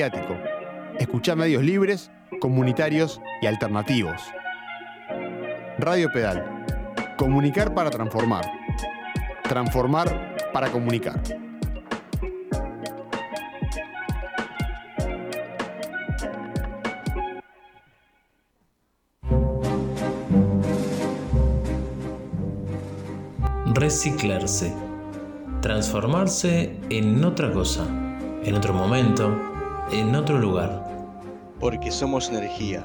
mediático. Escuchá medios libres, comunitarios y alternativos. Radio Pedal. Comunicar para transformar. Transformar para comunicar. Reciclarse. Transformarse en otra cosa, en otro momento, en otro lugar. Porque somos energía,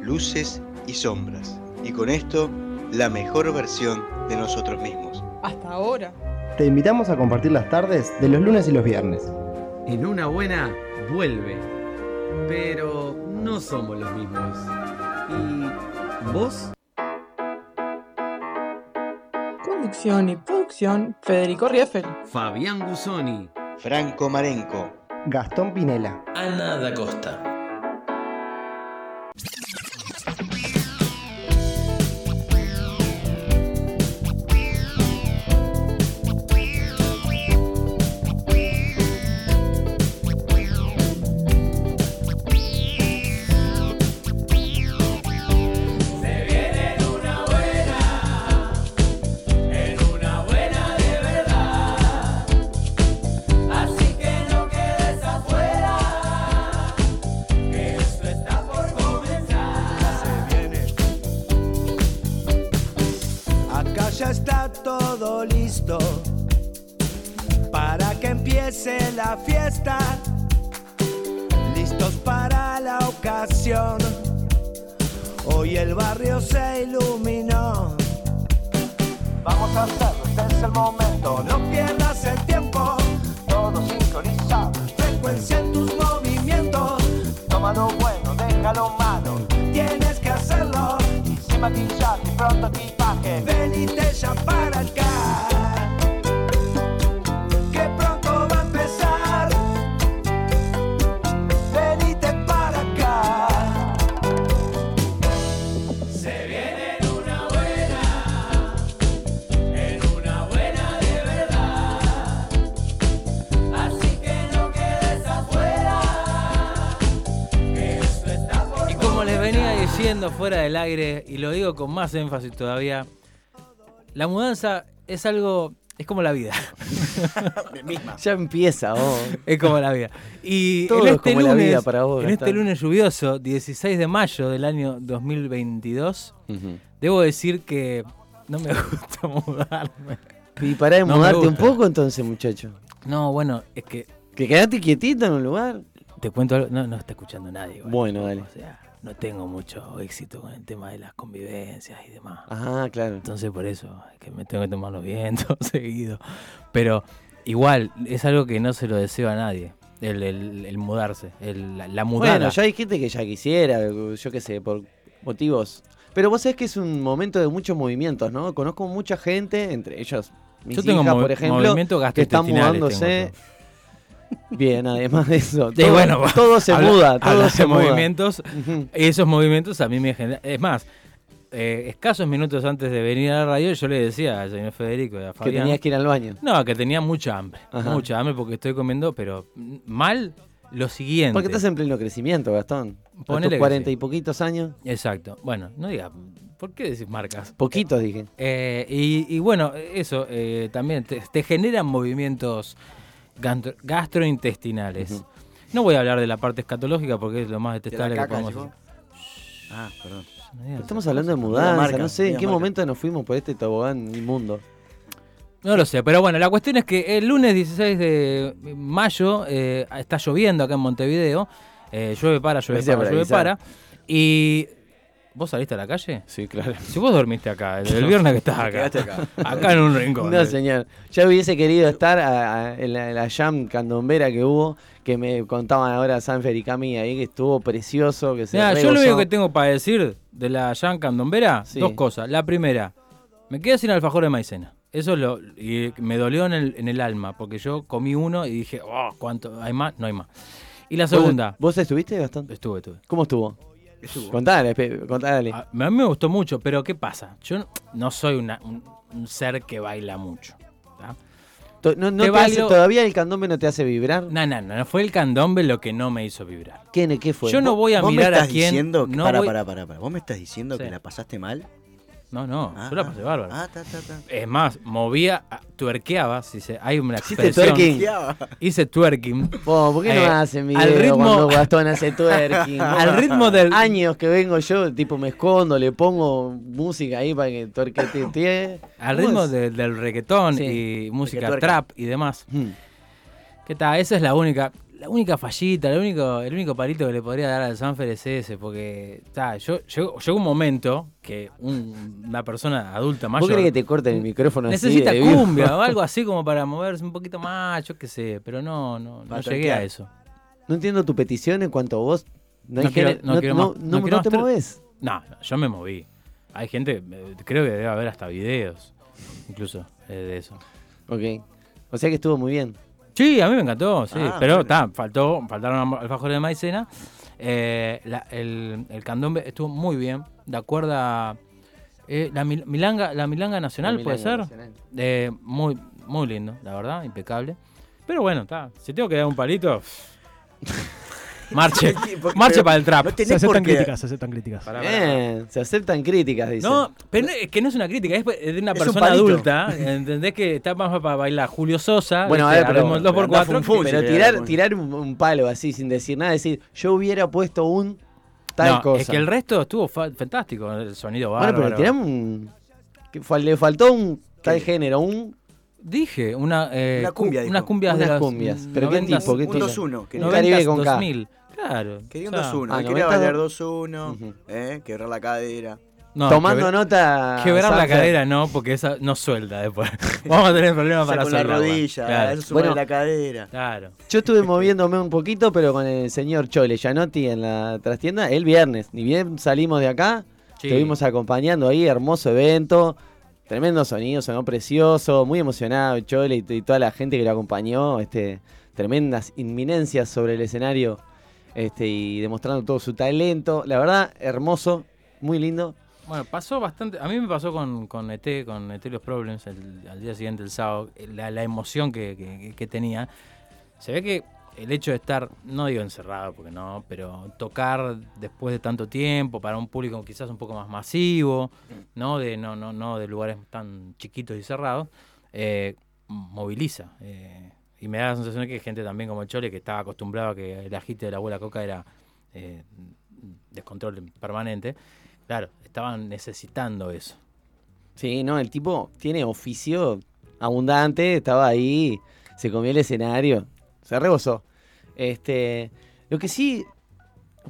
luces y sombras. Y con esto, la mejor versión de nosotros mismos. Hasta ahora. Te invitamos a compartir las tardes de los lunes y los viernes. En una buena, vuelve. Pero no somos los mismos. ¿Y vos? Conducción y producción, Federico Rieffel. Fabián Gusoni. Franco Marenco. Gastón Pinela. Ana da Costa. Fuera del aire, y lo digo con más énfasis todavía, la mudanza es algo, es como la vida. Ya empieza, vos. Es como la vida. Y Todo en es este como la lunes, vida para vos, en este lunes lluvioso, 16 de mayo del año 2022, Ujú. debo decir que no me gusta mudarme. Y pará de No mudarte un poco entonces, muchacho. No, bueno, es que Que quedaste quietito en un lugar. te cuento algo, no, no está escuchando nadie. igual. Bueno, dale. O sea, no tengo mucho éxito con el tema de las convivencias y demás. Ah, claro. Entonces por eso es que me tengo que tomar los vientos seguido. Pero igual, es algo que no se lo deseo a nadie. El, el- el mudarse, el- la, la mudada. Bueno, ya hay gente que ya quisiera, yo qué sé, por motivos. Pero vos sabés que es un momento de muchos movimientos, ¿no? Conozco mucha gente, entre ellos mis Yo tengo hijas, movi- por ejemplo, que están mudándose. Bien, además de eso. Todo, bueno, todo se muda, todo se de muda. movimientos. Esos movimientos a mí me generan. Es más, eh, escasos minutos antes de venir a la radio, yo le decía al señor Federico y a Que tenías que ir al baño. No, que tenía mucha hambre. Ajá. Mucha hambre porque estoy comiendo, pero mal lo siguiente. Porque estás en pleno crecimiento, Gastón. A Ponele tus que cuarenta sí. y poquitos años. Exacto. Bueno, no diga. ¿Por qué decís marcas? Poquitos, dije. Eh, y, y bueno, eso eh, también te, te generan movimientos gastro- gastrointestinales. No voy a hablar de la parte escatológica porque es lo más detestable que podemos hacer. Ah, perdón. Estamos hablando de mudanza, marca, no sé en qué marca. momento nos fuimos por este tobogán inmundo. No lo sé, pero bueno, la cuestión es que el lunes 16 de mayo eh, está lloviendo acá en Montevideo. Eh, llueve para, llueve para, llueve para. Y. ¿Vos saliste a la calle? Sí, claro. Si vos dormiste acá, el, el viernes que estás acá. Acá. Acá en un rincón. No, señor. Ya hubiese querido estar a- a- en, la, en la jam candombera que hubo, que me contaban ahora Sanfer y Cami ahí, que estuvo precioso, que se Mirá, re yo lo único que tengo para decir de la Jan Candombera, Sí. dos cosas. La primera, me quedé sin alfajor de maicena. Eso lo, y me dolió en el, en el alma, porque yo comí uno y dije, oh, ¿cuánto? ¿Hay más? No hay más. Y la ¿Vos- segunda, ¿Vos estuviste, Gastón? estuve, estuve. ¿Cómo estuvo? Contale, pe- contale. A, a mí me gustó mucho, pero ¿qué pasa? Yo no, soy una- un, un ser que baila mucho. No, no Te te hace- valgo- ¿Todavía el candombe no te hace vibrar? No, no, no, no fue el candombe lo que no me hizo vibrar. ¿Qué, qué fue? Yo no voy a ¿Vos mirar me estás a quién. diciendo que, no para, voy- para, para, para. ¿Vos me estás diciendo Sí. que la pasaste mal? No, no, Ah, yo la ah. pasé bárbaro. Ah, ta, ta, ta. Es más, movía, ah, tuerqueaba, si se, hay una ¿Hiciste expresión. twerking? Hice twerking. Po, ¿Por qué no Eh, hacen video al ritmo- cuando Gastón hace twerking? Al ritmo del- Años que vengo yo, tipo me escondo, le pongo música ahí para que tuerquetee. Al ¿Cómo ritmo de- del reggaetón Sí. y música trap y demás. Hmm. ¿Qué tal? Esa es la única, la única fallita, el único, el único palito que le podría dar al Sanfer es ese, porque ta, yo, llegó, llegó un momento que un- una persona adulta ¿Vos mayor querés que te corten el micrófono necesita cumbia o algo así como para moverse un poquito más, yo qué sé, pero no, no, no llegué a eso. No entiendo tu petición en cuanto a vos. No, No quiero- no quiero más- quiero te moves. No, no, yo me moví. Hay gente, eh, creo que debe haber hasta videos, incluso, eh, de eso. Ok. O sea que estuvo muy bien. Sí, a mí me encantó, sí. Ah, pero está, faltó, faltaron alfajores de maicena. Eh, la- el, el candombe estuvo muy bien. De acuerdo a. eh, la, mil- milanga, la Milanga Nacional, La ¿puede Milanga ser? Nacional. Eh, muy, muy lindo, la verdad, impecable. Pero bueno, está. Si tengo que dar un palito. marche. Porque- marche pero para el trap. No Se por aceptan qué. críticas, se aceptan críticas. Pará, pará, se aceptan críticas, dice. No, pero no- es que no es una crítica, es de una Es un persona palito. adulta. ¿Entendés que está más para bailar Julio Sosa? Bueno, a ¿viste? ver, pero- Haremos el 2x4. pero anda fun fun, Pero tirar, tirar un, un palo así sin decir nada, decir, yo hubiera puesto un tal no, cosa. Es que el resto estuvo fa- fantástico, el sonido bueno, bárbaro. pero tiramos un. que fal- le faltó un tal ¿Qué? género, un. Dije, una, eh, Una cumbia, cu- dijo. unas cumbias de Unas las cumbias. ¿Pero qué 90s, tipo? ¿Qué Un tipo? 2-1. Un Un Caribe 90s, con K. 2000. Claro. quería un o sea, 2-1. Ah, quería 90 bailar do- 2-1. Ujú. eh, quebrar la cadera. no, Tomando nota. Quebrar la Sanfer. cadera no, porque esa no suelta después. Vamos a tener problemas para con la rodilla. Claro. Eso suma Bueno. la cadera. claro. Yo estuve moviéndome un poquito, pero con el señor Chole Gianotti en la trastienda el viernes. Ni bien salimos de acá, Sí. estuvimos acompañando ahí, hermoso evento. Tremendo sonido, sonó precioso, muy emocionado el Chole y, y toda la gente que lo acompañó. Este, tremendas inminencias sobre el escenario este, y demostrando todo su talento. La verdad, hermoso, muy lindo. Bueno, pasó bastante. A mí me pasó con, con ET, con ET Los Problems, al día siguiente, el sábado, la, la emoción que, que- que tenía. Se ve que el hecho de estar, no digo encerrado, porque no, pero tocar después de tanto tiempo para un público quizás un poco más masivo, no de, no, no, no de lugares tan chiquitos y cerrados, eh, moviliza. eh, y me da la sensación de que hay gente también como el Chole que estaba acostumbrado a que el agite de la abuela Coca era eh, descontrol permanente. Claro, estaban necesitando eso. Sí, no, el tipo tiene oficio abundante, estaba ahí, se comió el escenario, se rebosó. Este, lo que sí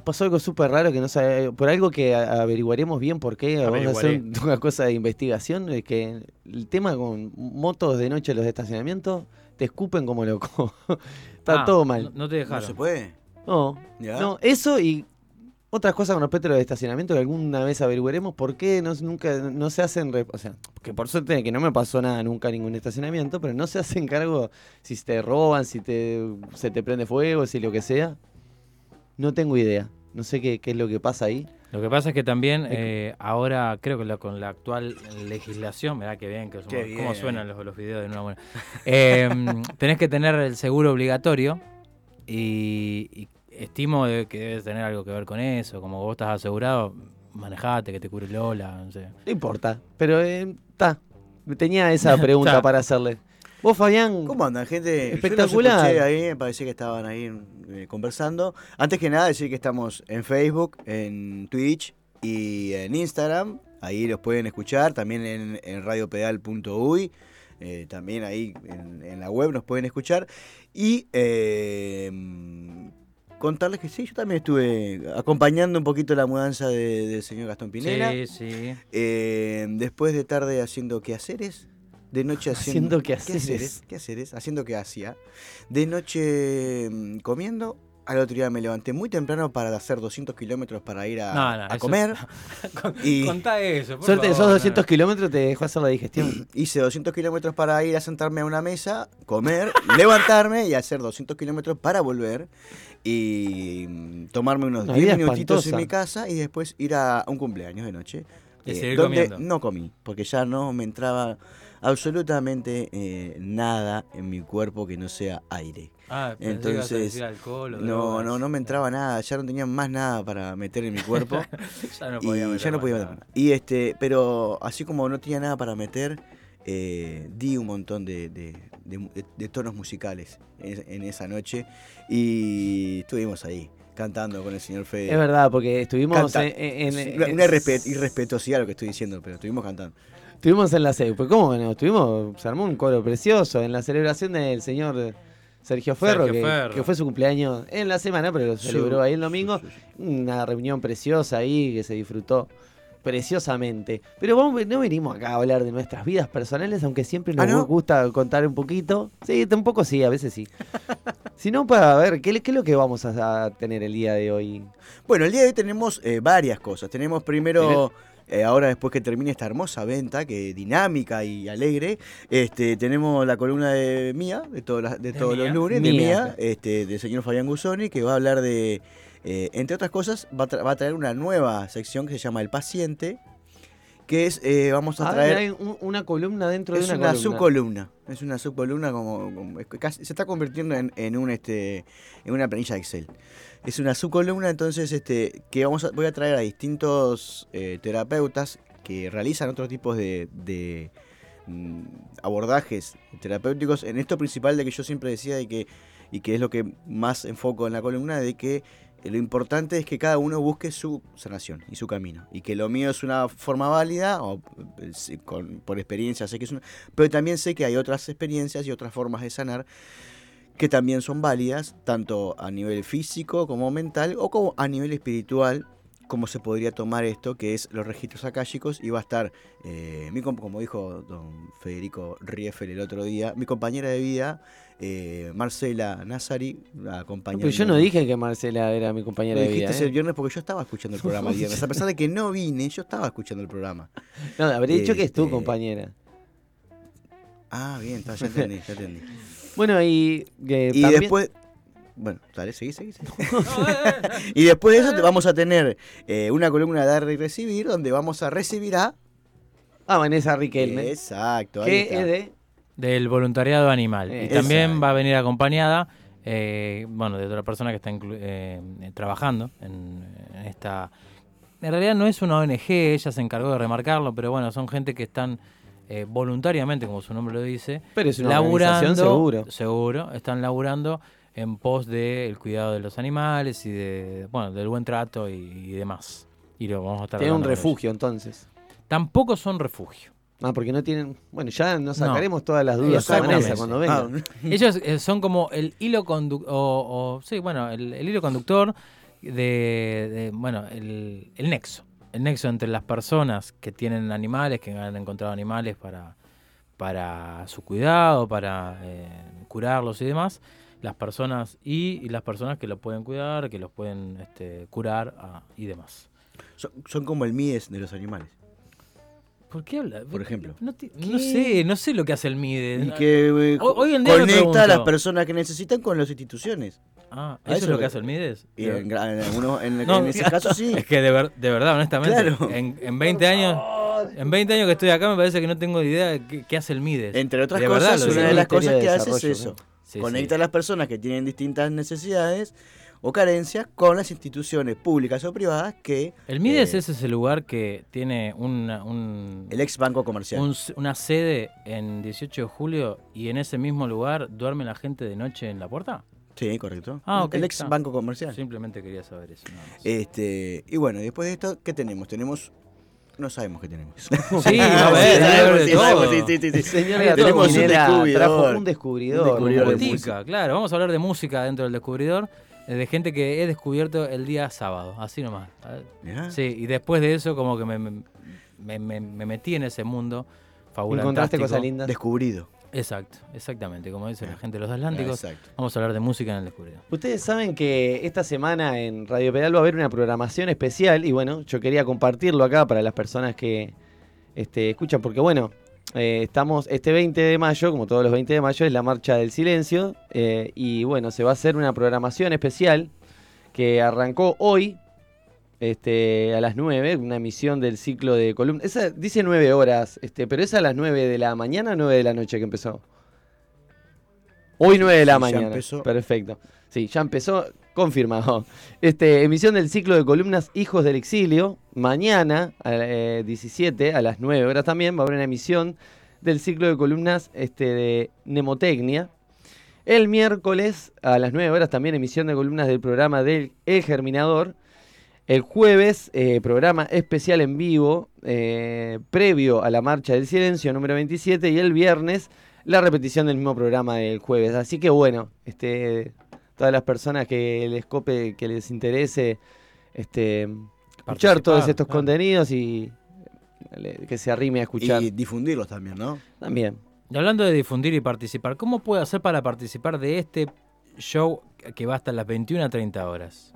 pasó algo súper raro que no sabe, por algo que averiguaremos bien por qué, vamos a hacer una cosa de investigación, es que el tema con motos de noche en los estacionamientos te escupen como loco. Está Ah, todo mal. No, no te No dejaron. se puede. No, ¿Ya? no, eso y otras cosas con respecto a los estacionamientos que alguna vez averiguaremos por qué no, nunca no se hacen, o sea, que por suerte que no me pasó nada nunca en ningún estacionamiento, pero no se hacen cargo si te roban, si te se te prende fuego, si lo que sea. No tengo idea. No sé qué, qué es lo que pasa ahí. Lo que pasa es que también eh, ahora creo que la- con la actual legislación, mirá que bien, que somos- Qué cómo bien. suenan los, los videos de una buena. Eh, tenés que tener el seguro obligatorio y, y estimo de que debes tener algo que ver con eso. Como vos estás asegurado, manejate, que te cubre Lola, no sé. No importa, pero está. Tenía esa pregunta Ta. para hacerle. Vos, Fabián, ¿Cómo andan, gente? Espectacular. Yo los escuché ahí, me parecía que estaban ahí eh, conversando. Antes que nada, decir que estamos en Facebook, en Twitch y en Instagram. Ahí los pueden escuchar. También en, en radiopedal.uy. eh, también ahí en, en la web nos pueden escuchar. Y eh, contarles que sí, yo también estuve acompañando un poquito la mudanza de- del señor Gastón Pinela. Sí, sí. Eh, después de tarde haciendo quehaceres. De noche haciendo, Haciendo quehaceres. quehaceres. Haciendo que hacía. De noche mm, comiendo. Al otro día me levanté muy temprano para hacer 200 kilómetros para ir a, No, no, a eso- comer. Con- Y- Contá eso. por suerte, favor, esos no. 200 kilómetros te dejó hacer la digestión. Hice 200 kilómetros para ir a sentarme a una mesa, comer, levantarme y hacer 200 kilómetros para volver. Y mm, tomarme unos Una 10 vida minutitos en mi casa y después ir a un cumpleaños de noche. Y eh, seguir donde comiendo. no comí, porque ya no me entraba absolutamente eh, nada en mi cuerpo que no sea aire. Ah, que Entonces, decir alcohol o no, drogas. no, no me entraba nada, ya no tenía más nada para meter en mi cuerpo. Ya no y podía ya meter no más podía meter. Y este, pero así como no tenía nada para meter, eh, di un montón de, de- de- de tonos musicales en, en esa noche y estuvimos ahí cantando con el señor Fede. Es verdad, porque estuvimos Canta- en, en- en- una irrespe- irrespetuosidad lo que estoy diciendo, pero estuvimos cantando. Estuvimos en la CEU. Pues cómo no, estuvimos, se armó un coro precioso en la celebración del señor Sergio Ferro, Sergio que, Ferro. que fue su cumpleaños en la semana, pero lo Sí, celebró ahí el domingo. sí, sí, sí. Una reunión preciosa ahí que se disfrutó preciosamente. Pero vamos, no venimos acá a hablar de nuestras vidas personales, aunque siempre nos ¿Ah, no? gusta contar un poquito. Sí, un poco sí, a veces sí. si no, para ver, ¿qué, qué es lo que vamos a, a tener el día de hoy? Bueno, el día de hoy tenemos eh, varias cosas. Tenemos primero, eh, ahora después que termine esta hermosa venta, que dinámica y alegre, este, tenemos la columna de Mía, de, todos Mía. los lunes, de Mía. Este, del señor Fabián Gusoni, que va a hablar de, eh, entre otras cosas, va a, tra- va a traer una nueva sección que se llama El Paciente, que es, eh, vamos a Ah, traer... hay un- una columna dentro de una, una, columna. subcolumna. Es una subcolumna como, como- es que casi- se está convirtiendo en, en un este en una planilla Excel. Es una subcolumna, entonces este que vamos a, voy a traer a distintos eh, terapeutas que realizan otros tipos de, de, mm, abordajes terapéuticos. En esto principal de que yo siempre decía de que y que es lo que más enfoco en la columna de que lo importante es que cada uno busque su sanación y su camino. Y que lo mío es una forma válida, o, eh, por experiencia sé que es una, pero también sé que hay otras experiencias y otras formas de sanar que también son válidas, tanto a nivel físico como mental, o como a nivel espiritual, como se podría tomar esto, que es los registros akáshicos, y va a estar, eh, mi com- como dijo don Federico Rieffel el otro día, mi compañera de vida, eh, Marcela Nazari, acompañando. Pero yo no dije que Marcela era mi compañera de vida. dijiste ¿eh? el viernes porque yo estaba escuchando el programa el viernes. A pesar de que no vine, yo estaba escuchando el programa. No, habría dicho que es tu Este, compañera. Ah, bien, ya entendí, ya entendí. Bueno, y. que Y también- después. Bueno, dale, seguí, seguí. seguí. y después de eso te vamos a tener eh, una columna de dar y recibir, donde vamos a recibir a. Ah, Vanessa Riquelme. Exacto, ahí que está. es de. Del voluntariado animal. Eh, y también exacto. va a venir acompañada, eh, bueno, de otra persona que está eh, trabajando en, en esta... En realidad no es una ONG, ella se encargó de remarcarlo, pero bueno, son gente que están eh, voluntariamente, como su nombre lo dice, Pero es una laburando, seguro. seguro, están laburando en pos del cuidado de los animales y de, bueno, del buen trato y, y demás. Y lo vamos a estar Tiene un refugio entonces. Tampoco son refugio. Ah, porque no tienen. Bueno, ya nos No. sacaremos todas las dudas. Vanessa cuando venga. Ah, Ellos eh, son como el hilo conductor, o, o- sí, bueno, el, el hilo conductor de, de, bueno, el, el nexo. El nexo entre las personas que tienen animales, que han encontrado animales para, para su cuidado, para eh, curarlos y demás, las personas y, y las personas que los pueden cuidar, que los pueden este, curar ah, y demás. son, son como el Mides de los animales. ¿Por qué habla? Por ejemplo. No, sé, no sé lo que hace el MIDE. Y que eh, Hoy- hoy en día conecta a las personas que necesitan con las instituciones. Ah, ¿eso eso es lo que hace el MIDES? Y en, en algunos- en- No, en ese caso sí. Es que de, ver- de verdad, honestamente, Claro. en, en 20 años, en 20 años que estoy acá me parece que no tengo idea de qué, qué hace el MIDES. Entre otras De cosas, una de las cosas que hace es eso. Sí, Conecta sí. a las personas que tienen distintas necesidades o carencias con las instituciones públicas o privadas que El MIDES eh, es ese lugar que tiene una, un- el ex banco comercial. un- una sede en 18 de julio y en ese mismo lugar duerme la gente de noche en la puerta. Sí, correcto. Ah, ok, el ex está. banco comercial. Simplemente quería saber eso. Este, y bueno, después de esto, ¿qué tenemos? Tenemos no sabemos qué tenemos. Sí, a Gastón tenemos un descubridor. trajo un descubridor. Un descubridor de Música, claro. Vamos a hablar de música dentro del descubridor, eh, de gente que he descubierto el día sábado, así nomás. Sí, y después de eso como que me, me- me- me- me metí en ese mundo fabuloso. Encontraste cosas lindas. Descubrido. Exacto, exactamente, como dice la gente de los Atlánticos. Exacto. Vamos a hablar de música en el descubridor. Ustedes saben que esta semana en Radio Pedal va a haber una programación especial y bueno, yo quería compartirlo acá para las personas que este, escuchan, porque bueno, eh, estamos este 20 de mayo, como todos los 20 de mayo, es la Marcha del Silencio eh, y bueno, se va a hacer una programación especial que arrancó hoy este, a las 9, una emisión del ciclo de columnas. Esa dice 9 horas, este, pero es a las 9 de la mañana o 9 de la noche que empezó. Hoy 9 de la Sí, ya mañana. empezó. Perfecto. Sí, ya empezó, confirmado. Este, emisión del ciclo de columnas Hijos del Exilio. Mañana, a eh, 17, a las 9 horas también, va a haber una emisión del ciclo de columnas este, de Mnemotecnia. El miércoles, a las 9 horas, también emisión de columnas del programa del El Germinador. El jueves, eh, programa especial en vivo, eh, previo a la Marcha del Silencio número 27. Y el viernes, la repetición del mismo programa del jueves. Así que bueno, este, todas las personas que les cope, que les interese este, escuchar todos estos claro. contenidos y le- que se arrime a escuchar. Y difundirlos también, ¿no? También. Y hablando de difundir y participar, ¿cómo puede hacer para participar de este show que va hasta las 21 a 30 horas?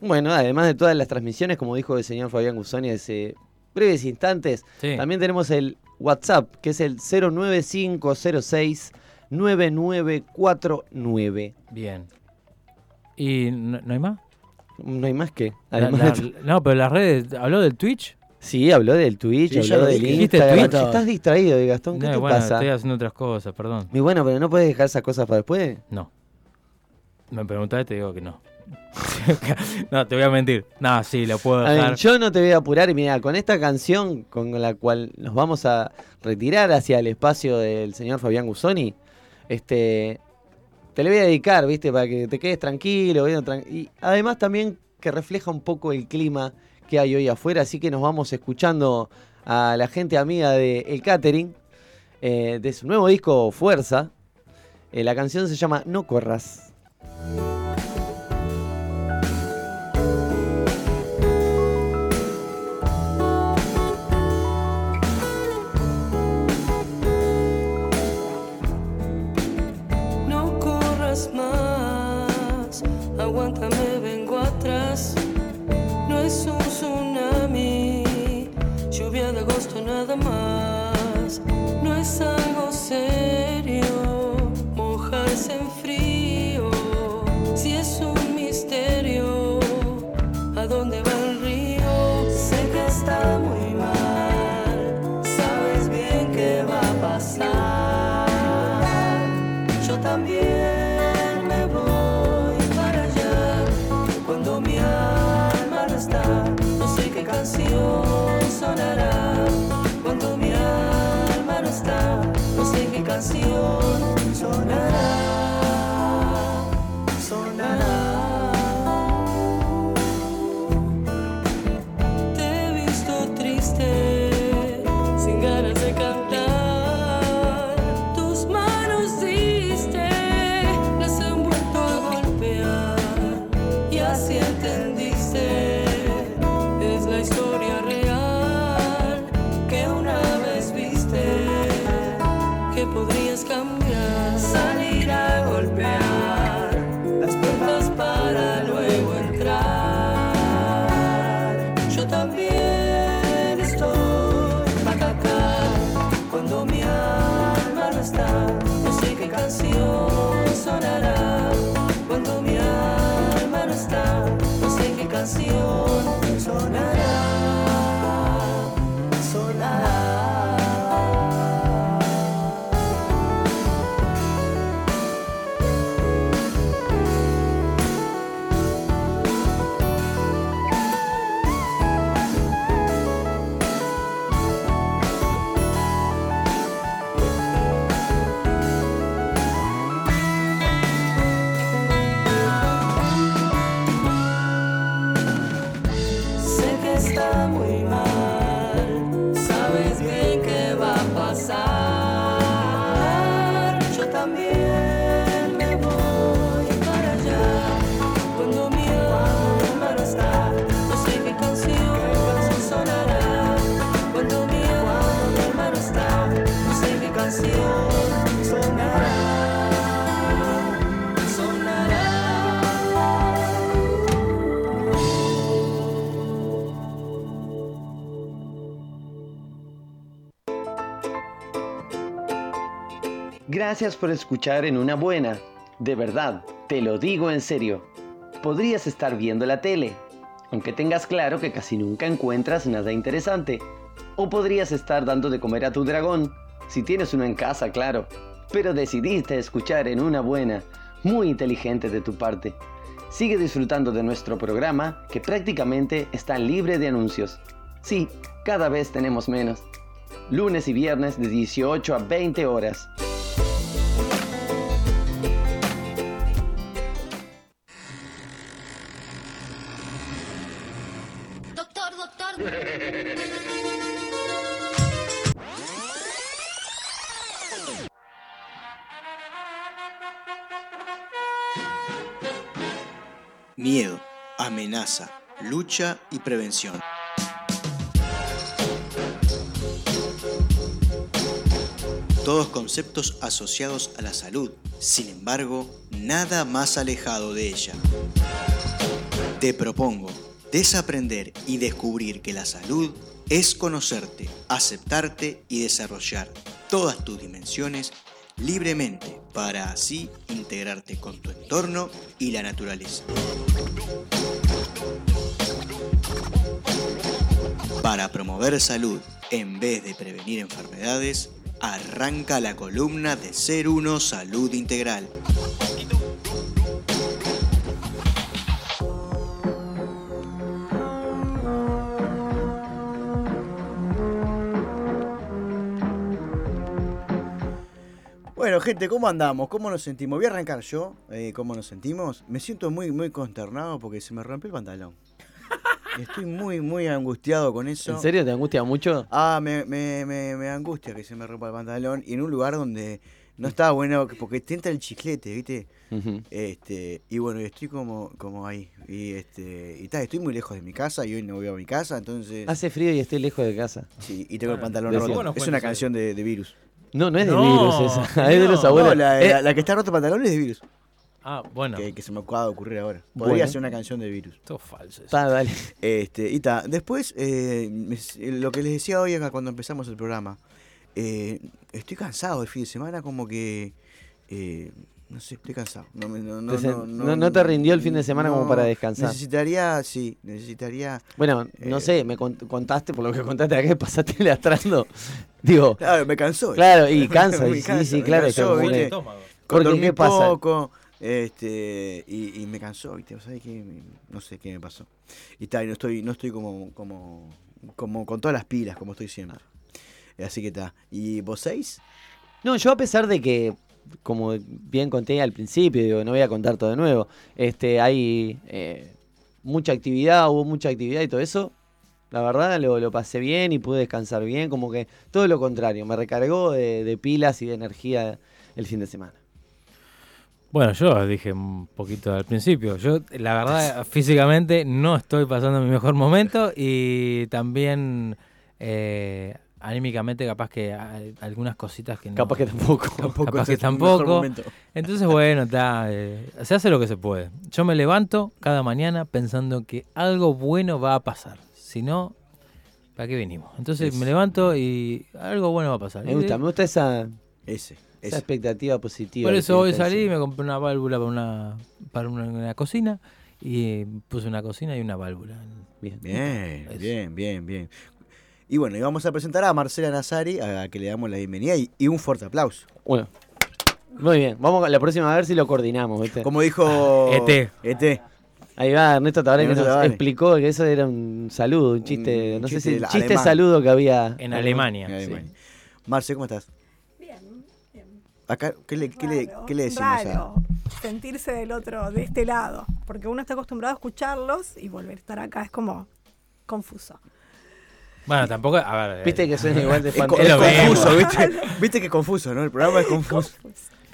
Bueno, además de todas las transmisiones, como dijo el señor Fabián Guzoni hace breves instantes, Sí. también tenemos el WhatsApp, que es el 09506 9949. Bien. ¿Y no, no hay más? No hay más que. La- Además la- de- no, pero las redes, ¿habló del Twitch? Sí, habló del Twitch, Sí, habló del dije. ¿Dijiste Instagram. Twitch? Estás distraído, Gastón. ¿Qué No, te bueno, pasa? estoy haciendo otras cosas, perdón. Y bueno, pero no puedes dejar esas cosas para después. No. Me preguntaste y te digo que no. no, te voy a mentir. No, sí, lo puedo A ver, dejar. yo no te voy a apurar y mira, con esta canción con la cual nos vamos a retirar hacia el espacio del señor Fabián Guzoni, este, te le voy a dedicar, ¿viste? Para que te quedes tranquilo. Y además también que refleja un poco el clima que hay hoy afuera, así que nos vamos escuchando a la gente amiga de El Catering, eh, de su nuevo disco Fuerza. Eh, la canción se llama No Corras. Algo canción sonará. Golpear las puertas para luego entrar. Yo también estoy para acá cuando mi alma no está. No sé qué canción sonará cuando mi alma no está. No sé qué canción Gracias por escuchar en una buena. De verdad, te lo digo en serio. Podrías estar viendo la tele, aunque tengas claro que casi nunca encuentras nada interesante. O podrías estar dando de comer a tu dragón, si tienes uno en casa, claro. Pero decidiste escuchar en una buena, muy inteligente de tu parte. Sigue disfrutando de nuestro programa, que prácticamente está libre de anuncios. Sí, cada vez tenemos menos. Lunes y viernes de 18 a 20 horas. Miedo, amenaza, lucha y prevención. Todos conceptos asociados a la salud, sin embargo, nada más alejado de ella. Te propongo desaprender y descubrir que la salud es conocerte, aceptarte y desarrollar todas tus dimensiones libremente para así integrarte con tu entorno y la naturaleza. Para promover salud en vez de prevenir enfermedades, arranca la columna de Ser Uno Salud Integral. Bueno, gente, ¿cómo andamos? ¿Cómo nos sentimos? Voy a arrancar yo. eh, ¿Cómo nos sentimos? Me siento muy, muy consternado porque se me rompió el pantalón. Estoy muy, muy angustiado con eso. ¿En serio te angustia mucho? Ah, me, me, me, me angustia que se me rompa el pantalón y en un lugar donde no está bueno porque te entra el chiclete, ¿viste? Este, y bueno, estoy como, como ahí. Y este, y tal, estoy muy lejos de mi casa y hoy no voy a mi casa, entonces. Hace frío y estoy lejos de casa. Sí, y tengo el pantalón roto. Bueno, es una canción de, de virus. No, no es de No, virus esa. es de los abuelos. No, la, Eh, la- la que está roto pantalón es de virus. Ah, bueno. Que, que se me acaba de ocurrir ahora. Podría Bueno. ser una canción de virus. Todo falso. eso. ta, dale. Este, y ta, después, eh, me- lo que les decía hoy acá cuando empezamos el programa, eh, estoy cansado el fin de semana, como que, eh, no sé, estoy cansado. No, me- no, no, Te se- no, no- no te rindió el fin de semana como para descansar. Necesitaría, sí, necesitaría... Bueno, no Eh, sé, me cont- contaste, por lo que contaste acá, que pasaste lastrando. Digo, Claro, me cansó. Claro, y cansa, Me y sí, cansa, sí, me claro, cansó, está como ¿viste? que- Estómago. Porque, Dormí ¿qué pasa? poco, este, y, y me cansó, ¿viste? ¿Sabes qué? No sé qué me pasó. Y está, y no estoy, no estoy como, como, como con todas las pilas, como estoy siempre. Así que está. ¿Y vos seis? No, yo a pesar de que, como bien conté al principio, digo, no voy a contar todo de nuevo, este, hay eh, mucha actividad, hubo mucha actividad y todo eso. La verdad lo, lo pasé bien y pude descansar bien, como que todo lo contrario, me recargó de, de pilas y de energía el fin de semana. Bueno, yo dije un poquito al principio. Yo, la verdad, físicamente no estoy pasando mi mejor momento y también eh, anímicamente capaz que hay algunas cositas que no. Capaz que tampoco. Capaz que tampoco. Entonces, bueno, está, eh, se hace lo que se puede. Yo me levanto cada mañana pensando que algo bueno va a pasar. Si no, ¿para qué venimos? Entonces Es- me levanto y algo bueno va a pasar. Me gusta, me gusta esa, Ese, esa ese. expectativa positiva. Por eso hoy salí y esa- me compré una válvula para una, para una, una cocina y puse una cocina y una válvula. Bien. Bien, bien, bien. Y bueno, y vamos a presentar a Marcela Nazari, a la que le damos la bienvenida y, y un fuerte aplauso. Bueno, muy bien, vamos a la próxima a ver si lo coordinamos, ¿viste? Como dijo ET. ET. Ahí va Ernesto Tabaré que nos explicó que eso era un saludo, un chiste, Un no sé si chiste alemán. saludo que había En Alemania. En sí. Alemania. Marce, ¿cómo estás? Bien, bien. Acá, ¿qué le, qué le, Raro, qué le decimos raro a...? sentirse del otro, de este lado, porque uno está acostumbrado a escucharlos y volver a estar acá es como confuso. Bueno, tampoco. A ver. Viste eh, que suena igual de Es, fan- co- Es es confuso. ¿viste? ¿Viste que es confuso, no? El programa es confuso.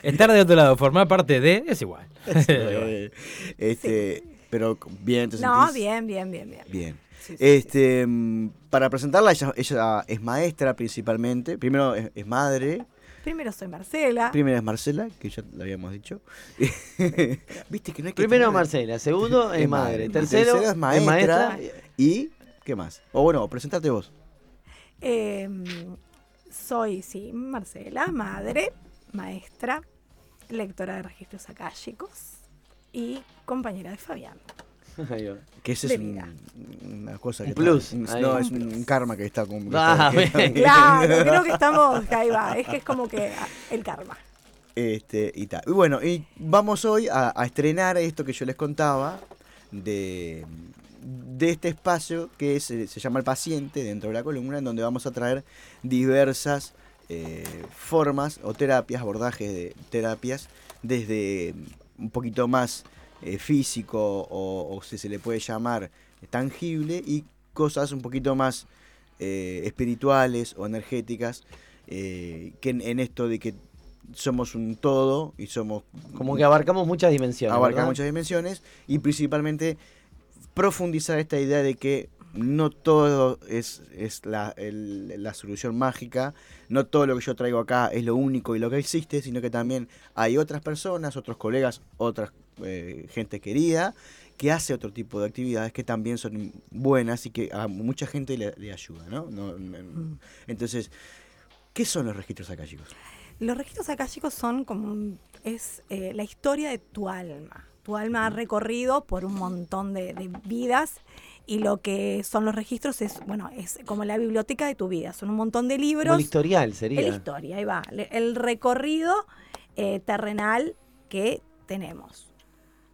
Estar de otro lado, formar parte de, es igual. Este, Pero bien, ¿te No, sentís? bien, bien, bien, bien. Bien. Sí, sí, Este, mm, para presentarla, ella, ella es maestra principalmente. Primero es, es madre. Primero soy Marcela. Primera es Marcela, que ya lo habíamos dicho. Viste que no hay que Primero tener- Marcela, segundo es madre, tercero es maestra. maestra. ¿Y qué más? O bueno, presentarte vos. Eh, soy, sí, Marcela, madre, maestra, lectora de registros akáshicos y compañera de Fabián. Que ese es un- una cosa Un que plus, está- ahí. no, es un karma que está que Ah. Claro, creo que estamos, ahí va, es que es como que el karma. Este, y tal. Y bueno, y vamos hoy a, a estrenar esto que yo les contaba de, de este espacio que es, eh, se llama El Paciente dentro de la columna, en donde vamos a traer diversas eh, formas o terapias, abordajes de terapias, desde un poquito más eh, físico o, o si se le puede llamar tangible y cosas un poquito más eh, espirituales o energéticas, que en, en esto de que somos un todo y somos Como que abarcamos muchas dimensiones. abarca ¿verdad? muchas dimensiones y principalmente profundizar esta idea de que no todo es, es la, el- la solución mágica, no todo lo que yo traigo acá es lo único y lo que existe, sino que también hay otras personas, otros colegas, otras eh, gente querida que hace otro tipo de actividades que también son buenas y que a mucha gente le, le ayuda, ¿no? No- no- Entonces, ¿qué son los registros acá, chicos? Los registros akáshicos son como un- es eh, la historia de tu alma. Tu alma ha recorrido por un montón de, de vidas y lo que son los registros es, bueno, es como la biblioteca de tu vida. Son un montón de libros. Como el historial sería. El historia, ahí va. El recorrido eh, terrenal que tenemos.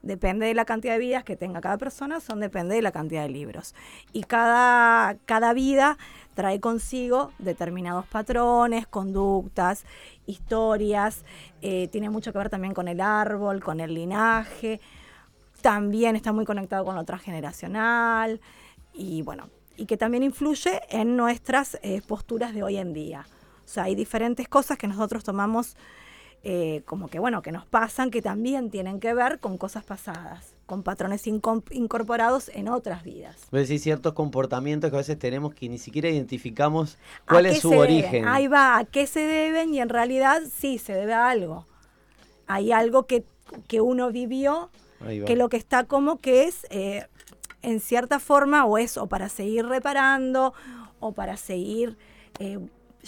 Depende de la cantidad de vidas que tenga cada persona, son depende de la cantidad de libros. Y cada, cada vida trae consigo determinados patrones, conductas, historias. eh, tiene mucho que ver también con el árbol, con el linaje. También está muy conectado con lo transgeneracional. Y bueno, y que también influye en nuestras eh, posturas de hoy en día. O sea, hay diferentes cosas que nosotros tomamos eh, como que, bueno, que nos pasan, que también tienen que ver con cosas pasadas, con patrones incorporados en otras vidas. Vos decís ciertos comportamientos que a veces tenemos que ni siquiera identificamos ¿A cuál es su deben? origen. Ahí va, ¿a qué se deben? Y en realidad sí, se debe a algo. Hay algo que, que uno vivió, que lo que está como que es, eh, en cierta forma, o es o para seguir reparando, o para seguir eh,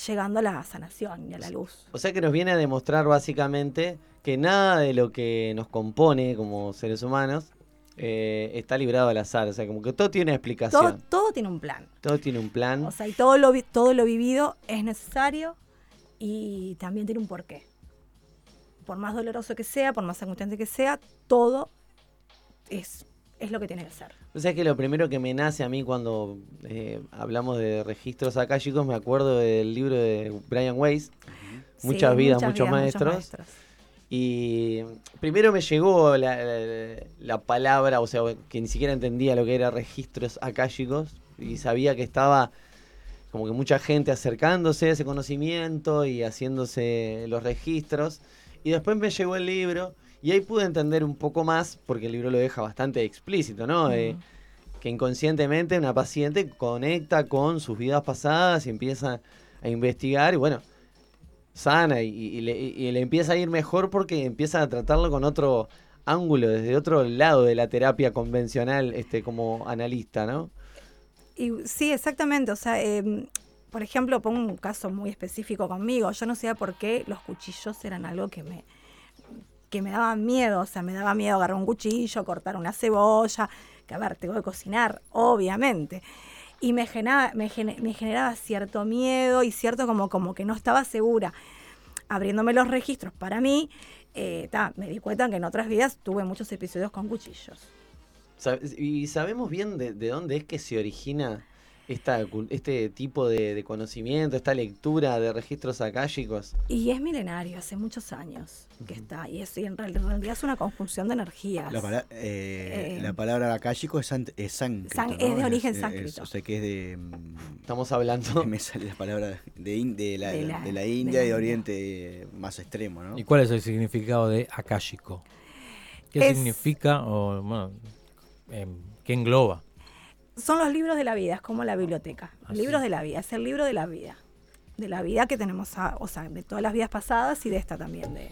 llegando a la sanación y a la luz. O sea que nos viene a demostrar básicamente que nada de lo que nos compone como seres humanos eh, está librado al azar. O sea, como que todo tiene una Todo, explicación. todo tiene un plan. Todo tiene un plan. O sea, y todo lo, todo lo vivido es necesario y también tiene un porqué. Por más doloroso que sea, por más angustiante que sea, todo es, es lo que tiene que ser. O sea que lo primero que me nace a mí cuando eh, hablamos de registros acá, chicos, me acuerdo del libro de Brian Weiss, Sí, Muchas vidas, muchas muchos vidas, maestros. maestros. Y primero me llegó la, la- la palabra, o sea, que ni siquiera entendía lo que era registros akáshicos y sabía que estaba como que mucha gente acercándose a ese conocimiento y haciéndose los registros. Y después me llegó el libro y ahí pude entender un poco más, porque el libro lo deja bastante explícito, ¿no? Eh, que inconscientemente una paciente conecta con sus vidas pasadas y empieza a investigar y bueno, sana y, le, y le empieza a ir mejor porque empieza a tratarlo con otro ángulo, desde otro lado de la terapia convencional este como analista, ¿no? Sí, exactamente. O sea, em, por ejemplo, pongo un caso muy específico conmigo. Yo no sabía por qué los cuchillos eran algo que me, que me daban miedo. O sea, me daba miedo agarrar un cuchillo, cortar una cebolla. Que a ver, tengo que cocinar, obviamente. Y me generaba, me, gene- me generaba cierto miedo y cierto como, como que no estaba segura. Abriéndome los registros para mí, eh, me di cuenta que en otras vidas tuve muchos episodios con cuchillos. ¿Y sabemos bien de dónde es que se origina esta, este tipo de, de conocimiento, esta lectura de registros akáshicos? Y es milenario, hace muchos años que está. Y, es, y en, real- en realidad es una conjunción de energías. La, eh, Eh, la palabra akáshico es, sant- es sánscrito. San- ¿no? es de origen sánscrito. o sea que es de. Estamos hablando. Me sale la palabra de, in- de, la, De la- de la de India la y de India. Oriente más extremo, ¿no? ¿Y cuál es el significado de akáshico? ¿Qué Es- significa o bueno, qué engloba? Son los libros de la vida, es como la biblioteca. Ah, libros sí. de la vida, es el libro de la vida. De la vida que tenemos, a- o sea, de todas las vidas pasadas y de esta también. De,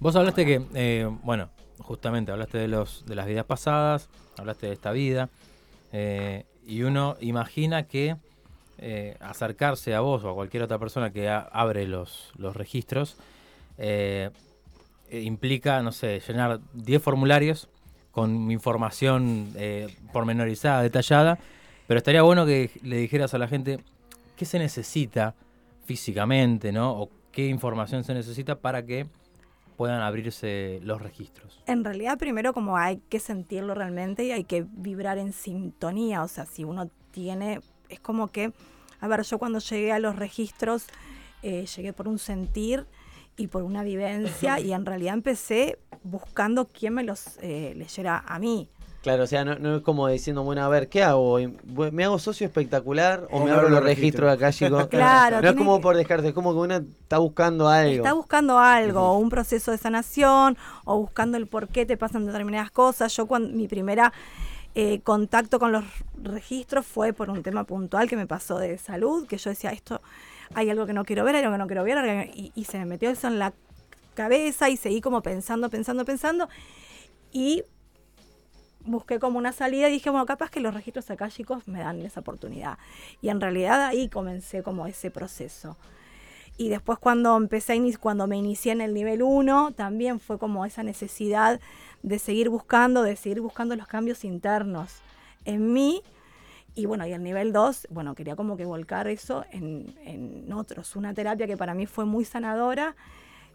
Vos hablaste que, eh, bueno, justamente hablaste de los de las vidas pasadas, hablaste de esta vida, eh, y uno imagina que eh, acercarse a vos o a cualquier otra persona que a- abre los, los registros eh, eh, implica, no sé, llenar 10 formularios con información eh, pormenorizada, detallada, pero estaría bueno que le dijeras a la gente qué se necesita físicamente, ¿no? O qué información se necesita para que puedan abrirse los registros. En realidad, primero como hay que sentirlo realmente y hay que vibrar en sintonía. O sea, si uno tiene, es como que, a ver, yo cuando llegué a los registros, eh, llegué por un sentir y por una vivencia y en realidad empecé buscando quién me los eh, leyera a mí. Claro, o sea, no, no es como diciendo, bueno, a ver, ¿qué hago? ¿Me hago socio espectacular o, O me abro los registros acá, chicos? Claro, No es como que- por dejarte, es como que uno está buscando algo. Está buscando algo, o un proceso de sanación, o buscando el por qué te pasan determinadas cosas. Yo cuando mi primera eh, contacto con los registros fue por un tema puntual que me pasó de salud, que yo decía, esto, hay algo que no quiero ver, hay algo que no quiero ver, y, y se me metió eso en la cabeza y seguí como pensando, pensando, pensando. Y busqué como una salida y dije, bueno, capaz que los registros acá, chicos, me dan esa oportunidad. Y en realidad ahí comencé como ese proceso. Y después cuando empecé, cuando me inicié en el nivel 1, también fue como esa necesidad de seguir buscando, de seguir buscando los cambios internos en mí. Y bueno, y el nivel 2, bueno, quería como que volcar eso en, en otros. Una terapia que para mí fue muy sanadora,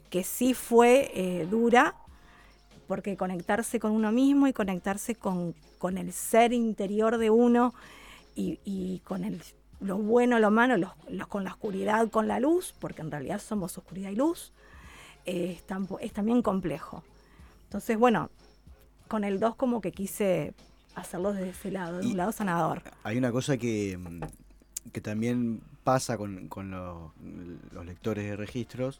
que sí fue eh, dura, porque conectarse con uno mismo y conectarse con, con el ser interior de uno y, y con el, lo bueno, lo malo, los- los- con la oscuridad, con la luz, porque en realidad somos oscuridad y luz, eh, es, tampo- es también complejo. Entonces, bueno, con el 2 como que quise hacerlo desde ese lado, de un lado sanador. Hay una cosa que, mm, que también pasa con, con los, los lectores de registros,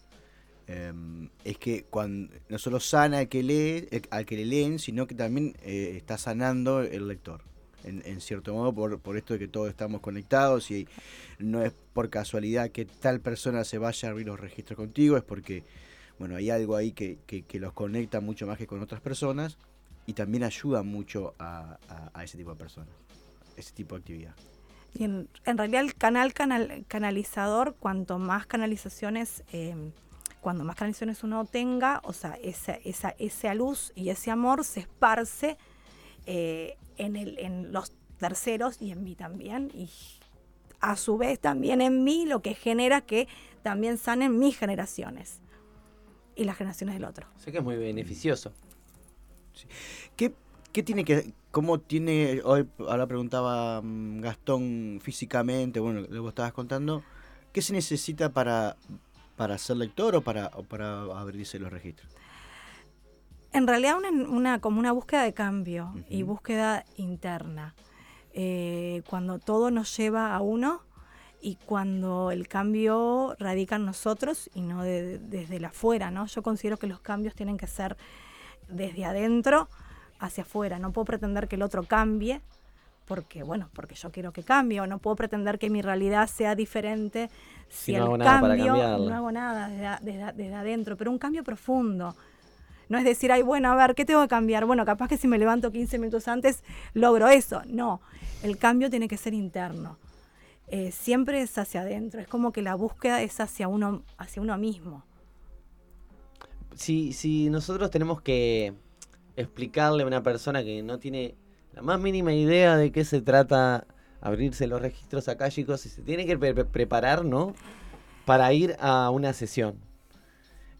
em, es que cuando no solo sana al que lee, el- al que le leen, sino que también eh, está sanando el lector. En, en cierto modo, por, por esto de que todos estamos conectados y no es por casualidad que tal persona se vaya a abrir los registros contigo, es porque, bueno, hay algo ahí que, que- que los conecta mucho más que con otras personas y también ayuda mucho a, a- a ese tipo de personas, ese tipo de actividad. Y en, en realidad el canal, canal canalizador, cuanto más canalizaciones, eh, cuando más canalizaciones uno tenga, o sea, esa, esa, esa luz y ese amor se esparce eh, en, el, en los terceros y en mí también. Y a su vez también en mí, lo que genera que también sanen mis generaciones y las generaciones del otro. Sé que es muy beneficioso. ¿Qué, qué tiene que, cómo tiene, hoy ahora preguntaba mm, Gastón físicamente, bueno, lo que vos estabas contando, ¿qué se necesita para, para ser lector o para, o para abrirse los registros? En realidad una, una- como una búsqueda de cambio y búsqueda interna. Eh, cuando todo nos lleva a uno y cuando el cambio radica en nosotros y no de- desde la afuera, ¿no? Yo considero que los cambios tienen que ser desde adentro hacia afuera. No puedo pretender que el otro cambie porque, bueno, porque yo quiero que cambie o no puedo pretender que mi realidad sea diferente si, Si no el hago nada para cambio cambiarla. no hago nada desde, a- desde, desde adentro, pero un cambio profundo. No es decir, ay, bueno, a ver, ¿qué tengo que cambiar? Bueno, capaz que si me levanto 15 minutos antes logro eso. No, el cambio tiene que ser interno. Eh, siempre es hacia adentro, es como que la búsqueda es hacia uno, hacia uno mismo. Si, nosotros tenemos que explicarle a una persona que no tiene la más mínima idea de qué se trata abrirse los registros acá, chicos, se tiene que pre- pre- preparar, ¿no? Para ir a una sesión.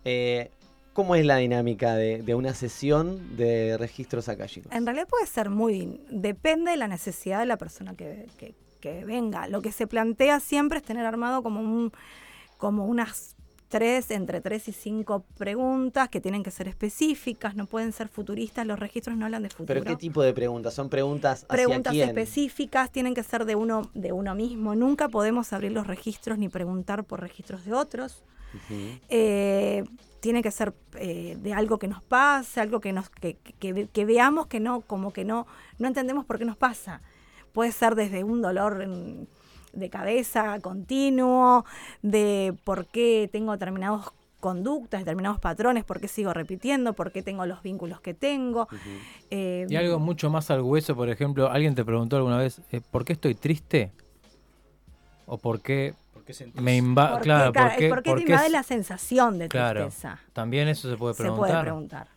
Eh, ¿Cómo es la dinámica de, una sesión de registros acá, chicos? En realidad puede ser muy, depende de la necesidad de la persona que, que- que venga. Lo que se plantea siempre es tener armado como un, como unas tres, entre tres y cinco preguntas que tienen que ser específicas, no pueden ser futuristas, los registros no hablan de futuro. ¿Pero qué tipo de preguntas? ¿Son preguntas hacia preguntas quién? específicas tienen que ser de uno de uno mismo. Nunca podemos abrir los registros ni preguntar por registros de otros. Eh, tiene que ser eh, de algo que nos pase, algo que nos que, que- que veamos que no como que no no entendemos por qué nos pasa. Puede ser desde un dolor en- de cabeza continuo, de por qué tengo determinadas conductas, determinados patrones, por qué sigo repitiendo, por qué tengo los vínculos que tengo. Eh, Y algo mucho más al hueso, por ejemplo, alguien te preguntó alguna vez, eh, ¿por qué estoy triste? ¿O por qué, me invade? ¿por qué, Claro, cara, ¿por qué, por qué por te invade es- la sensación de Claro, tristeza? también eso se puede Se preguntar. puede preguntar.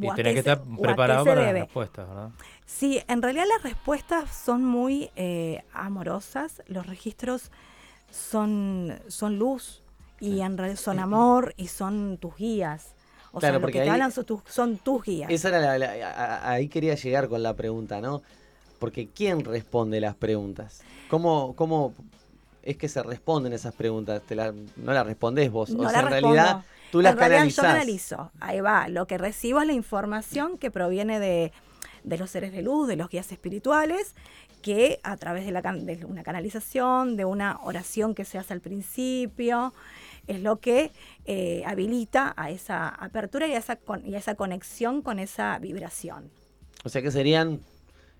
Y tenés que se- estar preparado se para las respuestas, ¿verdad? Sí, en realidad las respuestas son muy eh, amorosas, los registros son, son luz y en realidad son amor y son tus guías. O Claro, sea, lo porque que te ahí- hablan son tus, son tus guías. Esa era la, la- a- a- ahí quería llegar con la pregunta, ¿no? Porque ¿quién responde las preguntas? ¿Cómo, cómo es que se responden esas preguntas? Te la- no las respondés vos. No o sea, la en respondo. realidad tú las en realidad canalizás. yo canalizo. Ahí va. Lo que recibo es la información que proviene de, de los seres de luz, de los guías espirituales, que a través de, la, de una canalización, de una oración que se hace al principio, es lo que eh, habilita a esa apertura y a esa, con- y a esa conexión con esa vibración. O sea que serían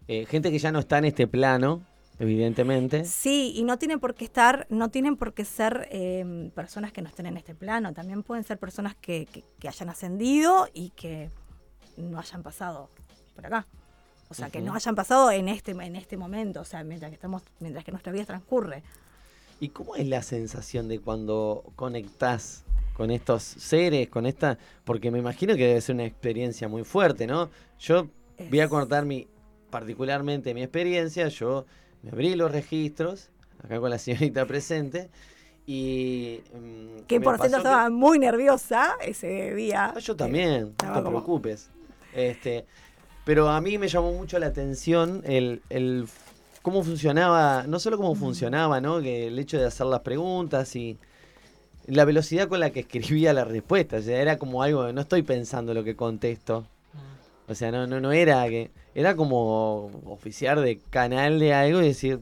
eh, gente que ya no está en este plano, evidentemente. Sí, y no tienen por qué estar, no tienen por qué ser eh, personas que no estén en este plano, también pueden ser personas que, que- que hayan ascendido y que no hayan pasado por acá. O sea, que no hayan pasado en este, en este momento, o sea, mientras que estamos, mientras que nuestra vida transcurre. ¿Y cómo es la sensación de cuando conectás con estos seres, con esta? Porque me imagino que debe ser una experiencia muy fuerte, ¿no? Yo voy a contar mi, particularmente mi experiencia. Yo me abrí los registros, acá con la señorita presente, y... mm, Que por cierto que- estaba muy nerviosa ese día. Ah, yo también, no estaba te como- preocupes. Este, pero a mí me llamó mucho la atención el, el cómo funcionaba, no solo cómo funcionaba, ¿no? Que el hecho de hacer las preguntas y la velocidad con la que escribía la respuesta. O sea, era como algo, no estoy pensando lo que contesto. O sea, no, no, no era que. Era como oficiar de canal de algo y decir,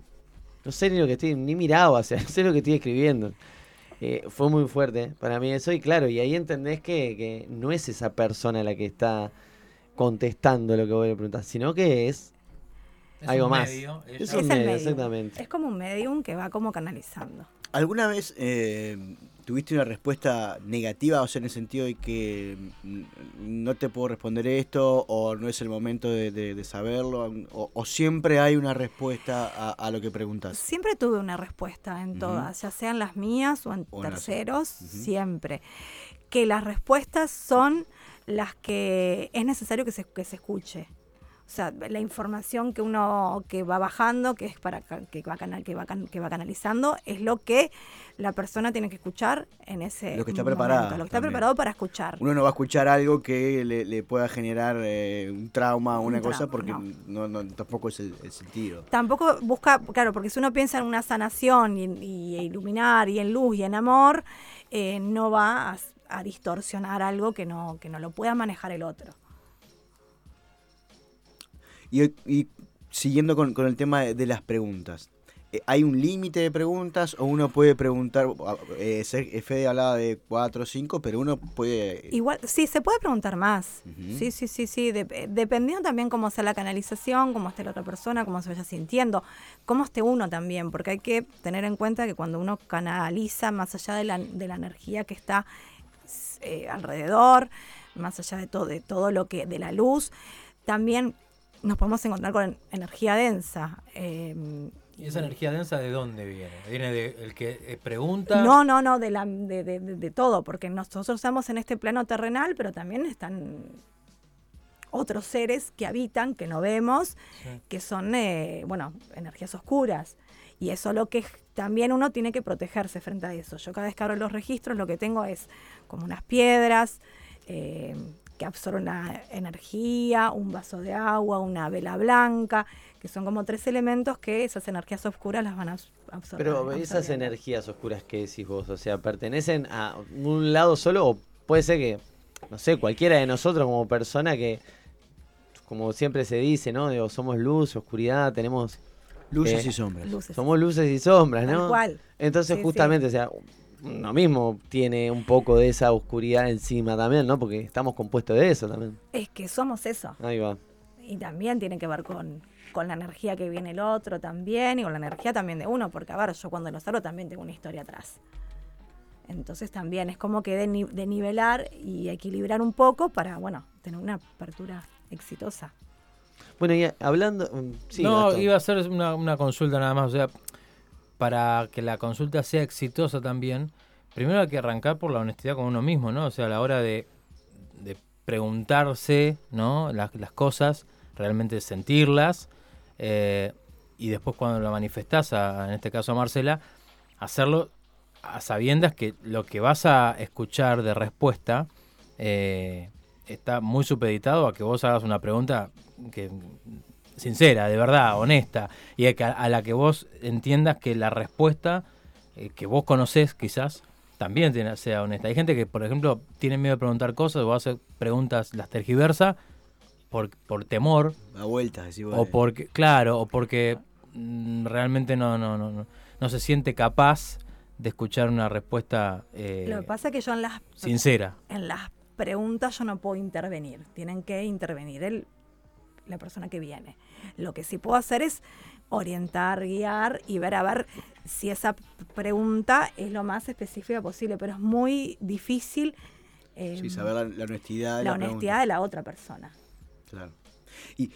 no sé ni lo que estoy, ni miraba, o sea, no sé lo que estoy escribiendo. Eh, fue muy fuerte para mí eso y claro, y ahí entendés que, que no es esa persona la que está contestando lo que vos le preguntás, sino que es, Es algo un más. medio, Es Es un medio, exactamente. Es como un medium que va como canalizando. ¿Alguna vez eh, tuviste una respuesta negativa, o sea, en el sentido de que no te puedo responder esto, o no es el momento de, de- de saberlo, o, o siempre hay una respuesta a, a lo que preguntas? Siempre tuve una respuesta en todas, ya sean las mías o en O en las- terceros, siempre. Que las respuestas son las que es necesario que se, que se escuche. O sea, la información que uno que va bajando, que es para que va, canal, que va, que va canalizando, es lo que la persona tiene que escuchar en ese Lo que está momento, preparada lo que está también. preparado para escuchar. Uno no va a escuchar algo que le, le pueda generar eh, un trauma o una Un cosa trauma, porque no. no. no- tampoco es el, el sentido. Tampoco busca, claro, porque si uno piensa en una sanación y, en- y iluminar y en luz y en amor, eh, no va a, a distorsionar algo que no, que no lo pueda manejar el otro. Y, y siguiendo con, con el tema de, de las preguntas, eh, ¿hay un límite de preguntas o uno puede preguntar? Eh, Ser- Fede hablaba de cuatro o cinco, pero uno puede... Igual, sí, se puede preguntar más. Sí, sí, sí, sí. dep- dependiendo también cómo sea la canalización, cómo esté la otra persona, cómo se vaya sintiendo, cómo esté uno también, porque hay que tener en cuenta que cuando uno canaliza más allá de la, de la energía que está eh, alrededor, más allá de todo, de todo lo que, de la luz, también nos podemos encontrar con energía densa. eh, ¿Y esa energía densa de dónde viene? ¿Viene del que eh, pregunta? No, no, no, de, la, de, de- de- de todo, porque nosotros estamos en este plano terrenal, pero también están otros seres que habitan, que no vemos, Sí. que son, eh, bueno, energías oscuras. Y eso lo que también uno tiene que protegerse frente a eso. Yo cada vez que abro los registros lo que tengo es como unas piedras eh, que absorben la energía, un vaso de agua, una vela blanca, que son como tres elementos que esas energías oscuras las van a abs- absorber. Pero esas energías oscuras que decís vos, o sea, ¿pertenecen a un lado solo o puede ser que, no sé, cualquiera de nosotros como persona que, como siempre se dice, ¿no? Digo, somos luz, oscuridad, tenemos... Luces eh, y sombras. Luces. Somos luces y sombras, ¿no? cual. Entonces Sí, justamente, o sea, uno mismo tiene un poco de esa oscuridad encima también, ¿no? Porque estamos compuestos de eso también. Es que somos eso. Ahí va. Y también tiene que ver con, con la energía que viene el otro también y con la energía también de uno, porque a ver, yo cuando lo salgo también tengo una historia atrás. Entonces también es como que de, ni- de nivelar y equilibrar un poco para, bueno, tener una apertura exitosa. Bueno, y hablando... mm, Sí, no, Gastón. iba a hacer una, una consulta nada más. O sea, para que la consulta sea exitosa también, primero hay que arrancar por la honestidad con uno mismo, ¿no? O sea, a la hora de, de preguntarse, ¿no? Las, las cosas, realmente sentirlas, eh, y después cuando lo manifestás, a- en este caso a Marcela, hacerlo a sabiendas que lo que vas a escuchar de respuesta eh, está muy supeditado a que vos hagas una pregunta que sincera, de verdad, honesta, y a, la que vos entiendas que la respuesta eh, que vos conocés quizás también tiene- sea honesta. Hay gente que, por ejemplo, tiene miedo de preguntar cosas o hace preguntas, las tergiversa por, por temor A vueltas, decís vos, o eh. porque, claro, o porque mm, realmente no, no, no, no, no se siente capaz de escuchar una respuesta eh, Lo que pasa es que yo en las sincera. en las preguntas yo no puedo intervenir. Tienen que intervenir el, la persona que viene. Lo que sí puedo hacer es orientar, guiar y ver a ver si esa pregunta es lo más específica posible, pero es muy difícil eh, Sí, saber la, la honestidad de la la, pregunta. honestidad de la otra persona. Claro. Y,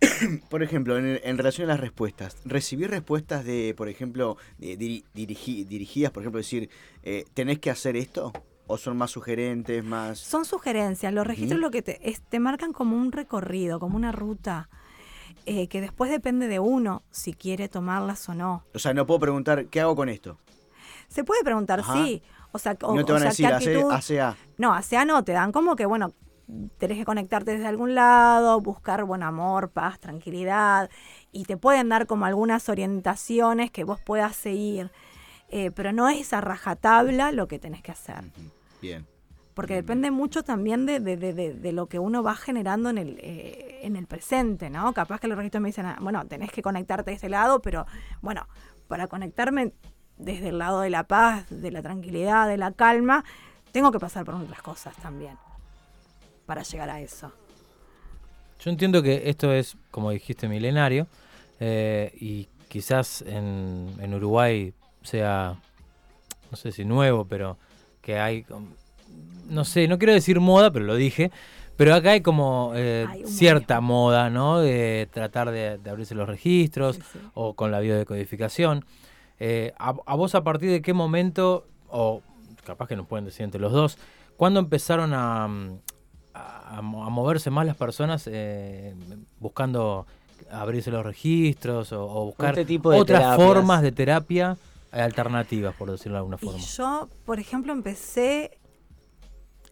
por ejemplo, en, en relación a las respuestas, recibir respuestas de, por ejemplo, de diri- dirigi- dirigidas, por ejemplo, decir, eh, ¿tenés que hacer esto? ¿O son más sugerentes, más...? Son sugerencias. Los registros lo que te, es- te marcan como un recorrido, como una ruta, eh, que después depende de uno si quiere tomarlas o no. O sea, no puedo preguntar, ¿qué hago con esto? Se puede preguntar, Ajá. sí. O sea, o- no te o van a sea, decir, ¿qué hace, actitud- hace A. No, hacia no, te dan como que, bueno, tenés que conectarte desde algún lado, buscar buen amor, paz, tranquilidad, y te pueden dar como algunas orientaciones que vos puedas seguir, eh, pero no es a rajatabla lo que tenés que hacer, Bien. porque depende mucho también de, de- de- de- de lo que uno va generando en el, eh, en el presente, ¿no? Capaz que los registros me dicen, ah, bueno, tenés que conectarte de ese lado, pero bueno, para conectarme desde el lado de la paz, de la tranquilidad, de la calma, tengo que pasar por otras cosas también para llegar a eso. Yo entiendo que esto es, como dijiste, milenario, eh, y quizás en, en Uruguay sea, no sé si nuevo, pero que hay, com- no sé, no quiero decir moda, pero lo dije, pero acá hay como eh, Hay cierta moda, ¿no? De tratar de, de abrirse los registros o con la biodecodificación. Eh, a, a vos a partir de qué momento, o capaz que nos pueden decir entre los dos, ¿cuándo empezaron a, mm, a, a mo- a moverse más las personas eh, buscando abrirse los registros o, o buscar Este tipo de otras terapias. formas de terapia alternativas, por decirlo de alguna Y forma? yo, por ejemplo, empecé,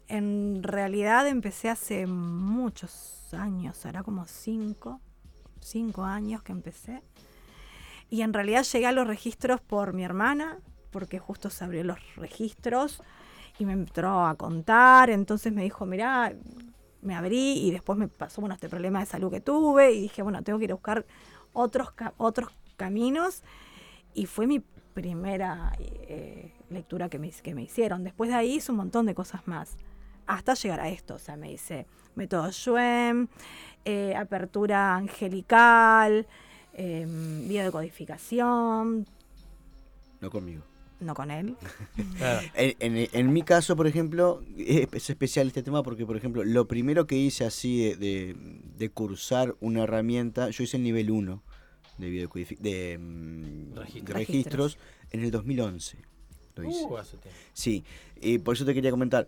en realidad empecé hace muchos años, hará como cinco, cinco años que empecé. Y en realidad llegué a los registros por mi hermana, porque justo se abrió los registros y me entró a contar, entonces me dijo, mirá, me abrí y después me pasó bueno, este problema de salud que tuve y dije, bueno, tengo que ir a buscar otros, otros caminos y fue mi primera eh, lectura que me, que me hicieron. Después de ahí hice un montón de cosas más, hasta llegar a esto. O sea, me hice método Schwem, eh, apertura angelical, eh, biodecodificación, No conmigo. no con él. En, en- en mi caso, por ejemplo, es, es especial este tema porque, por ejemplo, lo primero que hice así de, de- de cursar una herramienta, yo hice el nivel 1 de, de, mm, de Registros. registros en el 2011. Lo hice. Uh, hace tiempo. Sí, y por eso te quería comentar.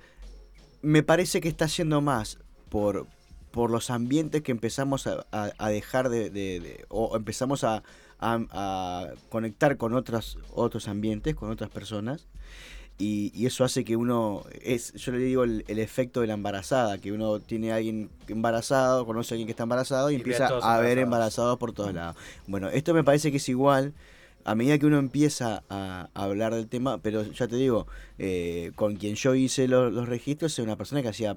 Me parece que está haciendo más por, por los ambientes que empezamos a, a- a dejar de, de- de- o empezamos a, a- a conectar con otros, otros ambientes, con otras personas. Y, y eso hace que uno, es yo le digo el, el efecto de la embarazada, que uno tiene a alguien embarazado, conoce a alguien que está embarazado y, Y ve a empieza a ver embarazados. por todos lados. Bueno, esto me parece que es igual, a medida que uno empieza a, a hablar del tema, pero ya te digo, eh, con quien yo hice lo- los registros es una persona que hacía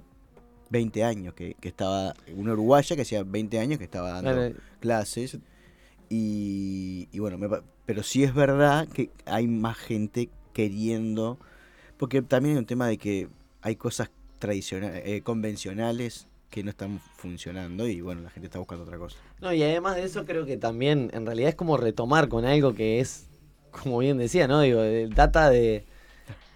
20 años, que, que estaba, una uruguaya que hacía 20 años que estaba dando clases. Y, y bueno, me pero sí es verdad que hay más gente queriendo, porque también hay un tema de que hay cosas tradicionales, eh, convencionales que no están funcionando y bueno, la gente está buscando otra cosa. No, y además de eso creo que también en realidad es como retomar con algo que es, como bien decía, ¿no? Digo, data de...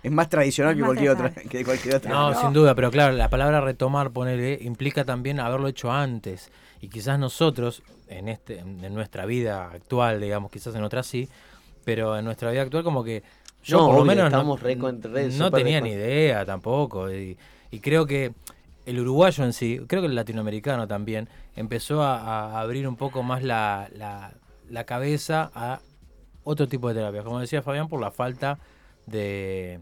Es más tradicional Es que más cualquier otra, tradicional. que cualquier otra. No, sin duda, pero claro, la palabra retomar, ponerle, implica también haberlo hecho antes. Y quizás nosotros, en este, en nuestra vida actual, digamos, quizás en otras sí, pero en nuestra vida actual como que yo No, por lo obvio, menos no, estamos re con- re no súper tenía ni idea tampoco. Y, y creo que el uruguayo en sí, creo que el latinoamericano también, empezó a, a abrir un poco más la, la- la cabeza a otro tipo de terapia. Como decía Fabián, por la falta de,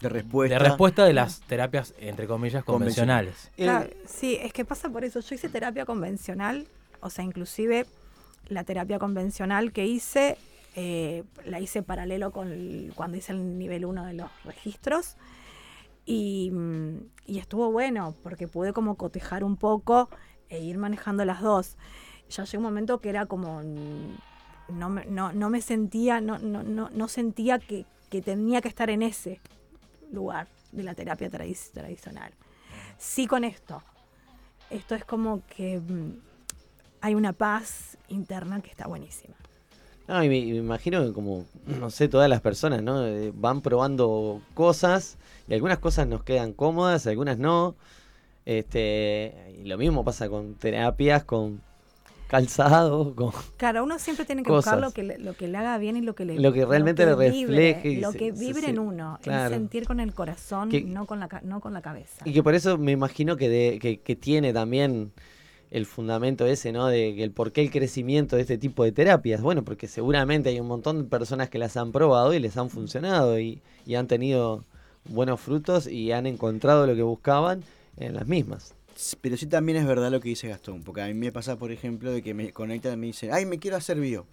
De respuesta. de respuesta de las terapias, entre comillas, convencionales. Claro, sí, es que pasa por eso. Yo hice terapia convencional, o sea, inclusive la terapia convencional que hice, eh, la hice paralelo con cuando hice el nivel 1 de los registros. Y, mm, y estuvo bueno, porque pude como cotejar un poco e ir manejando las dos. Ya llegó un momento que era como... mm, No no, no me sentía, no, no, no, sentía que, que tenía que estar en ese lugar de la terapia tradi- tradicional. Sí con esto. Esto es como que mm, hay una paz interna que está buenísima. No, y me, imagino que como, no sé, todas las personas, ¿no? Eh, van probando cosas y algunas cosas nos quedan cómodas, algunas no. Este, y lo mismo pasa con terapias, con calzado, con Claro, uno siempre tiene que buscar lo que, le, lo que le haga bien y lo que le Lo que realmente le vibre, refleje y lo que vibre en uno, claro. el sentir con el corazón, Que- no con la no con la cabeza. Y que por eso me imagino que, de- que, que tiene también el fundamento ese, ¿no? De el por qué el crecimiento de este tipo de terapias. Bueno, porque seguramente hay un montón de personas que las han probado y les han funcionado y, y han tenido buenos frutos y han encontrado lo que buscaban en las mismas. Pero sí también es verdad lo que dice Gastón, porque a mí me pasa, por ejemplo, de que me conectan y me dicen, ay, me quiero hacer bio.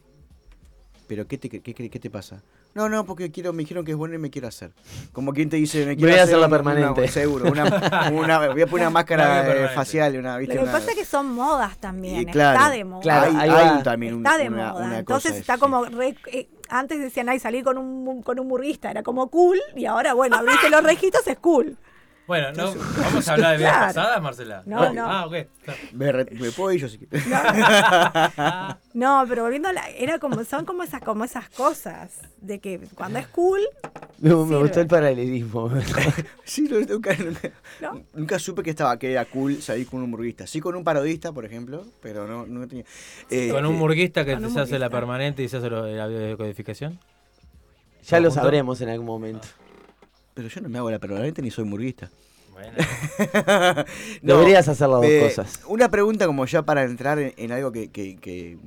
Pero ¿qué te, qué- qué te pasa? No, no, porque quiero, me dijeron que es bueno y me quiero hacer. Como quien te dice, me quiero Voy a hacer hacerla una- permanente. una- seguro, una, una- voy a poner una máscara eh, facial, una, Lo ¿viste? que Una- pasa es que son modas también, Y claro, está de moda. Claro, hay, hay también un- está de una, moda. una Entonces está como re- eh, antes decían, ay, salir con un con un murguista era como cool y ahora bueno, abrirse los registros es cool. Bueno, no, vamos a hablar de vidas Claro. pasadas, Marcela. No, no. Ah, ok. Me, re- me puedo ir yo si quieres. No, pero volviendo a la, era como son como esas como esas cosas de que cuando es cool, Me, gustó el paralelismo. Sí, no, nunca, nunca, ¿No? nunca supe que estaba que era cool salir con un murguista. Sí con un parodista, por ejemplo, pero no, no tenía. Eh, Con un eh, murguista que se hace la permanente y se hace lo- la biodecodificación. ya lo sabremos en algún momento. Pero yo no me hago la permanente ni soy murguista. Bueno. No, Deberías hacer las dos eh, cosas. Una pregunta como ya para entrar en, en algo que, que, que,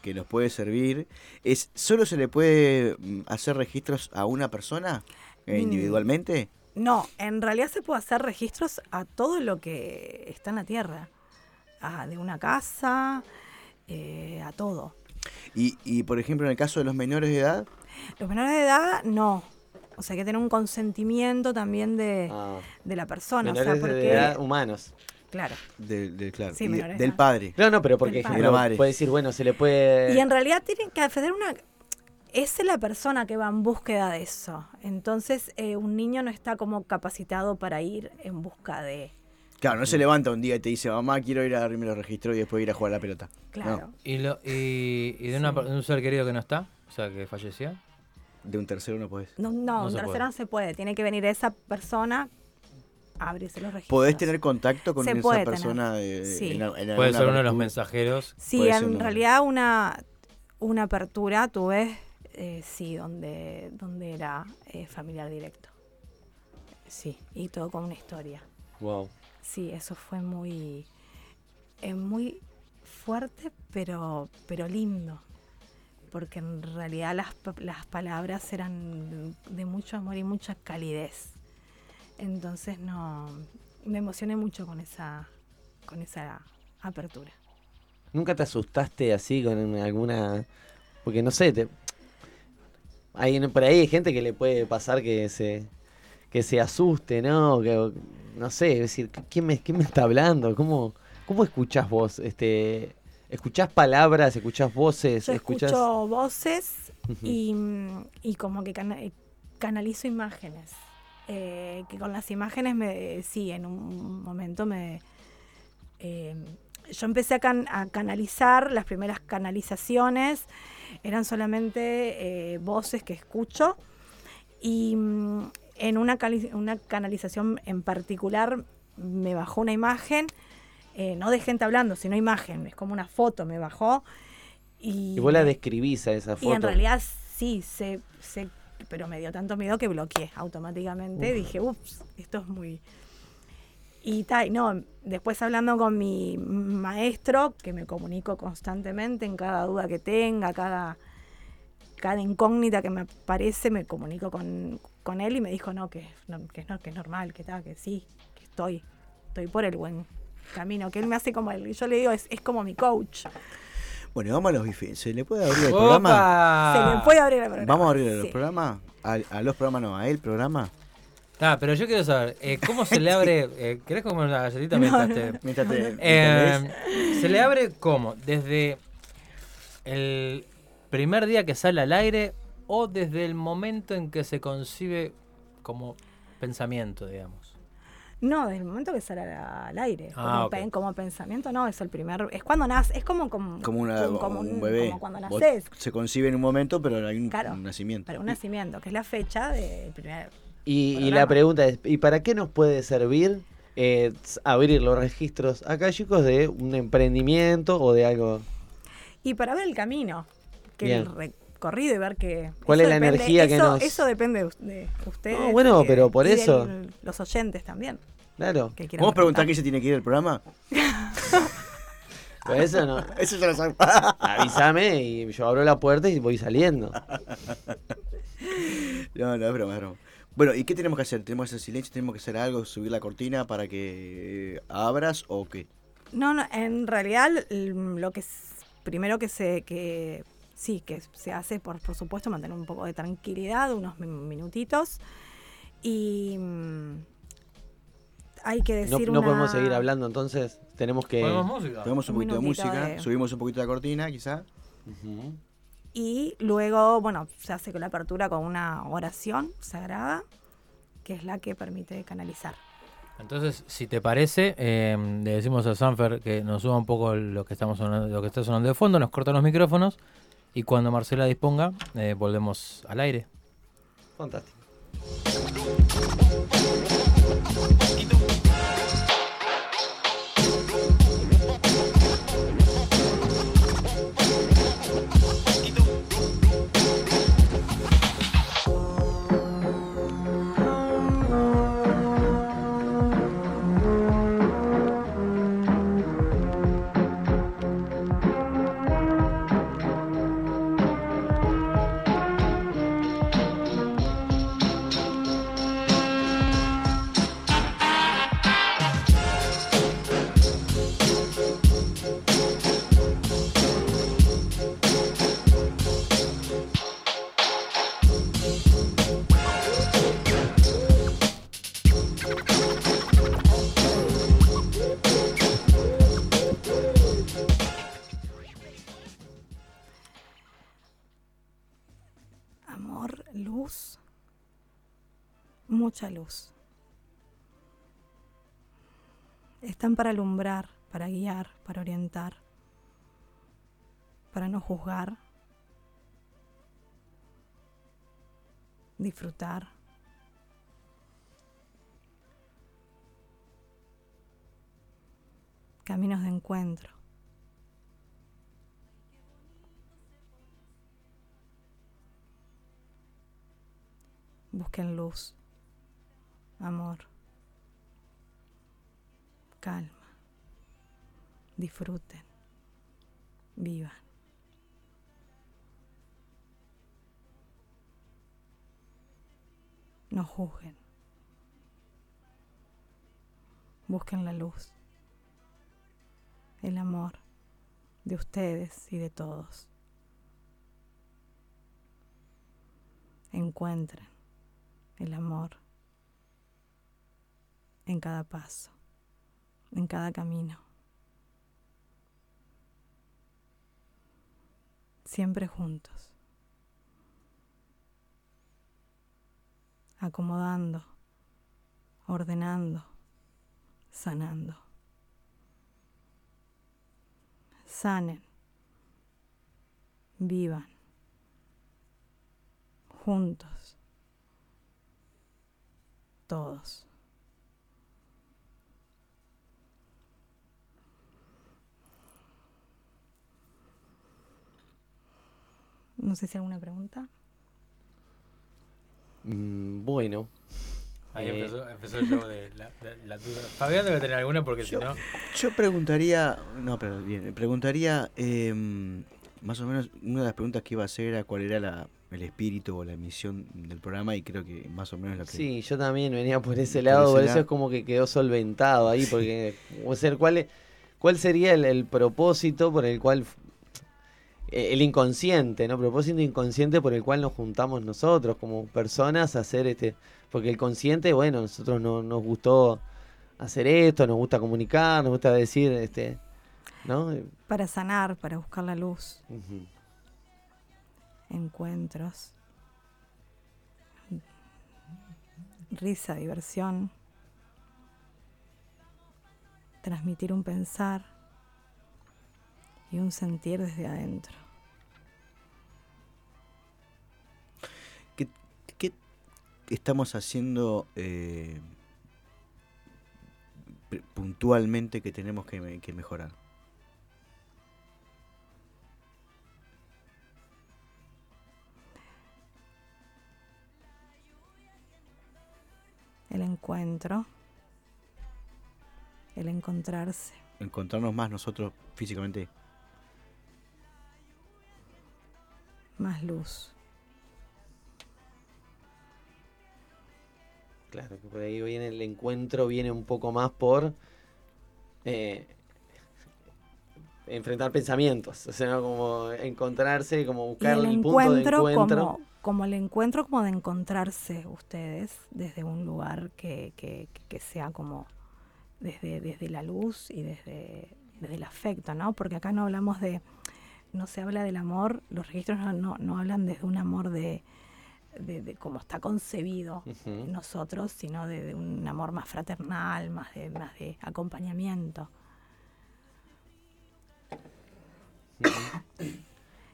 que nos puede servir es, ¿solo se le puede mm, hacer registros a una persona eh, Mm. individualmente? no, en realidad se puede hacer registros a todo lo que está en la tierra, a, de una casa, eh, a todo. Y, y, por ejemplo, en el caso de los menores de edad, Los menores de edad, no. O sea, hay que tener un consentimiento también de, Ah, de la persona. menores o sea, de porque, edad humanos. claro. del, del- claro, Sí, de- menores de del padre. No, no, pero porque ejemplo, La madre. puede decir, bueno, se le puede... Y en realidad tienen que hacer una... Es la persona que va en búsqueda de eso. Entonces, eh, un niño no está como capacitado para ir en busca de... Claro, no se levanta un día y te dice, mamá, quiero ir a abrirme los registros y después ir a jugar a la pelota. Claro. ¿Y, lo, y, y de, una de un ser querido que no está? O sea, que falleció. De un tercero no podés. No, no, No un tercero puede. no se puede. Tiene que venir esa persona a abrirse los registros. ¿Podés tener contacto con Se esa persona? de- Sí. en, en Puede ser uno de los mensajeros. Sí, en uno. realidad una, una apertura tuve, eh, sí, donde, donde era eh, familiar directo. Sí, y todo con una historia. Wow. Sí, eso fue muy, eh, muy fuerte, pero, pero lindo. Porque en realidad las, las palabras eran de mucho amor y mucha calidez. Entonces no me emocioné mucho con esa, con esa apertura. ¿Nunca te asustaste así con alguna... Porque no sé, te... por ahí hay gente que le puede pasar que se, que se asuste, ¿no? Que, no sé, es decir, ¿quién me, quién me está hablando? ¿Cómo, cómo escuchás vos? Este, ¿Escuchás palabras? ¿Escuchás voces? Yo ¿Escuchás... escucho voces y, y como que cana- eh, canalizo imágenes. Eh, que con las imágenes, me sí, en un momento me... eh, yo empecé a, can- a canalizar, las primeras canalizaciones eran solamente eh, voces que escucho y mm, en una, una canalización en particular me bajó una imagen, eh, no de gente hablando, sino imagen, es como una foto me bajó. Y, Y vos la describís a esa y foto. en realidad sí, sé, sé, pero me dio tanto miedo que bloqueé automáticamente. Uf. Dije, ups, esto es muy... Y tal, no, después hablando con mi maestro, que me comunico constantemente en cada duda que tenga, cada, cada incógnita que me aparece, me comunico con, con él y me dijo, no, que, no, que, no, que es normal, que tal, que sí, que estoy, estoy por el buen camino, que él me hace como el, yo le digo, es, es como mi coach. Bueno, vamos a los bifes. ¿Se le puede abrir el ¡Opa! programa? Se le puede abrir el programa. Vamos a abrir el Sí. programa. A, a los programas no, a el programa. Ah, pero yo quiero saber, eh, ¿cómo se le abre? Eh, ¿Querés comer una galletita No, mientras no, te- no. Mientras te- Eh, ¿Se le abre cómo? ¿Desde el primer día que sale al aire o desde el momento en que se concibe como pensamiento, digamos? No, desde el momento que sale al aire. Ah, como, pensamiento, no, es el primer. Es cuando nace, es como, como, Como, una, como un un- bebé. como cuando naces. Se concibe en un momento, pero hay un, Claro. un nacimiento. Para un nacimiento, que es la fecha del primer. Y, y la pregunta es, ¿y para qué nos puede servir eh, abrir los registros acá, chicos, de un emprendimiento o de algo? Y para ver el camino, que Bien. el recorrido y ver que. ¿Cuál es la depende- energía que nos- Eso depende de us- de ustedes. No, bueno, pero por y eso. los oyentes también. Claro. que quieran ¿Podemos preguntar preguntar. quién se tiene que ir al programa? Por eso no. Eso ya lo sabe. Avísame y yo abro la puerta y voy saliendo. No, no, es broma, es broma. Bueno, ¿y qué tenemos que hacer? ¿Tenemos que hacer silencio? ¿Tenemos que hacer algo? ¿Subir la cortina para que eh, abras o qué? No, no, en realidad lo que es, primero que se que sí, que se hace por, por supuesto mantener un poco de tranquilidad, unos mi- minutitos y mm, hay que No, decir no una- podemos seguir hablando, entonces tenemos que... ¿Ponemos música? Ponemos un, Un poquito de música, de- subimos un poquito la cortina, quizá. Ujú. y luego, bueno, se hace con la apertura con una oración sagrada que es la que permite canalizar. Entonces, si te parece, eh, le decimos a Sanfer que nos suba un poco lo que estamos sonando, lo que está sonando de fondo, nos corta los micrófonos y cuando Marcela disponga, eh, volvemos al aire. Fantástico. Mucha luz. Están para alumbrar, para guiar, para orientar, para no juzgar, disfrutar. Caminos de encuentro. Busquen luz, amor, calma, disfruten, vivan. No juzguen. Busquen la luz, el amor de ustedes y de todos. Encuentren el amor en cada paso, en cada camino. Siempre juntos. Acomodando, ordenando, sanando. Sanen, vivan, juntos todos. No sé si alguna pregunta. Mm, bueno. Ahí Eh, empezó, empezó el show de la, de la duda. Fabián debe tener alguna porque si no. Yo preguntaría, no, pero bien, preguntaría, eh, más o menos, una de las preguntas que iba a hacer era cuál era la, el espíritu o la misión del programa y creo que más o menos lo que... Sí, yo también venía por ese Por lado, ese por eso lado. es como que quedó solventado ahí, porque, o sea, ¿cuál, es- cuál sería el, el propósito por el cual, el inconsciente, ¿no? Propósito inconsciente por el cual nos juntamos nosotros como personas a hacer este, porque el consciente, bueno, nosotros no, nos gustó hacer esto, nos gusta comunicar, nos gusta decir, este, ¿no? Para sanar, para buscar la luz. Encuentros. Risa, diversión. Transmitir un pensar y un sentir desde adentro. ¿Qué, qué estamos haciendo eh, puntualmente que tenemos que mejorar? El encuentro. El encontrarse. Encontrarnos más nosotros físicamente. Más luz. Claro, que por ahí viene el encuentro, viene un poco más por eh, enfrentar pensamientos, o sea, ¿no? como encontrarse, como Y buscar el el, punto de encuentro, encuentro. como, como el encuentro como de encontrarse ustedes desde un lugar que, que, que sea como desde, desde la luz y desde, desde el afecto, ¿no? Porque acá no hablamos de, no se habla del amor, los registros no, no, no hablan desde un amor de, de, de cómo está concebido nosotros, sino de, de un amor más fraternal, más de, más de acompañamiento.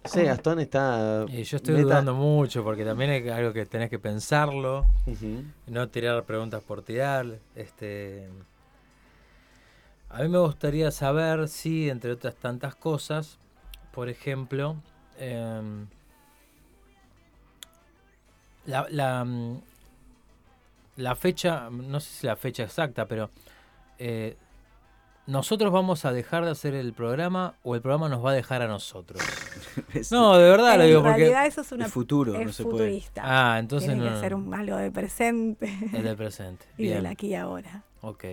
Sí, Gastón está. Y yo estoy meta- dudando mucho porque también es algo que tenés que pensarlo, no tirar preguntas por tirar. Este, a mí me gustaría saber si, entre otras tantas cosas, por ejemplo, em, la, la, mm, la fecha, no sé si la fecha exacta, pero eh, nosotros vamos a dejar de hacer el programa o el programa nos va a dejar a nosotros. No, de verdad lo en digo porque realidad eso es una El futuro, es no se puede. futurista. Ah, entonces Tiene no, que no, ser un, algo de presente. Es del presente. y Bien. del aquí y ahora. Ok.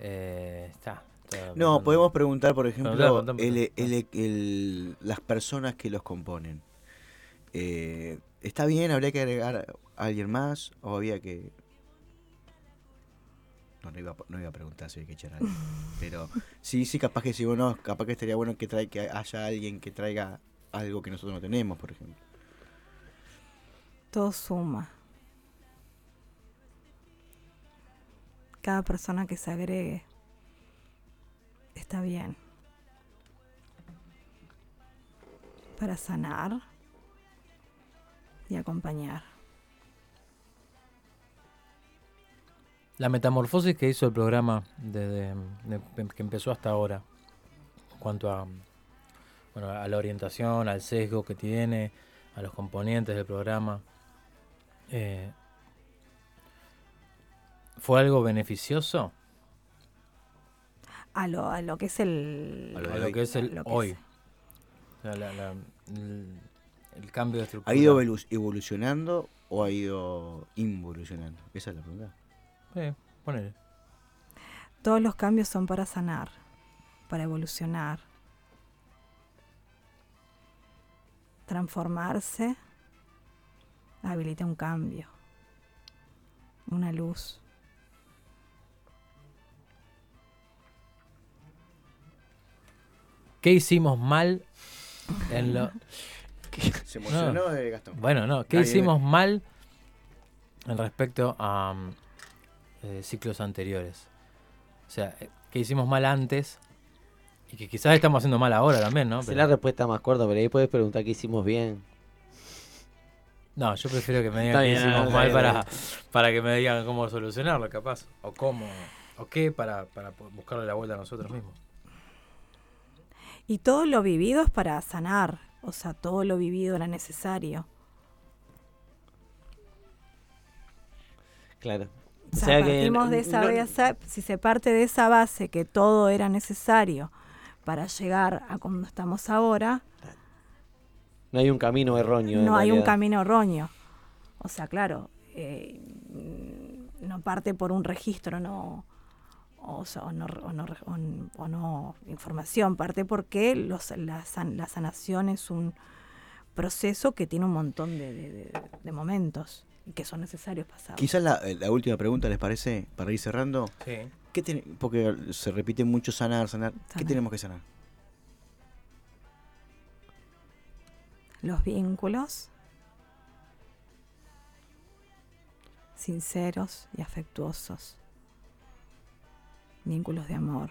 Eh, está. Está No, podemos preguntar, por ejemplo, preguntá, el- el- el- las personas que los componen. Eh, ¿Está bien? ¿Habría que agregar a alguien más? ¿O había que...? No, no iba, a- no iba a preguntar si hay que echar a alguien. Pero sí, sí, capaz que sí, bueno, capaz que estaría bueno que, trae, que haya alguien que traiga algo que nosotros no tenemos, por ejemplo. Todo suma. Cada persona que se agregue está bien. Para sanar y acompañar. La metamorfosis que hizo el programa desde de- que empezó hasta ahora, en cuanto a, bueno, a la orientación, al sesgo que tiene, a los componentes del programa, eh, ¿fue algo beneficioso? A lo, a lo que es el. A lo, que es el lo que hoy. es- O sea, la- la- el, el cambio de estructura. ¿Ha ido evolu- evolucionando o ha ido involucionando? Esa es la pregunta. Sí, ponele. Todos los cambios son para sanar, para evolucionar, transformarse, habilita un cambio, una luz. ¿Qué hicimos mal en lo... Se emocionó, No. eh, Gastón. Bueno, no. ¿Qué Nadie- hicimos mal en respecto a mm, eh, ciclos anteriores? O sea, eh, ¿qué hicimos mal antes? Y que quizás estamos haciendo mal ahora también, ¿no? Es Pero- la respuesta más corta, pero ahí puedes preguntar qué hicimos bien. no, yo prefiero que me digan qué hicimos está mal para, para que me digan cómo solucionarlo, capaz. O cómo, o qué para, para buscarle la vuelta a nosotros mismos. Y todo lo vivido es para sanar, o sea, todo lo vivido era necesario. Claro. O sea, partimos de esa no- base, si se parte de esa base que todo era necesario para llegar a como estamos ahora, no hay un camino erróneo. no hay un camino erróneo. O sea, claro, eh, no parte por un registro, no, o, sea, o no, o no o no información, parte porque los, la, san- la sanación es un proceso que tiene un montón de, de- de- de momentos y que son necesarios pasar. Quizás la, eh, la última pregunta, ¿les parece? Para ir cerrando. Sí. ¿Qué ten- porque se repite mucho sanar, sanar. ¿Qué Sanar. tenemos que sanar? los vínculos sinceros y afectuosos, vínculos de amor,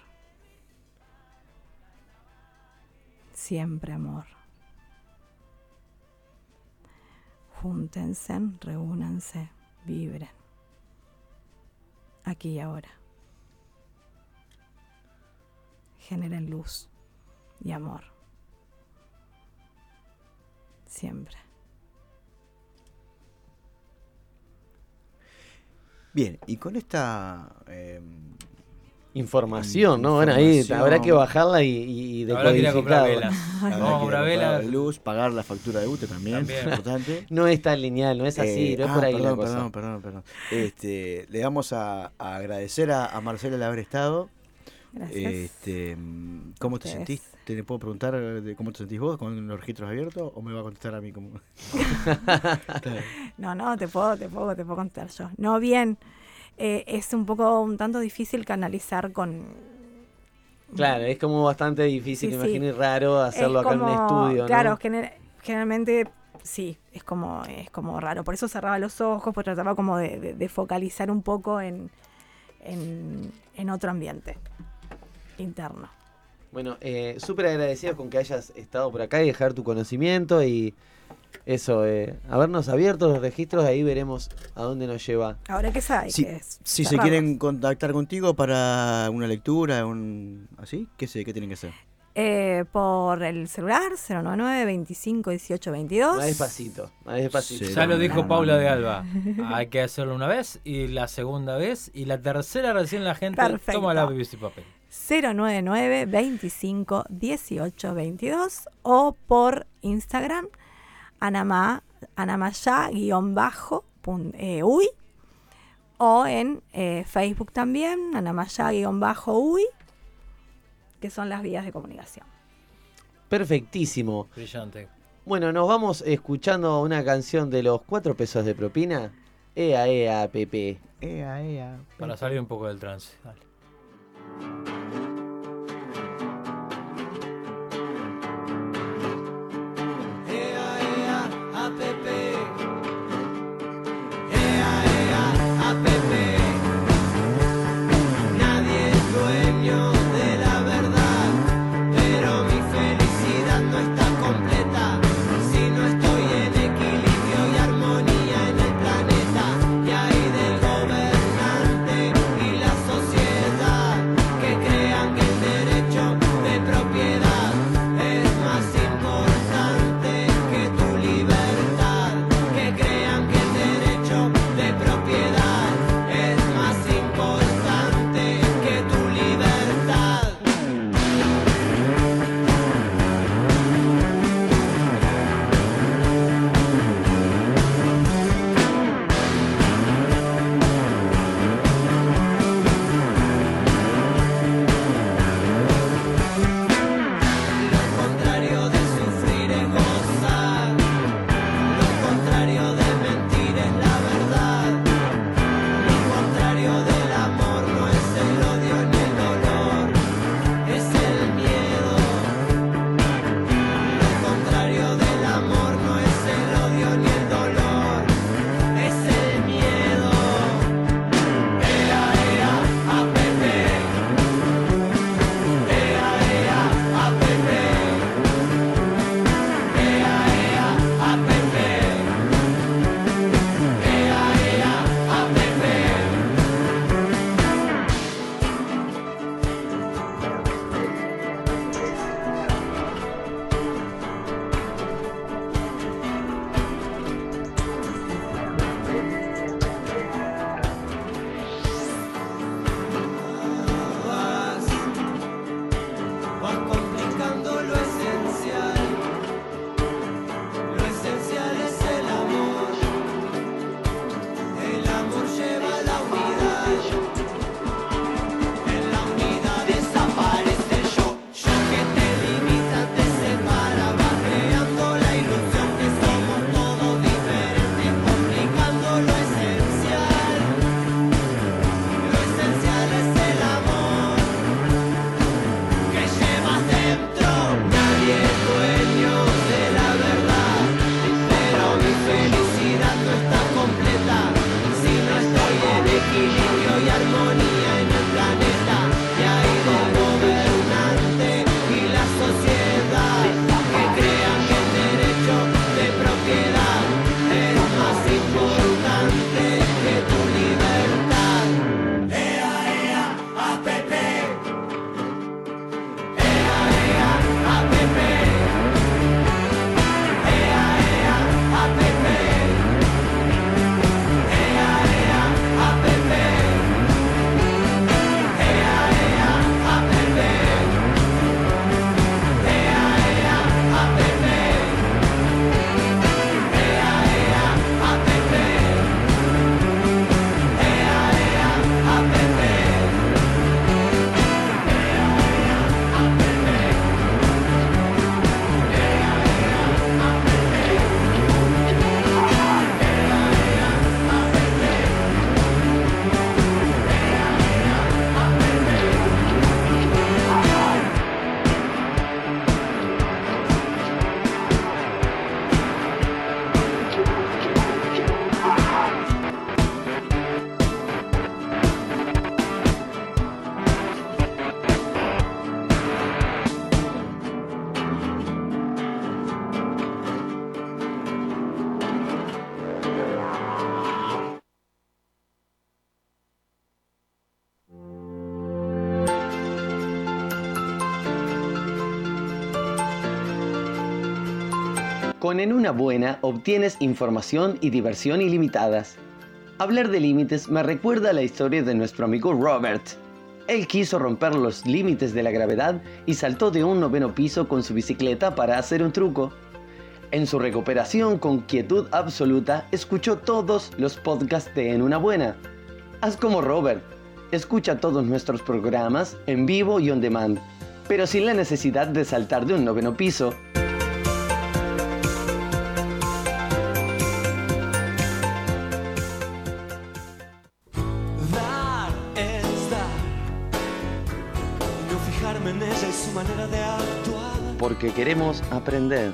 siempre amor. Júntense, reúnanse, vibren, aquí y ahora. Generen luz y amor siempre. Bien, y con esta eh, Información, ¿no? Bueno, ahí habrá que bajarla y, y, decodificarla. velas. Vamos a comprar velas. la luz, pagar la factura de UTE también, También. es importante. No es tan lineal, no es así, Eh, no es ah, por ahí la perdón, cosa. Perdón, perdón, perdón. Este, le vamos a, a agradecer a, a Marcela el haber estado. Gracias. Este, ¿Cómo te Ustedes. sentís? ¿Te puedo preguntar de cómo te sentís vos con los registros abiertos o me va a contestar a mí como? No, no, te puedo, te puedo, te puedo contar yo. No, bien. Eh, es un poco, un tanto difícil canalizar con... Claro, es como bastante difícil, Sí, imagino, y raro hacerlo es acá en un estudio, ¿no? Claro, gener- generalmente sí, es como, es como raro. Por eso cerraba los ojos, pues trataba como de, de- de focalizar un poco en, en, en otro ambiente interno. Bueno, eh, súper agradecidos con que hayas estado por acá y dejar tu conocimiento y eso, eh, habernos abierto los registros, ahí veremos a dónde nos lleva. Ahora que sabe Si, que es si se quieren contactar contigo para una lectura, un así, ¿qué sé? ¿Qué tienen que hacer? Eh, por el celular 099 25 18 22. Más despacito, más despacito. Ya lo dijo Paula de Alba. Hay que hacerlo una vez y la segunda vez y la tercera recién la gente Perfecto. toma la y papel. 099 25 18 22 o por Instagram anama anamaya guion bajo pun- eh, uy o en eh, Facebook también anamaya guion bajo uy que son las vías de comunicación. Perfectísimo. Brillante. Bueno, nos vamos escuchando una canción de los cuatro pesos de propina. Ea, ea, Pepe. Ea, ea. Para salir un poco del trance. Dale. En una buena obtienes información y diversión ilimitadas. Hablar de límites me recuerda a la historia de nuestro amigo Robert. Él quiso romper los límites de la gravedad y saltó de un noveno piso con su bicicleta para hacer un truco. En su recuperación con quietud absoluta, escuchó todos los podcasts de En una buena. Haz como Robert. Escucha todos nuestros programas en vivo y on demand, pero sin la necesidad de saltar de un noveno piso. Porque queremos aprender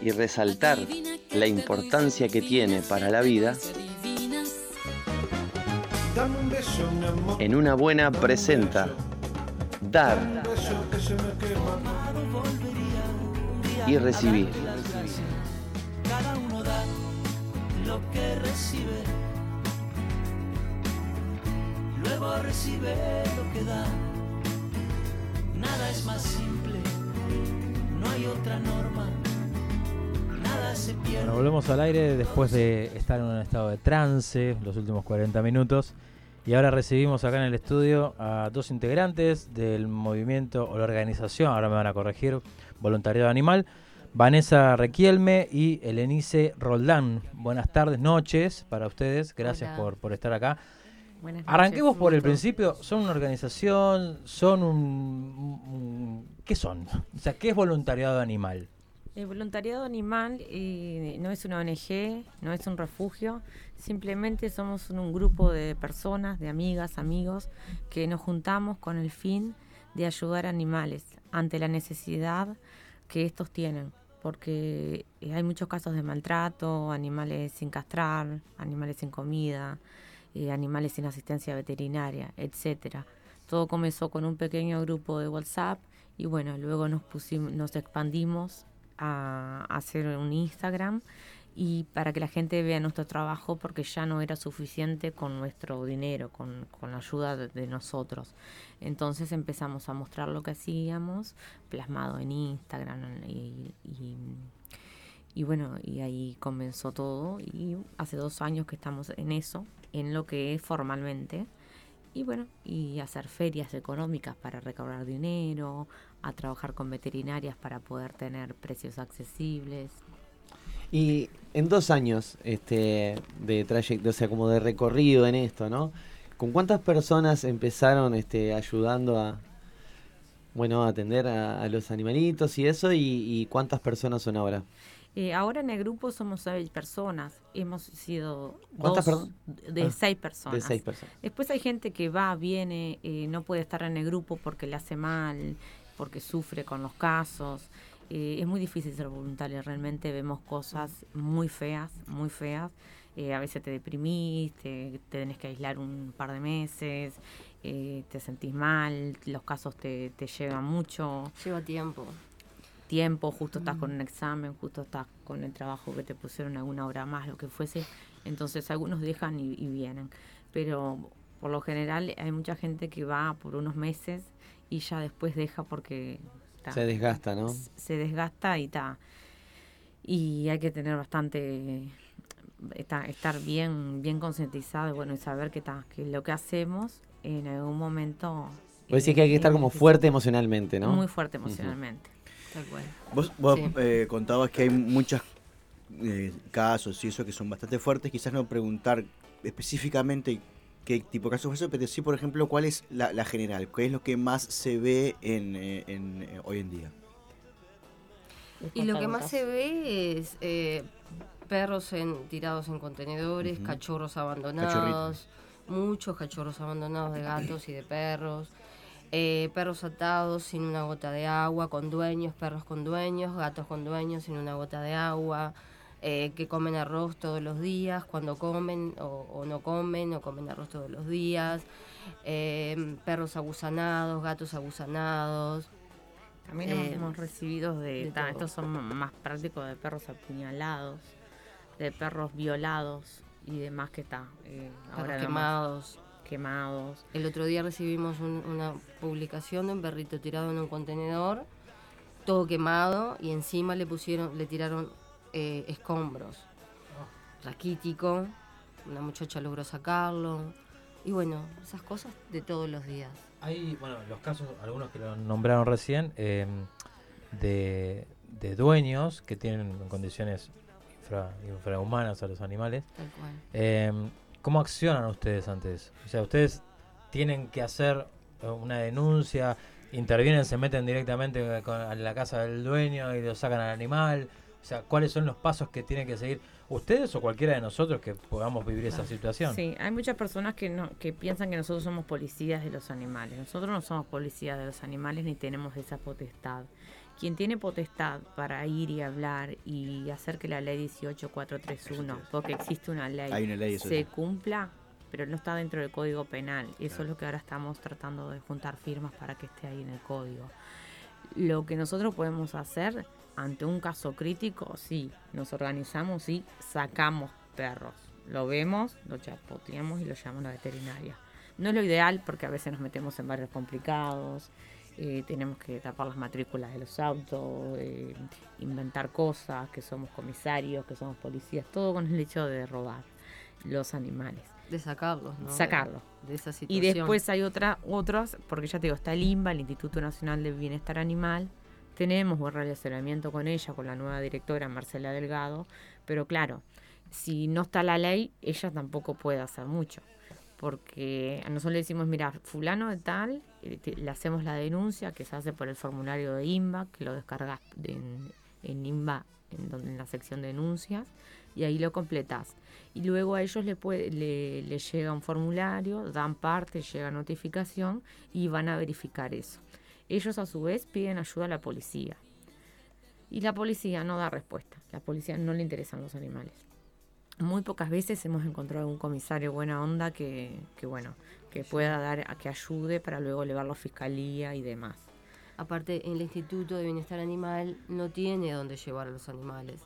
y resaltar la importancia que tiene para la vida, en una buena presenta. dar y recibir. Cada uno da lo que recibe. Luego recibe lo que da. Nada es más simple. No hay otra norma. Nada se pierde. Bueno, volvemos al aire después de estar en un estado de trance los últimos 40 minutos. Y ahora recibimos acá en el estudio a dos integrantes del movimiento o la organización, ahora me van a corregir, Voluntariado Animal, Vanessa Requielme y Elenice Roldán. Buenas tardes, noches para ustedes, gracias Hola. por, por estar acá. Buenas Arranquemos por el principio, ¿son una organización? ¿Son un, un- ¿Qué son? O sea, ¿qué es Voluntariado Animal? El voluntariado animal eh, no es una ONG, no es un refugio, simplemente somos un, un grupo de personas, de amigas, amigos, que nos juntamos con el fin de ayudar a animales ante la necesidad que estos tienen, porque eh, hay muchos casos de maltrato, animales sin castrar, animales sin comida, eh, animales sin asistencia veterinaria, etcétera. Todo comenzó con un pequeño grupo de WhatsApp y bueno, luego nos pusimos, nos expandimos a hacer un Instagram y para que la gente vea nuestro trabajo porque ya no era suficiente con nuestro dinero, con, con la ayuda de, de nosotros. Entonces empezamos a mostrar lo que hacíamos plasmado en Instagram y, y, y bueno, y ahí comenzó todo y hace dos años que estamos en eso, en lo que es formalmente. Y bueno, y hacer ferias económicas para recaudar dinero, a trabajar con veterinarias para poder tener precios accesibles. Y en dos años este, de trayecto, o sea, como de recorrido en esto, ¿no? ¿Con cuántas personas empezaron este, ayudando a, bueno, a atender a, los animalitos y eso? Y cuántas personas son ahora? Eh, ahora en el grupo somos seis personas. Hemos sido ¿Cuántas, dos perdón? de Ah, seis de personas. seis personas. Después hay gente que va, viene, eh, no puede estar en el grupo porque le hace mal, porque sufre con los casos. Eh, es muy difícil ser voluntario, realmente vemos cosas muy feas, muy feas. Eh, a veces te deprimís, te, te tenés que aislar un par de meses, eh, te sentís mal, los casos te, te llevan mucho. Lleva tiempo. Tiempo, justo estás con un examen, justo estás con el trabajo que te pusieron alguna hora más, lo que fuese. Entonces algunos dejan y, y vienen. Pero por lo general hay mucha gente que va por unos meses y ya después deja porque ta, Se desgasta, ¿no? se desgasta y está. Y hay que tener bastante, está- estar bien, bien concientizado y bueno, y saber que, ta, que lo que hacemos en algún momento Vos decís que hay que es estar como fuerte emocionalmente, ¿no? Muy fuerte emocionalmente. Tal cual. Vos, vos Sí. eh, contabas que hay muchos eh, casos y eso que son bastante fuertes. Quizás no preguntar específicamente qué tipo de casos fue eso, pero sí, por ejemplo, cuál es la, la general, qué es lo que más se ve en, eh, en, eh, hoy en día. Y lo que más se ve es eh, perros en, tirados en contenedores, cachorros abandonados, muchos cachorros abandonados de gatos y de perros, eh, perros atados sin una gota de agua, con dueños, perros con dueños, gatos con dueños sin una gota de agua, eh, que comen arroz todos los días, cuando comen o, o no comen, o comen arroz todos los días, eh, perros agusanados, gatos agusanados. También hemos, recibido de, de ta, todo. estos son más prácticos de perros apuñalados, de perros violados y demás que está. Ahora quemados. Quemados. El otro día recibimos un- una publicación de un perrito tirado en un contenedor todo quemado y encima le pusieron, le tiraron eh, escombros. Raquítico, una muchacha logró sacarlo. Y bueno, esas cosas de todos los días. Hay, bueno, los casos, algunos que lo nombraron recién, eh, de, de dueños que tienen condiciones infra- infrahumanas a los animales. Tal cual. Eh, ¿Cómo accionan ustedes ante eso? O sea, ustedes tienen que hacer eh, una denuncia, intervienen, se meten directamente con, a la casa del dueño y lo sacan al animal. O sea, ¿cuáles son los pasos que tienen que seguir ustedes o cualquiera de nosotros que podamos vivir esa situación? Sí, hay muchas personas que no, que piensan que nosotros somos policías de los animales. Nosotros no somos policías de los animales ni tenemos esa potestad. Quien tiene potestad para ir y hablar y hacer que la ley 18431, porque existe una ley, Hay una ley, se cumpla, pero no está dentro del Código Penal. Y eso es lo que ahora estamos tratando de juntar firmas para que esté ahí en el código. Lo que nosotros podemos hacer ante un caso crítico, sí, nos organizamos y sacamos perros. Lo vemos, lo chapoteamos y lo llamamos a la veterinaria. No es lo ideal porque a veces nos metemos en barrios complicados, eh, tenemos que tapar las matrículas de los autos, eh, inventar cosas, que somos comisarios, que somos policías, todo con el hecho de robar los animales. De sacarlos, ¿no? Sacarlos. De esa Y después hay otra, otros, porque ya te digo, está el INBA, el Instituto Nacional del Bienestar Animal. Tenemos buen relacionamiento con ella, con la nueva directora Marcela Delgado, pero claro, si no está la ley, ella tampoco puede hacer mucho. Porque a nosotros le decimos, mira, fulano de tal, eh, le hacemos la denuncia que se hace por el formulario de INBA, que lo descargas en, en INBA, en, donde, en la sección de denuncias, y ahí lo completas. Y luego a ellos le, puede, le llega un formulario, dan parte, llega notificación y van a verificar eso. Ellos a su vez piden ayuda a la policía. Y la policía no da respuesta. La policía no le interesan los animales. Muy pocas veces hemos encontrado un comisario buena onda que, que bueno, que pueda dar, a que ayude para luego llevarlo a fiscalía y demás. Aparte, el Instituto de Bienestar Animal no tiene dónde llevar a los animales.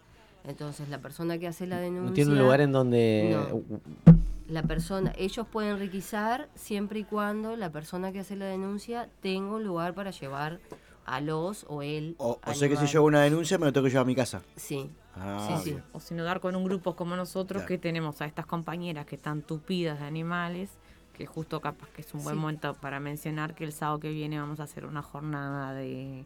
Entonces, la persona que hace la denuncia... No tiene un lugar en donde... No. La persona, ellos pueden requisar siempre y cuando la persona que hace la denuncia tenga un lugar para llevar a los o él. O, o sea que si yo hago una denuncia me lo tengo que llevar a mi casa. Sí. Ah, Sí, sí. bien. O sino dar con un grupo como nosotros Claro. que tenemos a estas compañeras que están tupidas de animales, que justo capaz que es un buen Sí. momento para mencionar que el sábado que viene vamos a hacer una jornada de,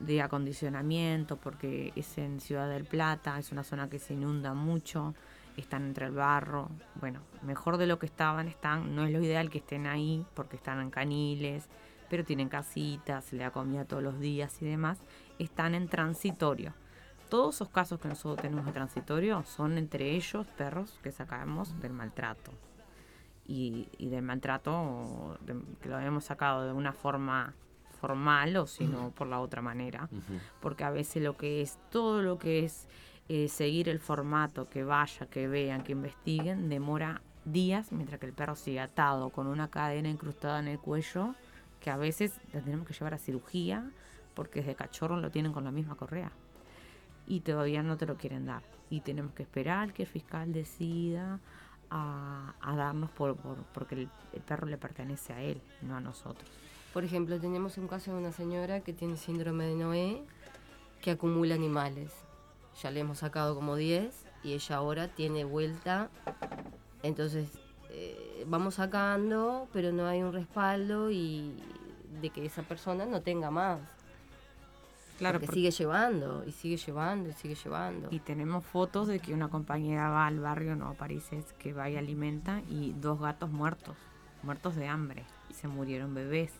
de acondicionamiento porque es en Ciudad del Plata, es una zona que se inunda mucho, están entre el barro, bueno, mejor de lo que estaban están, no es lo ideal que estén ahí porque están en caniles, pero tienen casitas, se le da comida todos los días y demás, están en transitorio. Todos esos casos que nosotros tenemos de transitorio son entre ellos perros que sacamos del maltrato. Y, y del maltrato de- que lo habíamos sacado de una forma formal o sino por la otra manera. Porque a veces lo que es, todo lo que es eh, seguir el formato, que vaya, que vean, que investiguen, demora días, mientras que el perro sigue atado con una cadena incrustada en el cuello, que a veces le tenemos que llevar a cirugía, porque desde cachorro lo tienen con la misma correa. Y todavía no te lo quieren dar. Y tenemos que esperar que el fiscal decida a, a darnos por, por- porque el, el perro le pertenece a él, no a nosotros. Por ejemplo, tenemos un caso de una señora que tiene síndrome de Noé, que acumula animales. Ya le hemos sacado como 10 y ella ahora tiene vuelta. Entonces, eh, vamos sacando, pero no hay un respaldo y de que esa persona no tenga más. Claro, porque, porque- sigue llevando y sigue llevando y sigue llevando. Y tenemos fotos de que una compañera va al barrio, no París, que va y alimenta y dos gatos muertos, muertos de hambre, y se murieron bebés.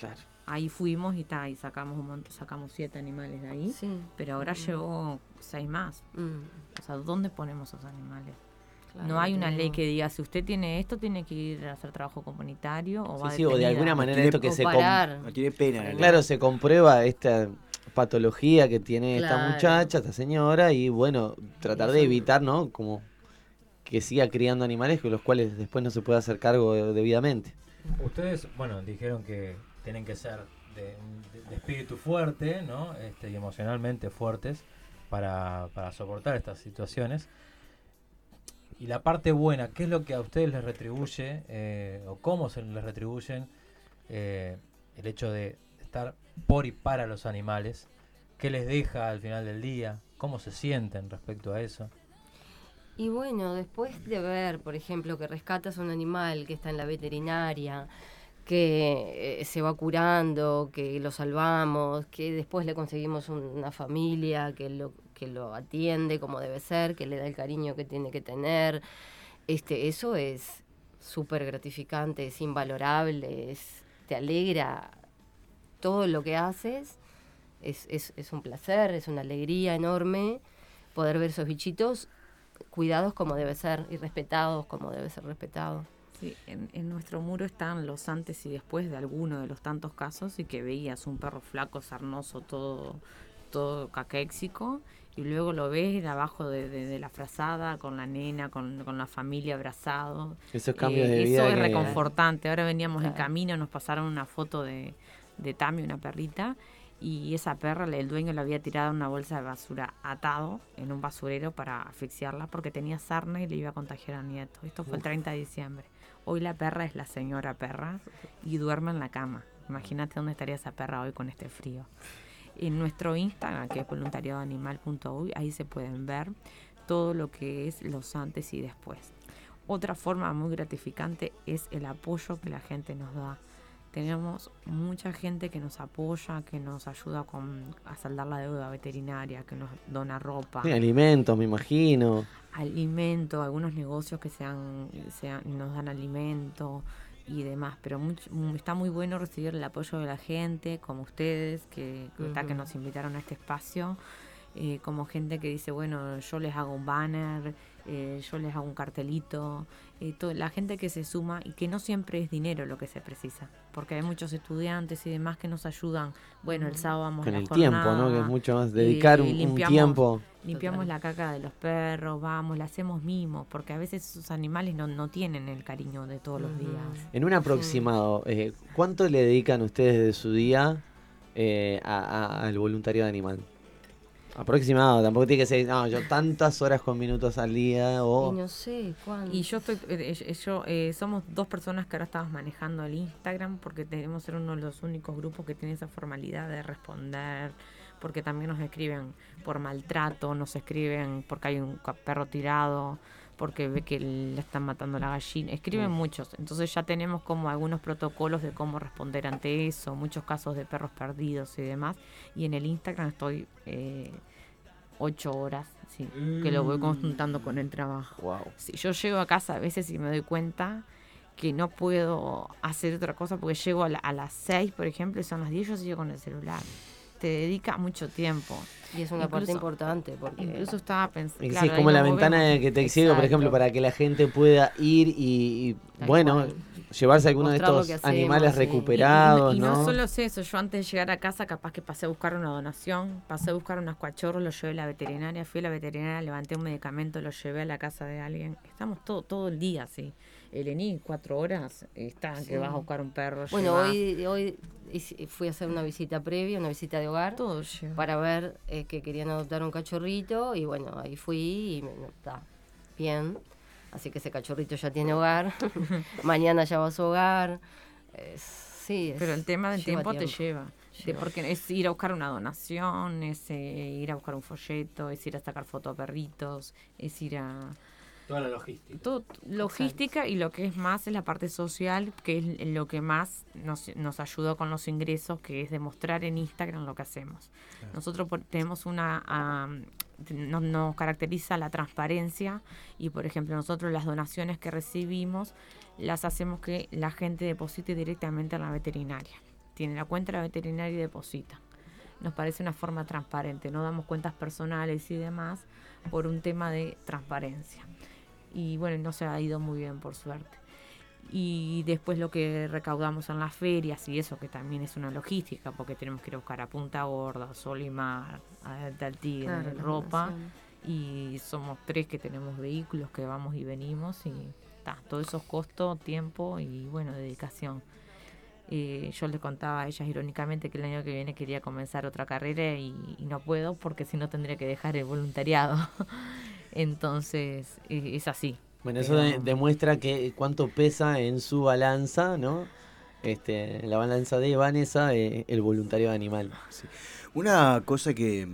Claro. Ahí fuimos y, ta, y sacamos un montón, sacamos siete animales de ahí, Sí. pero ahora Mm. llevó seis más. Mm. O sea, ¿dónde ponemos esos animales? Claro, no hay una ley que diga, si usted tiene esto, tiene que ir a hacer trabajo comunitario o va Sí, sí, o de alguna manera tiene- esto que se... No tiene pena. ¿no? Claro, se comprueba esta patología que tiene esta Claro. muchacha, esta señora, y bueno, tratar de evitar, ¿no? Como que siga criando animales con los cuales después no se puede hacer cargo de- debidamente. Ustedes, bueno, dijeron que tienen que ser de, espíritu fuerte, ¿no? Este, y emocionalmente fuertes para, para soportar estas situaciones. Y la parte buena, ¿qué es lo que a ustedes les retribuye eh, o cómo se les retribuyen eh, el hecho de estar por y para los animales ¿Qué les deja al final del día? ¿Cómo se sienten respecto a eso? Y bueno, después de ver, por ejemplo, que rescatas un animal que está en la veterinaria, que eh, se va curando, que lo salvamos, que después le conseguimos un- una familia que lo, que lo atiende como debe ser, que le da el cariño que tiene que tener, este, eso es súper gratificante, es invalorable, es, te alegra todo lo que haces, es, es, es un placer, es una alegría enorme poder ver esos bichitos cuidados como debe ser y respetados como debe ser respetado. Sí, en, en nuestro muro están los antes y después de alguno de los tantos casos y que veías un perro flaco, sarnoso, todo, todo caquéxico y luego lo ves abajo de, de- de la frazada con la nena, con, con la familia abrazado. Esos cambios de eso es reconfortante. Ahora veníamos en Claro. camino, nos pasaron una foto de, de Tami, una perrita, y esa perra, el dueño le había tirado una bolsa de basura atado en un basurero para asfixiarla porque tenía sarna y le iba a contagiar al nieto. Esto fue el Uf. 30 de diciembre. Hoy la perra es la señora perra y duerme en la cama. Imagínate dónde estaría esa perra hoy con este frío. En nuestro Instagram, que es voluntariadoanimal.uy, ahí se pueden ver todo lo que es los antes y después. Otra forma muy gratificante es el apoyo que la gente nos da. Tenemos mucha gente que nos apoya, que nos ayuda con, a saldar la deuda veterinaria, que nos dona ropa Sí, alimentos, me imagino. alimento, algunos negocios que sean, sean- nos dan alimento y demás, pero está muy bueno recibir el apoyo de la gente, como ustedes, que, que está, que Ujú. nos invitaron a este espacio, eh, como gente que dice, bueno, yo les hago un banner, eh, yo les hago un cartelito, eh, la gente que se suma y que no siempre es dinero lo que se precisa, porque hay muchos estudiantes y demás que nos ayudan, bueno, el sábado vamos Con la el tiempo, ¿no? Que es mucho más y- dedicar y un- tiempo. Limpiamos la caca de los perros, vamos, le hacemos mimos, porque a veces esos animales no, no tienen el cariño de todos los días. En un aproximado, eh, ¿cuánto le dedican ustedes de su día eh, a- a- al voluntariado animal? Aproximado, tampoco tiene que ser, no, yo tantas horas con minutos al día o... Y no sé cuándo. Y yo estoy, eh, eh, yo, eh, somos dos personas que ahora estamos manejando el Instagram porque tenemos ser uno de los únicos grupos que tiene esa formalidad de responder, porque también nos escriben por maltrato, nos escriben porque hay un perro tirado, porque ve que le están matando la gallina, escriben Mm. muchos, entonces ya tenemos como algunos protocolos de cómo responder ante eso, muchos casos de perros perdidos y demás, y en el Instagram estoy eh, ocho horas, sí, que lo voy conjuntando con el trabajo. Wow. Si yo llego a casa a veces y me doy cuenta que no puedo hacer otra cosa porque llego a, la- a las 6, por ejemplo, y son las 10, yo sigo con el celular. Te dedica mucho tiempo. Y es una parte Incluso- importante porque Incluso estaba pensando. Sí, es como la ventana que te exhibe, por ejemplo, para que la gente pueda ir y, y, bueno, llevarse alguno de Mostrar estos hacemos, animales sí. recuperados, Y, no, ¿no? solo es eso, yo antes de llegar a casa capaz que pasé a buscar una donación, pasé a buscar unos cuachorros, los llevé a la veterinaria, fui a la veterinaria, levanté un medicamento, lo llevé a la casa de alguien. Estamos todo, todo el día así. El ENI, cuatro horas, está Sí. que vas a buscar un perro. Bueno, hoy, hoy fui a hacer una visita previa, una visita de hogar, para ver eh, que querían adoptar un cachorrito y bueno, ahí fui y me, no, está bien. Así que ese cachorrito ya tiene hogar, mañana ya va a su hogar. Es- sí, es- Pero el tema del tiempo, te lleva. De- Lleva. porque es ir a buscar una donación, es eh, ir a buscar un folleto, es ir a sacar fotos a perritos, es ir a... Toda la logística. Todo, logística y lo que es más es la parte social, que es lo que más nos, nos ayudó con los ingresos, que es demostrar en Instagram lo que hacemos. Nosotros por- tenemos una... am, nos, nos caracteriza la transparencia y, por ejemplo, nosotros las donaciones que recibimos las hacemos que la gente deposite directamente en la veterinaria. Tiene la cuenta de la veterinaria y deposita. Nos parece una forma transparente, no damos cuentas personales y demás por un tema de transparencia y bueno, no se ha ido muy bien por suerte. Y después lo que recaudamos en las ferias y eso, que también es una logística, porque tenemos que ir a buscar a Punta Gorda, Solimar, a Tigre, Claro, ropa. Y somos tres que tenemos vehículos que vamos y venimos y ta, todo eso es costo, tiempo y bueno, dedicación. Eh, yo les contaba a ellas irónicamente que el año que viene quería comenzar otra carrera y, y no puedo porque si no tendría que dejar el voluntariado. Entonces, eh, es así. Bueno, eso Pero- demuestra que cuánto pesa en su balanza, ¿no? Este, la balanza de Vanessa, eh, el voluntario animal. Una cosa que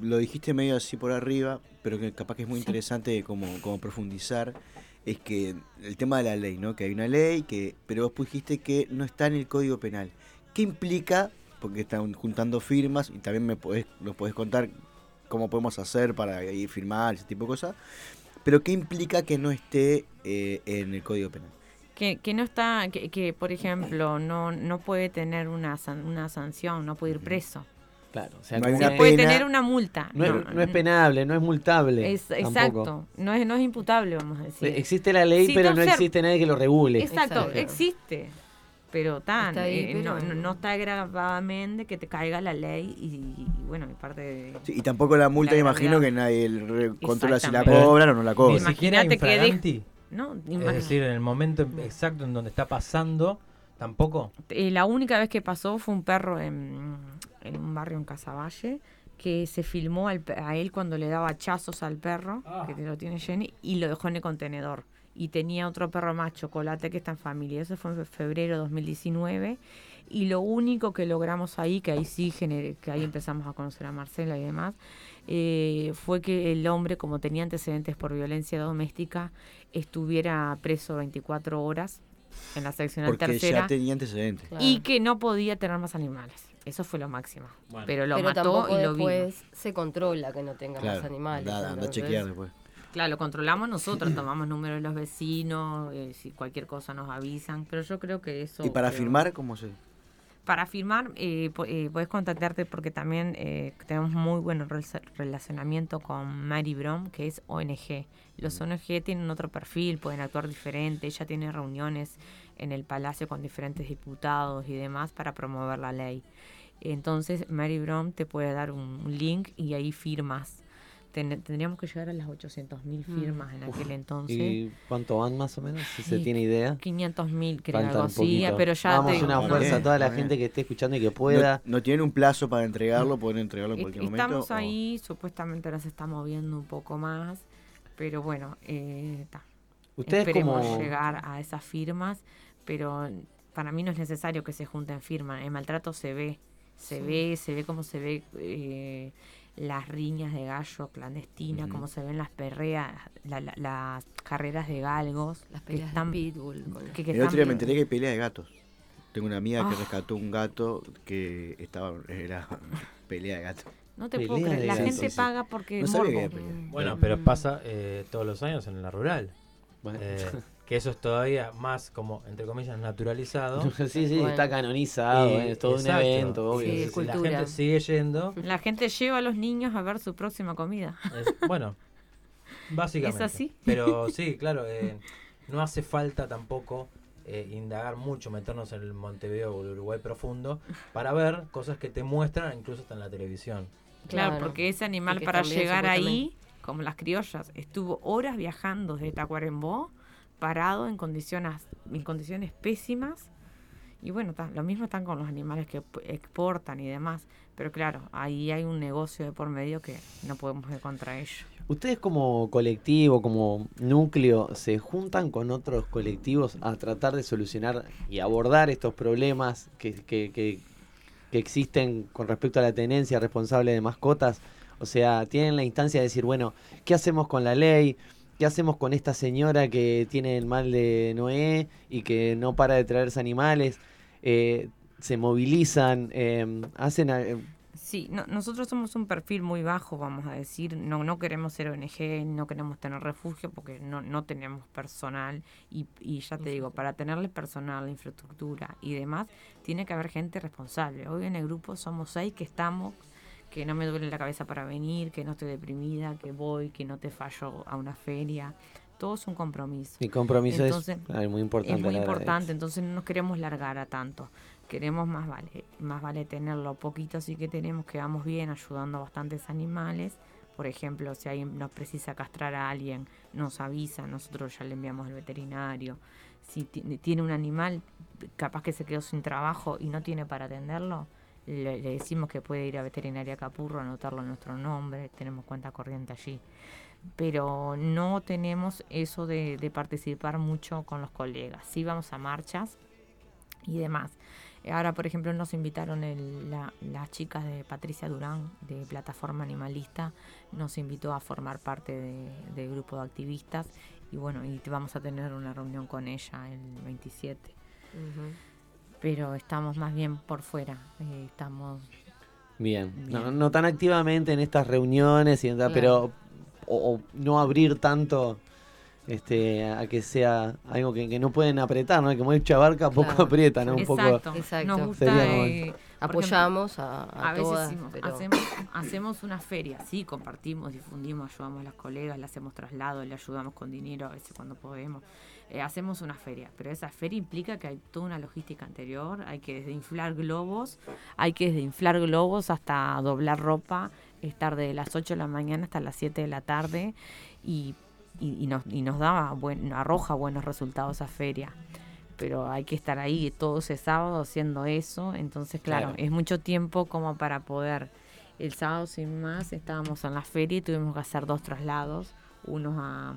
lo dijiste medio así por arriba, pero que capaz que es muy interesante como, como profundizar, es que el tema de la ley, ¿no? Que hay una ley, que pero vos dijiste que no está en el Código Penal. ¿Qué implica? Porque están juntando firmas y también me podés, nos podés contar cómo podemos hacer para ir firmar, ese tipo de cosas. Pero ¿qué implica que no esté eh, en el Código Penal? Que, que no está, que, que, por ejemplo, no, no puede tener una, san- una sanción, no puede ir preso. Claro, o sea, No que Puede pena. tener una multa. no, es, no es penable, no es multable. Es- tampoco. exacto, no es, no es imputable, vamos a decir. Existe la ley, pero no existe nadie que lo regule. Exacto, Exacto. existe. Pero tan, Está ahí, eh, pero- no, no, no está grabadamente que te caiga la ley y, y, bueno, y parte de... Sí, y tampoco la multa, La imagino que nadie re- controla si la cobran o no la Ni cobran. siquiera Imagínate que de-. ¿no? Es decir, en el momento exacto en donde está pasando, tampoco. Eh, la única vez que pasó fue un perro en, en un barrio en Casaballe que se filmó al pe- a él cuando le daba hachazos al perro, que te lo tiene Jenny, y lo dejó en el contenedor. Y tenía otro perro más, Chocolate, que está en familia. Eso fue en febrero de 2019. Y lo único que logramos ahí, que ahí sí, gener- que ahí empezamos a conocer a Marcela y demás, eh, fue que el hombre, como tenía antecedentes por violencia doméstica, estuviera preso 24 horas en la seccional Porque tercera ya tenía antecedentes. y que no podía tener más animales. Eso fue lo máximo. Bueno. Pero lo Pero mató y lo después se controla que no tenga Claro, más animales. anda, anda a chequear después. Claro, lo controlamos nosotros, tomamos números de los vecinos, eh, si cualquier cosa nos avisan, pero yo creo que eso... ¿Y para creo- firmar cómo se...? Para firmar, eh, eh, puedes contactarte porque también eh, tenemos muy buen rel- relacionamiento con Mary Brom, que es ONG. Los ONG tienen otro perfil, pueden actuar diferente. Ella tiene reuniones en el palacio con diferentes diputados y demás para promover la ley. Entonces, Mary Brom te puede dar un link y ahí firmas. Ten- tendríamos que llegar a las 800.000 firmas en aquel entonces. ¿Y cuánto van más o menos? Si se tiene idea. 500.000 creo, Falta algo así, pero ya Damos te- una no, fuerza a toda la gente que esté escuchando y que pueda. No, no tienen un plazo para entregarlo, pueden entregarlo en cualquier momento. Estamos o- ahí, supuestamente ahora se está moviendo un poco más, pero bueno, eh, ta. Ustedes esperemos como- llegar a esas firmas, pero para mí no es necesario que se junten firmas. El maltrato se ve, se Sí. ve, se ve como se ve eh, las riñas de gallo clandestinas, como se ven las perreas, la- la- las carreras de galgos, Las que peleas están de pitbull. que- que El otro día me enteré que hay pelea de gatos. Tengo una amiga que Ah. rescató un gato que estaba era pelea de gatos. No te puedo creer, la gente sí. paga porque No que morbo. había pelea. Bueno, pero pasa eh, todos los años en la rural. Bueno. Eh, que eso es todavía más como, entre comillas, naturalizado. sí, sí, Bueno. está canonizado, Y- eh, es todo exacto. un evento, obvio. Sí, la gente sigue yendo, La gente lleva a los niños a ver su próxima comida. es- bueno, básicamente. ¿Es así? Pero sí, claro, eh, no hace falta tampoco eh, indagar mucho, meternos en el Montevideo o el Uruguay profundo para ver cosas que te muestran incluso hasta en la televisión. Claro, Claro. porque ese animal para llegar ahí, como las criollas, estuvo horas viajando desde Tacuarembó, parado en condiciones, en condiciones pésimas. Y bueno, ta, lo mismo están con los animales que exportan y demás. Pero claro, ahí hay un negocio de por medio que no podemos ir contra ello. ¿Ustedes como colectivo, como núcleo, se juntan con otros colectivos a tratar de solucionar y abordar estos problemas que, que- que- que existen con respecto a la tenencia responsable de mascotas? O sea, tienen la instancia de decir, bueno, ¿qué hacemos con la ley? ¿Qué hacemos con esta señora que tiene el mal de Noé y que no para de traerse animales? Eh, se movilizan, eh, hacen... a- eh, Sí, no- nosotros somos un perfil muy bajo, vamos a decir. No, no queremos ser ONG, no queremos tener refugio porque no, no tenemos personal. Y, y ya te digo, para tenerle personal, infraestructura y demás, tiene que haber gente responsable. Hoy en el grupo somos seis que estamos, que no me duele la cabeza para venir, que no estoy deprimida, que voy, que no te fallo a una feria. Todo es un compromiso. Mi compromiso Entonces, es muy importante. es muy importante, entonces no nos queremos largar a tanto. Queremos más vale, más vale tenerlo poquito, así que tenemos que vamos bien ayudando a bastantes animales. Por ejemplo, si alguien nos precisa castrar a alguien, nos avisa, nosotros ya le enviamos al veterinario. Si ti- tiene un animal, capaz que se quedó sin trabajo y no tiene para atenderlo, le, le decimos que puede ir a Veterinaria Capurro, anotarlo en nuestro nombre, tenemos cuenta corriente allí. Pero no tenemos eso de, de participar mucho con los colegas. Sí vamos a marchas, y demás. Ahora, por ejemplo, nos invitaron el- la- las chicas de Patricia Durán, de Plataforma Animalista, nos invitó a formar parte de- del grupo de activistas y bueno, y vamos a tener una reunión con ella el 27. Pero estamos más bien por fuera, eh, estamos... Bien. No, Bien. no tan activamente en estas reuniones, y en- Claro. pero o, o no abrir tanto este a que sea algo que, que no pueden apretar, ¿no? Que como mucha barca poco Claro. aprieta, ¿no? Un Exacto. poco. Exacto. Nos gusta, eh, Apoyamos ejemplo, a- a veces todas, pero- hacemos, hacemos una feria, sí, compartimos, difundimos, ayudamos a las colegas, le hacemos traslado, le ayudamos con dinero a veces cuando podemos. Eh, hacemos una feria, pero esa feria implica que hay toda una logística anterior, hay que desde inflar globos, hay que desde inflar globos hasta doblar ropa, estar de las 8 de la mañana hasta las 7 de la tarde y, y, y nos, y nos da buen, arroja buenos resultados esa feria pero hay que estar ahí todo ese sábado haciendo eso. Entonces, claro, Claro. es mucho tiempo como para poder. El sábado, sin más, estábamos en la feria y tuvimos que hacer dos traslados: uno a,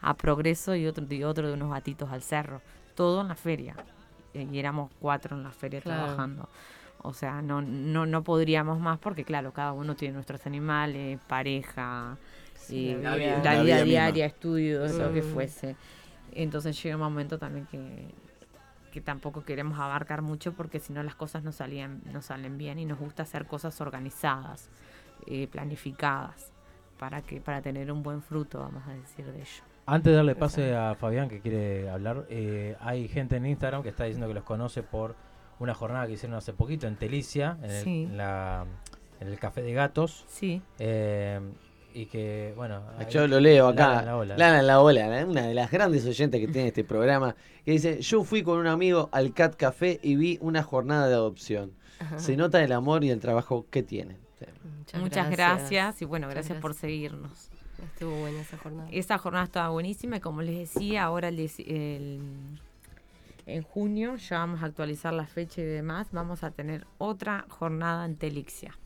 a Progreso y otro, y otro de unos gatitos al cerro. Todo en la feria. Y éramos cuatro en la feria Claro. trabajando. O sea, no, no, no podríamos más porque, claro, cada uno tiene nuestros animales, pareja, Sí, eh, la la vida. vida, La vida diaria, misma. estudios, lo que Mm. fuese. Entonces llega un momento también que, que tampoco queremos abarcar mucho porque si no las cosas no, salían, no salen bien y nos gusta hacer cosas organizadas, eh, planificadas, para, que, para tener un buen fruto, vamos a decir, de ello. Antes de darle pase a Fabián que quiere hablar, eh, hay gente en Instagram que está diciendo que los conoce por una jornada que hicieron hace poquito en Telicia, en el, en la- en el Café de Gatos. Sí. Eh, y que, bueno... Yo lo leo acá. Lara en la ola. Lara en la ola, la- una de las grandes oyentes que tiene este programa, que dice, yo fui con un amigo al Cat Café y vi una jornada de adopción. Ajá. Se nota el amor y el trabajo que tienen. Muchas, gracias. y bueno, gracias, por seguirnos. Estuvo buena esa jornada. Esa jornada estaba buenísima y como les decía, ahora el, en junio ya vamos a actualizar la fecha y demás. Vamos a tener otra jornada en Telixia.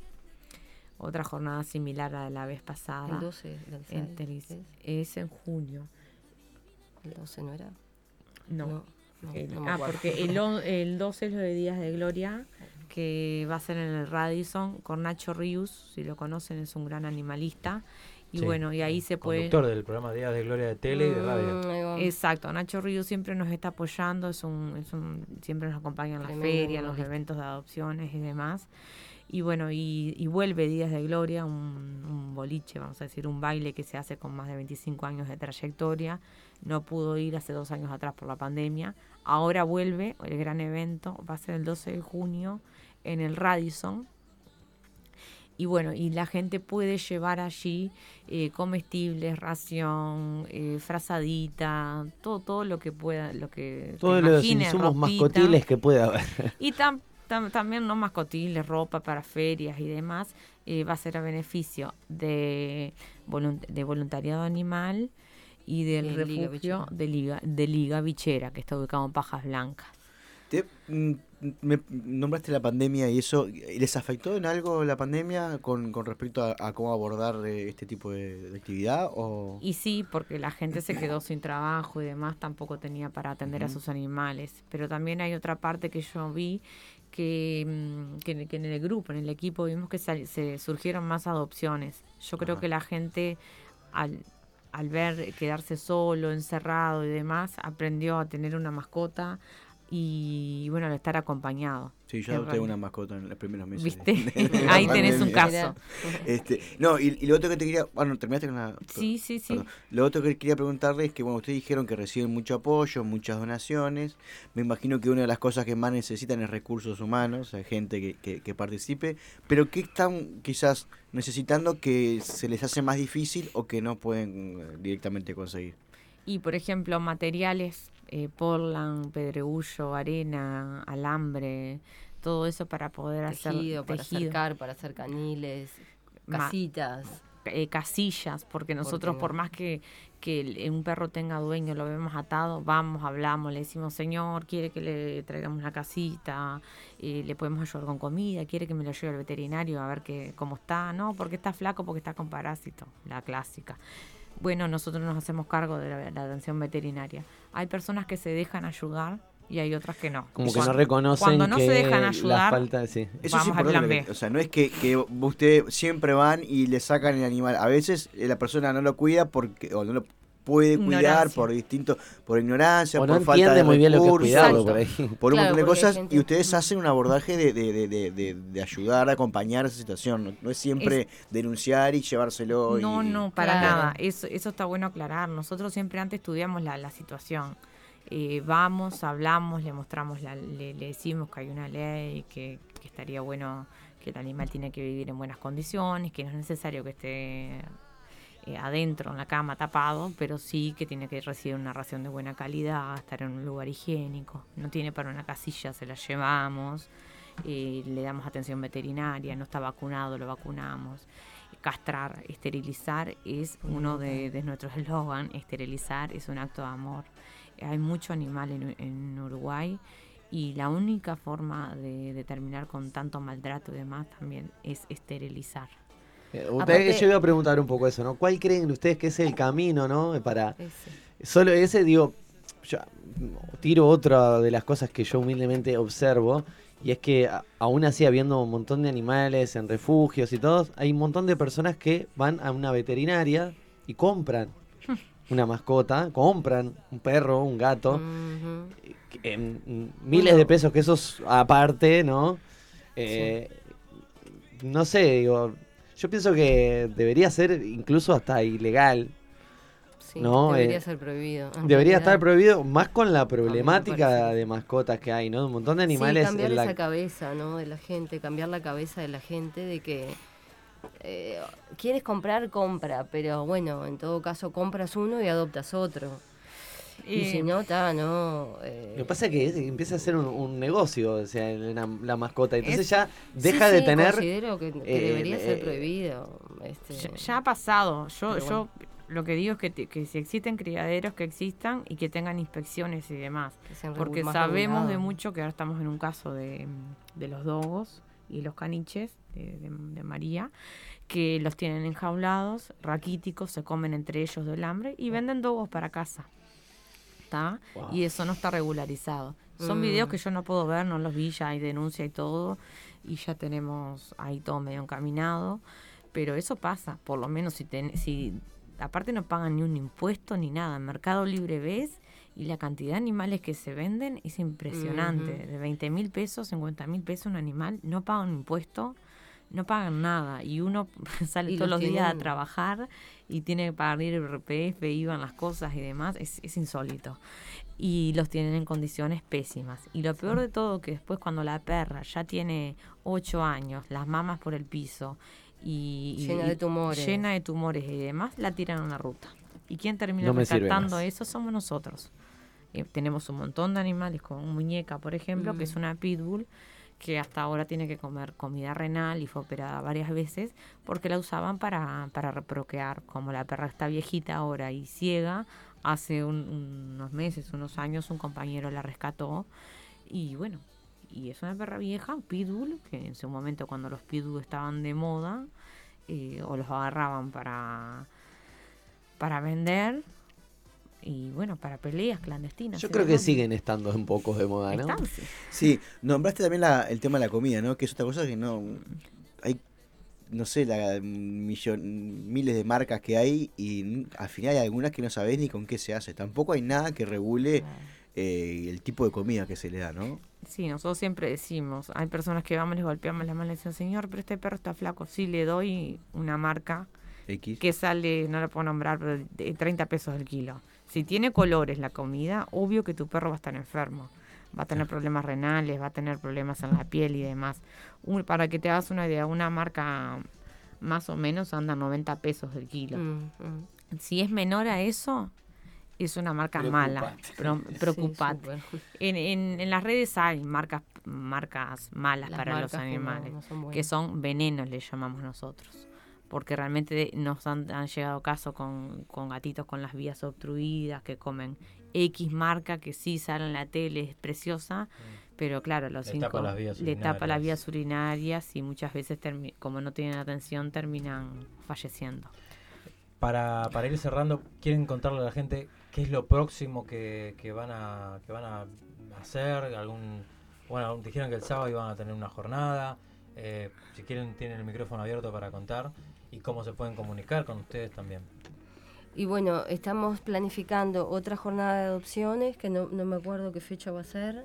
Otra jornada similar a la vez pasada. El 12 del en Telixia. ¿es? En junio. ¿El 12 no era? No. No, no, El- no me ah, porque el, el 12 es lo de Días de Gloria, que va a ser en el Radisson con Nacho Rius, si lo conocen, es un gran animalista. Y Sí, bueno, y ahí se puede... Conductor del programa Días de Gloria de Tele y de Mm, Radio. Exacto, Nacho Río siempre nos está apoyando, es un, es un, siempre nos acompaña en las ferias, en los eventos de adopciones y demás. Y bueno, y, y vuelve Días de Gloria, un, un boliche, vamos a decir, un baile que se hace con más de 25 años de trayectoria. No pudo ir hace dos años atrás por la pandemia. Ahora vuelve el gran evento, va a ser el 12 de junio en el Radisson, y bueno, y la gente puede llevar allí eh, comestibles, ración, eh, frazadita, todo, todo lo que pueda, lo que Todos los imagines, insumos ropita. mascotiles que pueda haber. Y tam- tam- también no mascotiles, ropa para ferias y demás, eh, va a ser a beneficio de, volun- de voluntariado animal y del De Liga refugio de Liga, de Liga Bichera, que está ubicado en Pajas Blancas. Te- mm, me nombraste la pandemia y eso, ¿les afectó en algo la pandemia con, con respecto a, a cómo abordar eh, este tipo de, de actividad? O... Y sí, porque la gente se quedó sin trabajo y demás, tampoco tenía para atender a sus animales. Pero también hay otra parte que yo vi que, mm, que, en- que en el grupo, en el equipo, vimos que sal- se surgieron más adopciones. Yo creo que la gente, al, al ver quedarse solo, encerrado y demás, aprendió a tener una mascota y, bueno, al estar acompañado. Sí, yo adopté una mascota en los primeros meses. ¿Viste? de- Ahí tenés un caso. Este, no, y, y lo otro que te quería. Bueno, terminaste con la. Sí, sí, sí. Perdón. Lo otro que quería preguntarle es que, bueno, ustedes dijeron que reciben mucho apoyo, muchas donaciones. Me imagino que una de las cosas que más necesitan es recursos humanos, hay gente que, que, que participe. Pero, ¿qué están quizás necesitando que se les hace más difícil o que no pueden eh, directamente conseguir? Y por ejemplo, materiales, eh, portland, pedregullo, arena, alambre, todo eso para poder Tejido, hacer para hacer tejido. car, para hacer caniles, Ma- casitas. eh, casillas, porque nosotros por más que, que el- un perro tenga dueño, lo vemos atado, vamos, hablamos, le decimos, señor, quiere que le traigamos una casita, eh, le podemos ayudar con comida, quiere que me lo lleve al veterinario a ver que, cómo está, no, porque está flaco, porque está con parásito, la clásica. Bueno, nosotros nos hacemos cargo de la, la atención veterinaria. Hay personas que se dejan ayudar y hay otras que no. Como que Cuando- no reconocen Cuando no que se dejan la ayudar, falta, sí. Eso es vamos al importante. plan lo B. que- o sea, no es que, que usted siempre van y le sacan el animal. A veces eh, la persona no lo cuida porque o no lo puede cuidar Ignorancia. por distinto, por ignorancia, O por no falta de muy bien lo que es recursos, cuidarlo por un montón de cosas gente- y ustedes hacen un abordaje de, de, de, de, de- de ayudar, acompañar esa situación. No, no es siempre denunciar y llevárselo. y- No, no, para Claro. nada. Eso, eso está bueno aclarar. Nosotros siempre antes estudiamos la, la situación. Eh, vamos, hablamos, le mostramos, la, le, le decimos que hay una ley, que, que estaría bueno que el animal tiene que vivir en buenas condiciones, que no es necesario que esté eh, adentro en la cama tapado, pero sí que tiene que recibir una ración de buena calidad, estar en un lugar higiénico. No tiene para una casilla, se la llevamos, eh, le damos atención veterinaria, no está vacunado, lo vacunamos. Castrar, esterilizar es uno de, de nuestros eslogan, esterilizar es un acto de amor. Hay mucho animal en, en Uruguay y la única forma de, de terminar con tanto maltrato y demás también es esterilizar. Eh, Usted, Aparte- yo iba a preguntar un poco eso, ¿no? ¿Cuál creen ustedes que es el camino, ¿no? Para Ese. solo ese digo, yo tiro otra de las cosas que yo humildemente observo y es que aún así habiendo un montón de animales en refugios y todos, hay un montón de personas que van a una veterinaria y compran una mascota, compran un perro, un gato, en- en miles de pesos que eso es aparte, ¿no? Eh, No sé, digo, yo pienso que debería ser incluso hasta ilegal. Sí, ¿no? debería Eh, ser prohibido. Debería estar prohibido, más con la problemática de mascotas que hay, ¿no? Un montón de animales Sí, cambiar en la- esa cabeza, ¿no? De la gente, cambiar la cabeza de la gente de que eh, quieres comprar, compra, pero bueno, en todo caso compras uno y adoptas otro. Y Eh, si no, está, no. eh, Lo que pasa es que es- empieza a ser un, un negocio, o sea, la, la mascota. Entonces Es- ya sí, deja de sí, tener... Considero que, que eh, debería ser eh, prohibido. Este, Ya, ya ha pasado. Yo, yo lo que digo es que, te- que si existen criaderos que existan y que tengan inspecciones y demás. Porque sabemos de mucho que ahora estamos en un caso de, de los dogos y los caniches de, de- de María, que los tienen enjaulados, raquíticos, se comen entre ellos del hambre y venden dogos para casa. ¿Está? Wow. Y eso no está regularizado. Son Mm. videos que yo no puedo ver, no los vi, ya hay denuncia y todo, y ya tenemos ahí todo medio encaminado. Pero eso pasa, por lo menos si, ten- si aparte no pagan ni un impuesto ni nada. En Mercado Libre ves y la cantidad de animales que se venden es impresionante. De 20 mil pesos, 50 mil pesos un animal, no pagan impuesto, no pagan nada. Y uno sale Y todos los los días a trabajar y tiene que pagar IRPF, IVA en las cosas y demás. Es, es insólito. Y los tienen en condiciones pésimas. Y lo peor de todo que después cuando la perra ya tiene 8 años, las mamas por el piso y, y- Llena de tumores. llena de tumores y demás, la tiran a una ruta. ¿Y quién termina No rescatando eso? Somos nosotros. Eh, tenemos un montón de animales, como muñeca, por ejemplo, que es Mm. una pitbull, que hasta ahora tiene que comer comida renal y fue operada varias veces porque la usaban para, para reproquear. Como la perra está viejita ahora y ciega, hace un- unos meses, unos años, un compañero la rescató y bueno, y es una perra vieja, un pitbull, que en su momento cuando los pitbull estaban de moda eh, o los agarraban para, para vender y bueno, para peleas clandestinas. Yo creo que siguen estando un poco de moda, ¿no? Están, sí. Sí, nombraste también la- el tema de la comida, ¿no? Que es otra cosa que no. Hay, no sé, la, millon- miles de marcas que hay y al final hay algunas que no sabés ni con qué se hace. Tampoco hay nada que regule eh, el tipo de comida que se le da, ¿no? Sí, nosotros siempre decimos, hay personas que vamos, les golpeamos la mano y le dicen, señor, pero este perro está flaco. Sí, le doy una marca X. que sale, no la puedo nombrar, pero de 30 pesos el kilo. Si tiene colores la comida, obvio que tu perro va a estar enfermo. Va a tener problemas renales, va a tener problemas en la piel y demás. Un- para que te hagas una idea, una marca más o menos anda 90 pesos el kilo. Mm, mm. Si es menor a eso, es una marca mala, pro- Sí, súper. en, en, en las redes hay marcas marcas malas Las para los que no- animales, no son que son venenos, le llamamos nosotros. Porque realmente nos han, han llegado casos con, con gatitos con las vías obstruidas, que comen X marca que sí sale en la tele, es preciosa, pero claro, los Le cinco tapa las vías le tapa las vías urinarias y muchas veces, como no tienen atención, terminan falleciendo. Para, para ir cerrando, ¿quieren contarle a la gente qué es lo próximo que, que van a que van a hacer, algún bueno, dijeron que el sábado iban a tener una jornada. eh, si quieren tienen el micrófono abierto para contar y cómo se pueden comunicar con ustedes también. Y bueno, estamos planificando otra jornada de adopciones, que no, no me acuerdo qué fecha va a ser.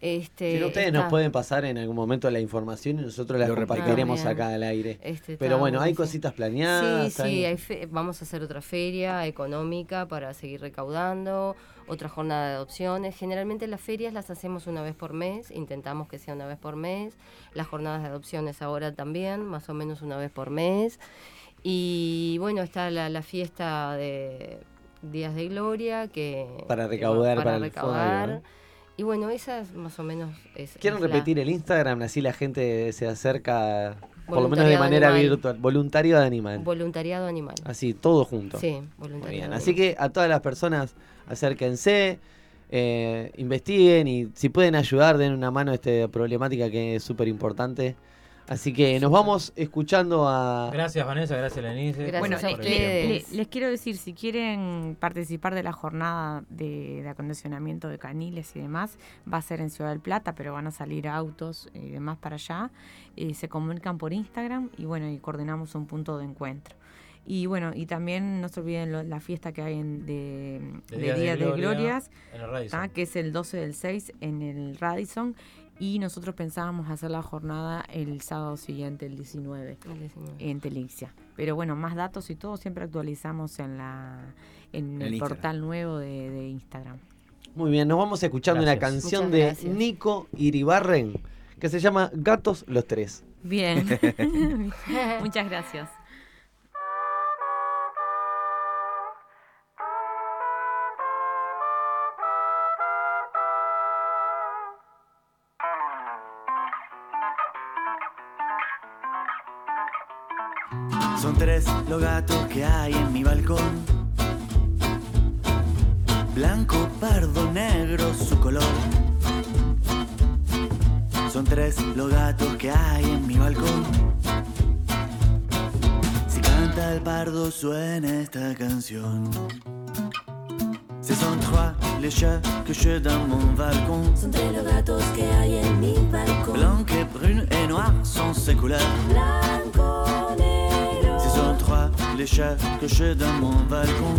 Este, Si no, ustedes está- nos pueden pasar en algún momento la información y nosotros la Lo repetimos. acá al aire. Este, Pero bueno, hay cositas planeadas. Sí, sí, hay- hay fe- vamos a hacer otra feria económica para seguir recaudando, otra jornada de adopciones. Generalmente las ferias las hacemos una vez por mes, intentamos que sea una vez por mes. Las jornadas de adopciones ahora también, más o menos una vez por mes. Y bueno, está la, la fiesta de Días de Gloria, que... Para que recaudar para el recaudar. Y bueno, esa es más o menos... Es, ¿Quieren es la- repetir el Instagram? Así la gente se acerca, por lo menos de manera animal. virtual. Voluntariado animal. Voluntariado animal. Así, todo junto. Sí, voluntariado bien. animal. Así que a todas las personas, acérquense, eh, investiguen y si pueden ayudar, den una mano a esta problemática que es súper importante. Así que nos vamos escuchando a... Gracias Vanessa, gracias Lenise. Bueno, le- les quiero decir, si quieren participar de la jornada de, de acondicionamiento de caniles y demás, va a ser en Ciudad del Plata, pero van a salir autos y demás para allá. Eh, se comunican por Instagram y bueno, y coordinamos un punto de encuentro. Y bueno, y también no se olviden lo- la fiesta que hay en, de, De de Día de Día de, Gloria Glorias, que es el 12 del 6 en el Radisson. Y nosotros pensábamos hacer la jornada el sábado siguiente, el 19, en Telixia. Pero bueno, más datos y todo siempre actualizamos en la en En el Instagram. portal nuevo de, de Instagram. Muy bien, nos vamos escuchando una Gracias. canción Muchas de gracias. Nico Iribarren que se llama Gatos los Tres. Bien. Muchas gracias. Tres los gatos que hay en mi balcón. Blanco, pardo, negro, su color. Son tres los gatos que hay en mi balcón. Si canta el pardo suena esta canción. Ce sont trois les chats que j'ai dans mon balcon. Son tres los gatos que hay en mi balcón. Blanc brune et noir sont ses couleurs. Blanco, les chats j'ai dans mon balcon.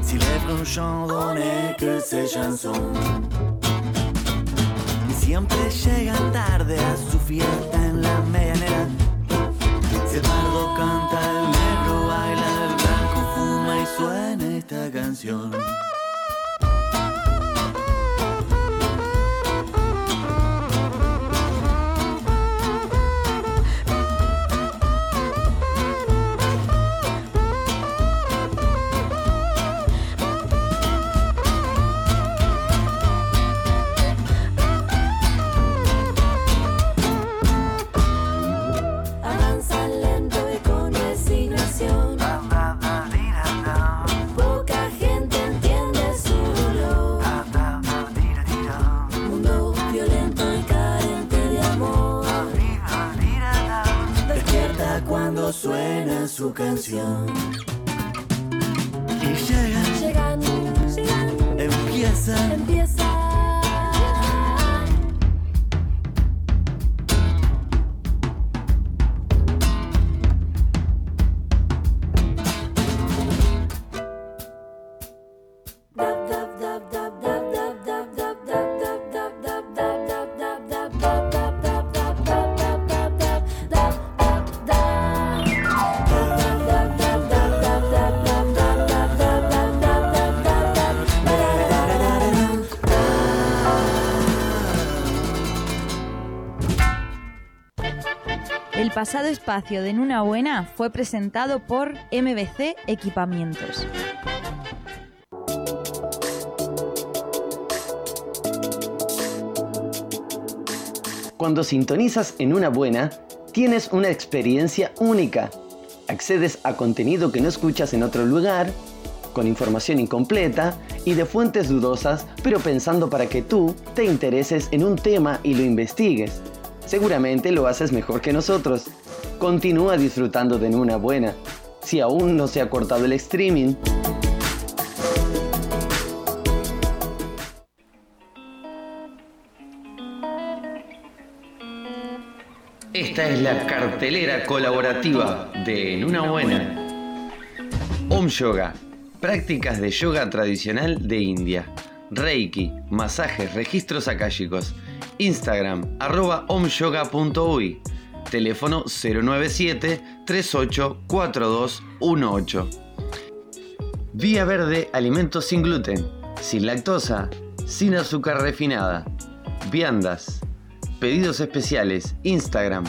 Si les bruns chantent, on ces chansons. Siempre llegan tarde a su fiesta en la medianera. Si el canta, el negro baila, el blanco fuma y suena esta canción. Cuando suena su canción. Y empiezan. empieza. Pasado espacio de Nuna Buena fue presentado por MBC Equipamientos. Cuando sintonizas en una buena, tienes una experiencia única. Accedes a contenido que no escuchas en otro lugar, con información incompleta y de fuentes dudosas, pero pensando para que tú te intereses en un tema y lo investigues. Seguramente lo haces mejor que nosotros. Continúa disfrutando de una buena, si aún no se ha cortado el streaming. Esta es la cartelera colaborativa de Enuna buena. Om Yoga, prácticas de yoga tradicional de India. Reiki, masajes, registros akáshicos Instagram, arroba omyoga.uy. Teléfono 097 384218. Vía Verde, alimentos sin gluten, sin lactosa, sin azúcar refinada. Viandas. Pedidos especiales. Instagram.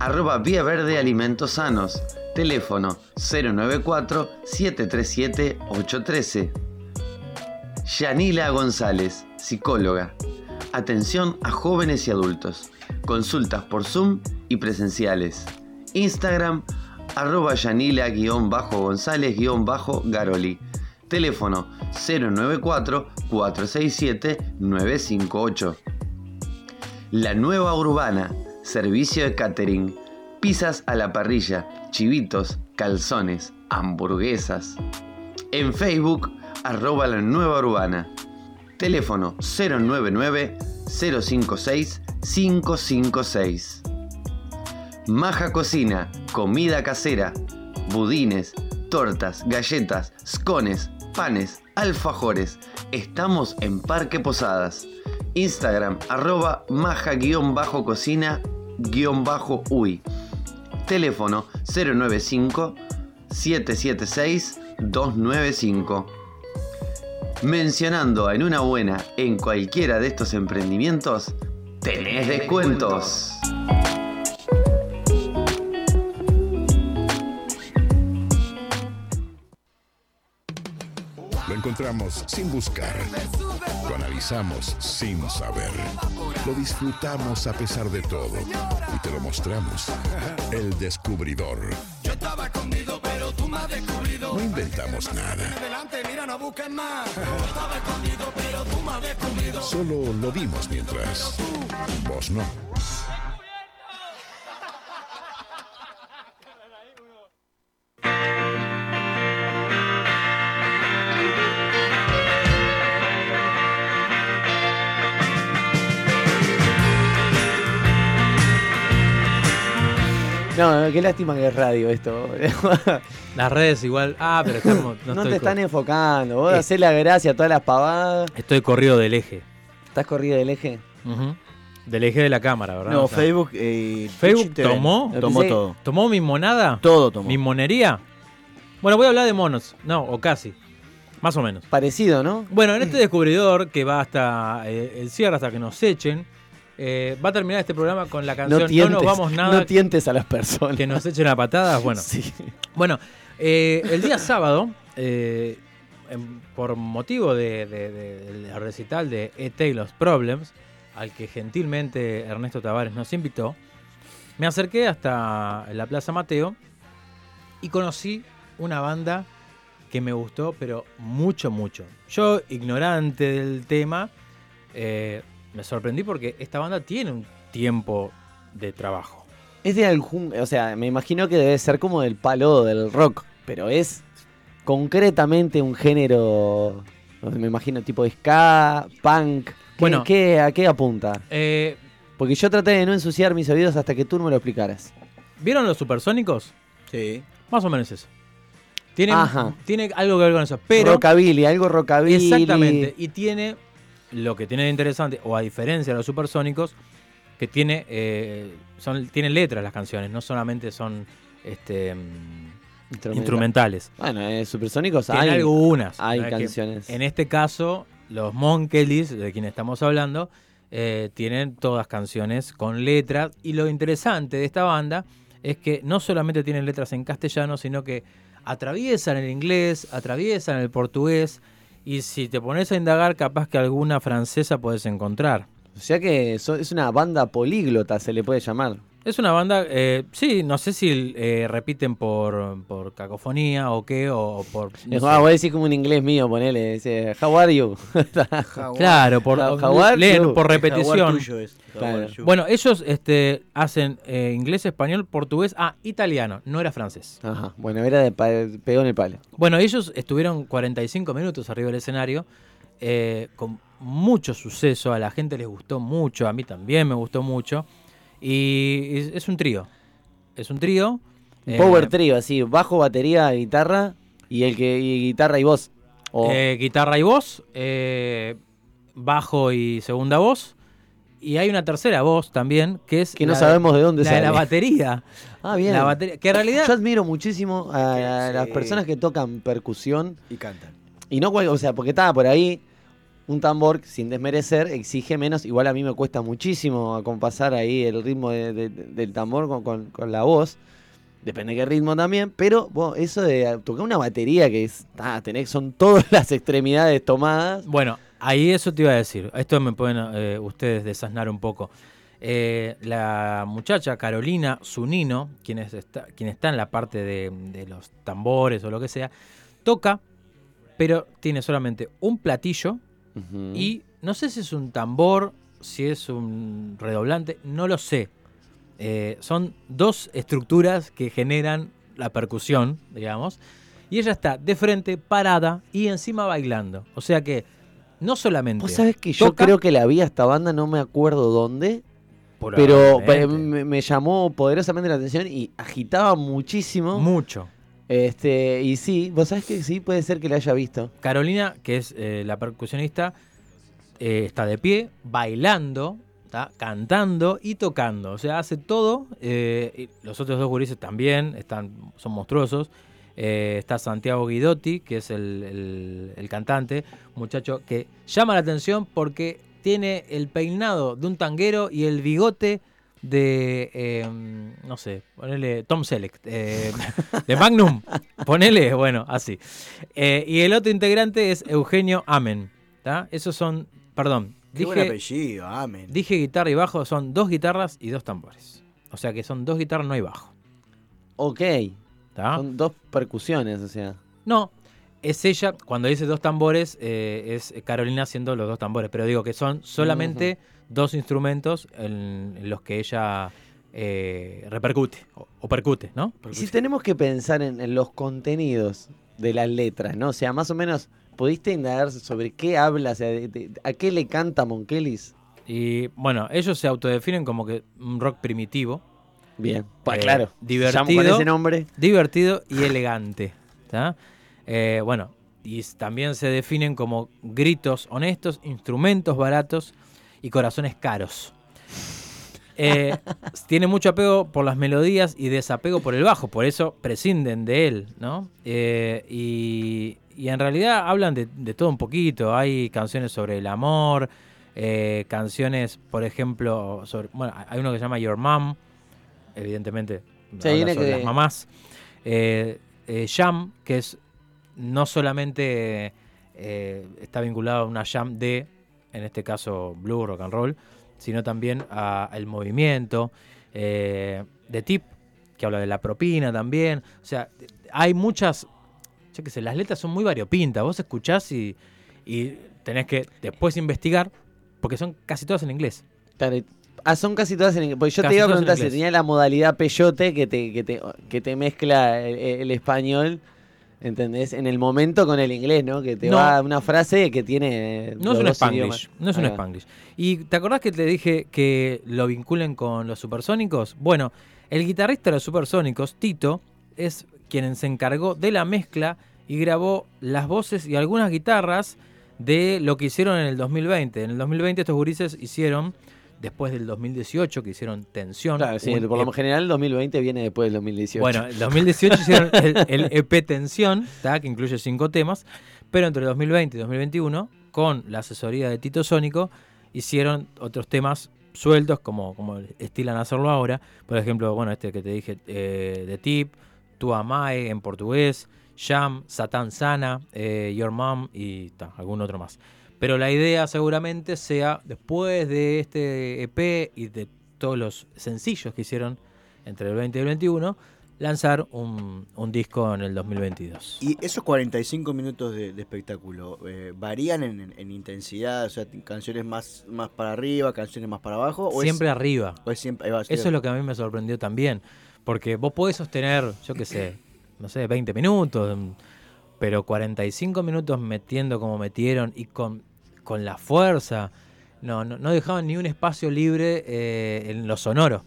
Arroba Vía Verde Alimentos Sanos. Teléfono 094-737-813. Yanila González, psicóloga. Atención a jóvenes y adultos. Consultas por Zoom y presenciales. Instagram arroba Yanila-González-Garoli. Teléfono 094-467-958. La Nueva Urbana, servicio de catering, pizzas a la parrilla, chivitos, calzones, hamburguesas. En Facebook, arroba la Nueva Urbana. Teléfono 099-056-556. Maja Cocina, comida casera, budines, tortas, galletas, scones, panes, alfajores. Estamos en Parque Posadas. Instagram arroba maja-cocina-uy. Teléfono 095 776 295. Mencionando en una buena en cualquiera de estos emprendimientos, tenés descuentos. Lo encontramos sin buscar. Lo analizamos sin saber. Lo disfrutamos a pesar de todo. Y te lo mostramos. El descubridor. Yo estaba escondido, descubrido. No inventamos nada. Adelante, mira, no busques más. Yo estaba escondido, pero tú me has descubrido. Solo lo vimos mientras. Vos no. No, qué lástima que es radio esto. Las redes igual. Ah, pero estamos. No, No, te están enfocando. Vos Eh. hacés la gracia a todas las pavadas. Estoy corrido del eje. ¿Estás corrido del eje? Del eje de la cámara, ¿verdad? No, O sea, Facebook y Facebook Twitch te ven. tomó. Tomó todo. ¿Tomó mi monada? Todo tomó. ¿Mi monería? Bueno, voy a hablar de monos. No, o casi. Más o menos. Parecido, ¿no? Bueno, en este descubridor que va hasta eh, el cierre, hasta que nos echen, eh, va a terminar este programa con la canción No, tientes, nos vamos nada. no tientes a las personas. Que nos echen a patadas. Bueno, bueno eh, el día sábado, eh, en- por motivo de, de- de- del recital de E. Taylor's Problems, al que gentilmente Ernesto Tavares nos invitó, me acerqué hasta la Plaza Mateo y conocí una banda que me gustó, pero mucho, mucho. Yo, ignorante del tema, eh, me sorprendí porque esta banda tiene un tiempo de trabajo. Es de algún. O sea, me imagino que debe ser como del palo del rock. Pero es concretamente un género. Me imagino tipo ska, punk. ¿Qué- Bueno. ¿qué, ¿A qué apunta? Eh, Porque yo traté de no ensuciar mis oídos hasta que tú no me lo explicaras. ¿Vieron los supersónicos? Sí. Más o menos eso. Tiene, Ajá. tiene algo que ver con eso. Pero rockabilly, algo rockabilly. Exactamente. Y tiene lo que tiene de interesante, o a diferencia de los supersónicos, que tiene, eh, son, tienen letras las canciones, no solamente son este, instrumentales. Bueno, eh, supersónicos Tiene hay. algunas. Hay canciones. En este caso, los Monkeys, de quienes estamos hablando, eh, tienen todas canciones con letras. Y lo interesante de esta banda es que no solamente tienen letras en castellano, sino que atraviesan el inglés, atraviesan el portugués. Y si te pones a indagar, capaz que alguna francesa puedes encontrar. O sea que es una banda políglota, se le puede llamar. Es una banda, eh, sí, no sé si eh, repiten por, por cacofonía o qué, o por... no Es más, voy a decir como un inglés mío, ponele. Dice, how are you? Claro, por, How- are leen you? por repetición. tuyo es, Claro. Bueno, ellos este, hacen eh, inglés, español, portugués, ah, italiano, no era francés. Ajá, bueno, era de pegó en el palo. Bueno, ellos estuvieron 45 minutos arriba del escenario, eh, con mucho suceso, a la gente les gustó mucho, a mí también me gustó mucho, Y es, es un trío. Es un trío. Eh, Power trio, así, bajo, batería, guitarra y el que y guitarra y voz. O- eh, guitarra y voz, eh, bajo y segunda voz. Y hay una tercera voz también, que es Que no la sabemos de dónde la de la sale. batería. Ah, bien. La batería, que en realidad Yo admiro muchísimo a, a las personas que tocan percusión. Y cantan. Y no, cual- o sea, porque estaba por ahí un tambor, sin desmerecer, exige menos. Igual a mí me cuesta muchísimo acompasar ahí el ritmo de- de- de- del tambor con, con- la voz. Depende de qué ritmo también. Pero vos, eso de tocar una batería que es, ah, son todas las extremidades tomadas. Bueno, ahí eso te iba a decir. Esto me pueden eh, ustedes desasnar un poco. Eh, la muchacha Carolina Zunino, quien, es- está, quien está en la parte de, de los tambores o lo que sea, toca, pero tiene solamente un platillo y no sé si es un tambor, si es un redoblante, no lo sé. Eh, son dos estructuras que generan la percusión, digamos, y ella está de frente, parada y encima bailando. O sea que no solamente. Vos sabés que yo creo que la vi a esta banda, no me acuerdo dónde. Pero me llamó poderosamente la atención y agitaba muchísimo. Mucho. Este, y sí, vos sabés que sí, puede ser que la haya visto. Carolina, que es eh, la percusionista, eh, está de pie, bailando, cantando y tocando. O sea, hace todo. eh, los otros dos gurises también están, son monstruosos. Está Santiago Guidotti, que es el cantante, muchacho que llama la atención porque tiene el peinado de un tanguero y el bigote de, eh, no sé, ponele Tom Selleck, eh, de Magnum, ponele, bueno, así. Eh, y el otro integrante es Eugenio Amen, ¿tá? Esos son, perdón, Qué buen apellido, Amen. Dije guitarra y bajo, son dos guitarras y dos tambores. O sea que son dos guitarras, no hay bajo. Ok. ¿Tá? Son dos percusiones, o sea. No, es ella, cuando dice dos tambores, eh, es Carolina haciendo los dos tambores. Pero digo que son solamente dos instrumentos en, en los que ella eh, repercute o, o percute, ¿no? Y si tenemos que pensar en, en los contenidos de las letras, ¿no? O sea, más o menos, ¿pudiste indagar sobre qué habla? O sea, de- de- ¿a qué le canta Monkelis? Y bueno, ellos se autodefinen como que un rock primitivo. Bien, pues Eh, claro. Divertido. Con ese nombre. Divertido y elegante. ¿tá? Eh, bueno, y también se definen como gritos honestos, instrumentos baratos y corazones caros. Eh, tiene mucho apego por las melodías y desapego por el bajo, por eso prescinden de él, ¿no? Eh, y, y en realidad hablan de, de todo un poquito. Hay canciones sobre el amor, eh, canciones, por ejemplo, sobre, bueno, hay uno que se llama Your Mom, evidentemente Sí, sobre que- las mamás. Jam, que es no solamente eh, está vinculado a una jam de, en este caso, blues, rock and roll, sino también a- al movimiento. Eh, de Tip, que habla de la propina también. O sea, hay muchas, yo qué sé, las letras son muy variopintas. Vos escuchás y, y tenés que después investigar, porque son casi todas en inglés. Claro, Ah, son casi todas en inglés. Porque yo Casi te iba a preguntar si tenía la modalidad peyote que te, que te, que te mezcla el, el español, ¿entendés? En el momento con el inglés, ¿no? Que te No. va una frase que tiene. No es un Spanglish, idiomas. no es un. Spanglish. ¿Y te acordás que te dije que lo vinculen con los supersónicos? Bueno, el guitarrista de los supersónicos, Tito, es quien se encargó de la mezcla y grabó las voces y algunas guitarras de lo que hicieron en el 2020. En el 2020 estos gurises hicieron, después del 2018, que hicieron Tensión. Claro, sí, por lo EP general el 2020 viene después del 2018. bueno, el 2018 hicieron el, el EP Tensión, ¿tá? que incluye cinco temas, pero entre 2020 y 2021, con la asesoría de Tito Sónico, hicieron otros temas sueltos, como, como estilan hacerlo ahora. Por ejemplo, bueno, este que te dije, eh, de Tip, Tu Amae en portugués, Jam, Satán Sana, eh, Your Mom y ta, algún otro más. Pero la idea seguramente sea, después de este EP y de todos los sencillos que hicieron entre el 20 y el 21, lanzar un, un disco en el 2022. Y esos 45 minutos de, de espectáculo, eh, ¿varían en, en- en intensidad? O sea, canciones más, más para arriba, canciones más para abajo. ¿o es- Siempre arriba. o es siempre, ahí va, Eso es lo que a mí me sorprendió también. Porque vos podés sostener, yo qué sé, no sé, 20 minutos, pero 45 minutos metiendo como metieron y con, con la fuerza. no, no, dejaban ni un espacio libre eh, en lo sonoro.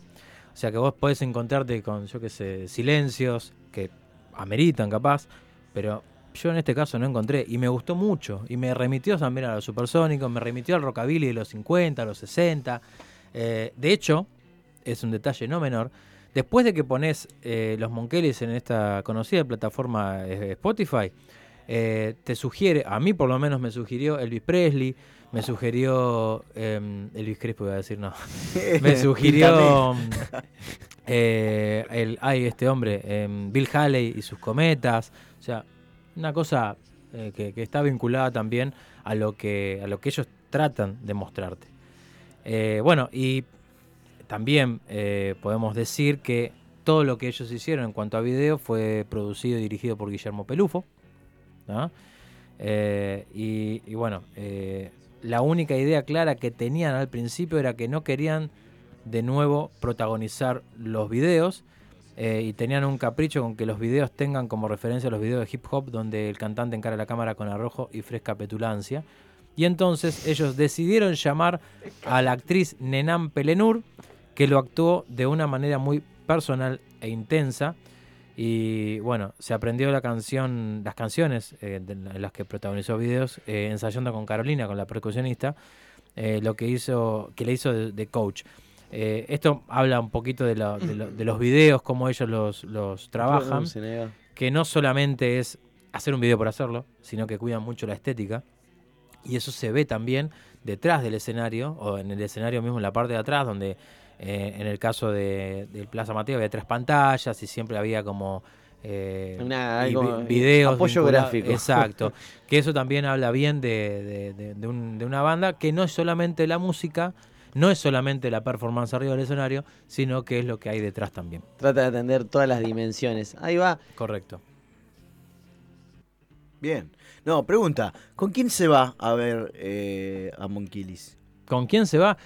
O sea que vos podés encontrarte con, yo qué sé, silencios que ameritan capaz, pero yo en este caso no encontré y me gustó mucho y me remitió también a los supersónicos, me remitió al rockabilly de los 50, los 60. Eh, de hecho, es un detalle no menor, después de que pones eh, los Monkelis en esta conocida plataforma Spotify, eh, te sugiere, a mí por lo menos me sugirió Elvis Presley, me sugirió em, Elvis Crespo iba a decir no, me sugirió Píntame. eh, el, ay, este hombre, em, Bill Haley y sus cometas, o sea, una cosa eh, que, que está vinculada también a lo que a lo que ellos tratan de mostrarte. Bueno, y también podemos decir que todo lo que ellos hicieron en cuanto a video fue producido y dirigido por Guillermo Pelufo. Eh, y, bueno, eh, la única idea clara que tenían al principio era que no querían de nuevo protagonizar los videos eh, y tenían un capricho con que los videos tengan como referencia los videos de hip hop donde el cantante encara la cámara con arrojo y fresca petulancia. Y entonces ellos decidieron llamar a la actriz Nenam Pelenur, que lo actuó de una manera muy personal e intensa. Y bueno, se aprendió la canción, las canciones eh, de en las que protagonizó videos, eh, ensayando con Carolina, con la percusionista, eh, lo que hizo, que le hizo de, de coach. Eh, esto habla un poquito de, la- de lo- de los videos, cómo ellos los, los trabajan, que no solamente es hacer un video por hacerlo, sino que cuidan mucho la estética. Y eso se ve también detrás del escenario, o en el escenario mismo, en la parte de atrás, donde eh, en el caso de, del Plaza Mateo había tres pantallas y siempre había como eh, algo, eh, videos. apoyo gráfico. Exacto. que eso también habla bien de, de- de- de un- de una banda que no es solamente la música, no es solamente la performance arriba del escenario, sino que es lo que hay detrás también. Trata de atender todas las dimensiones. Ahí va. Correcto. Bien. No, pregunta, ¿con quién se va a ver eh, a Monquilis? ¿Con quién se va?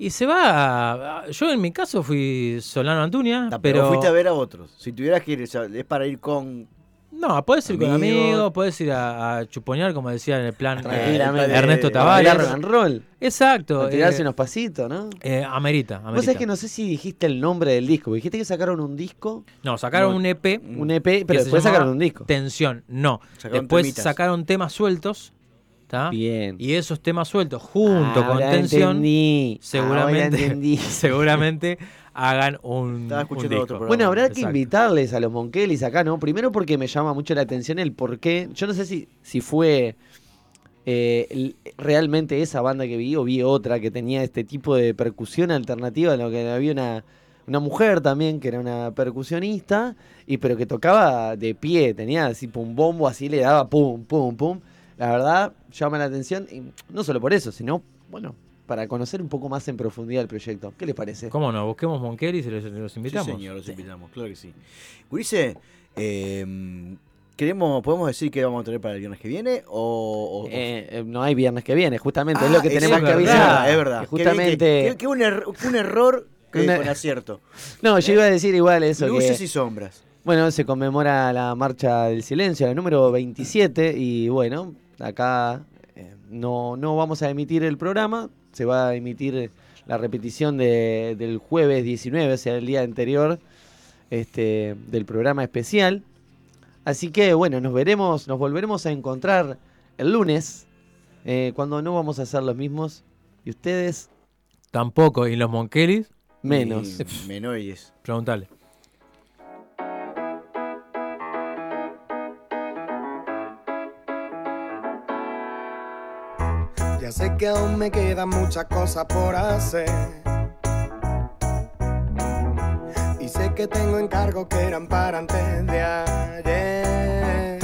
Y se va. a- Yo en mi caso fui Solano Antuña, pero, pero. fuiste a ver a otros. Si tuvieras que ir, es para ir con... No, puedes ir con Amigos. puedes ir a, a chuponear, como decía en el plan eh. Ernesto A Tavares. rock and roll. Exacto. A tirarse eh, unos pasitos, ¿no? eh, amerita, Vos amerita. sabés que no sé si dijiste el nombre del disco. Dijiste que sacaron un disco. No, sacaron un EP. Un EP, pero después sacaron un disco. Tensión, no. Sacaron después temitas. sacaron temas sueltos. ¿Tá? Bien. Y esos temas sueltos, junto con Ahora Tensión, entendí. Seguramente, entendí. seguramente hagan un, Estaba un escuchando disco. otro programa. Bueno, habrá que invitarles a los Monkelis acá, ¿no? Primero porque me llama mucho la atención el por qué. Yo no sé si, si fue eh, realmente esa banda que vi o vi otra que tenía este tipo de percusión alternativa, en lo que había una, una mujer también que era una percusionista, y pero que tocaba de pie, tenía así pum bombo, así le daba pum, pum, pum. La verdad, llama la atención, y no solo por eso, sino, bueno, para conocer un poco más en profundidad el proyecto. ¿Qué les parece? ¿Cómo no? Busquemos Monkelis y los, los invitamos. Sí, señor, los invitamos, claro que sí. Gurice, eh, ¿queremos, ¿podemos decir que vamos a tener para el viernes que viene? O, o- Eh, eh, no hay viernes que viene, justamente, es Ah, lo que tenemos es que verdad, avisar. Es verdad. Que Qué justamente. Que, que- que un, er- un error que Una- con acierto. No, yo iba a decir igual eso. Luces que, y sombras. Bueno, se conmemora la Marcha del Silencio, la número 27, y bueno, acá eh, no, no vamos a emitir el programa, se va a emitir la repetición de- del jueves 19, o sea, el día anterior este, del programa especial. Así que bueno, nos veremos, nos volveremos a encontrar el lunes, eh, cuando no vamos a ser los mismos, y ustedes Tampoco. ¿Y los Monkelis? menos. Y Menores. Preguntale. Sé que aún me quedan muchas cosas por hacer. Y sé que tengo encargos que eran para antes de ayer.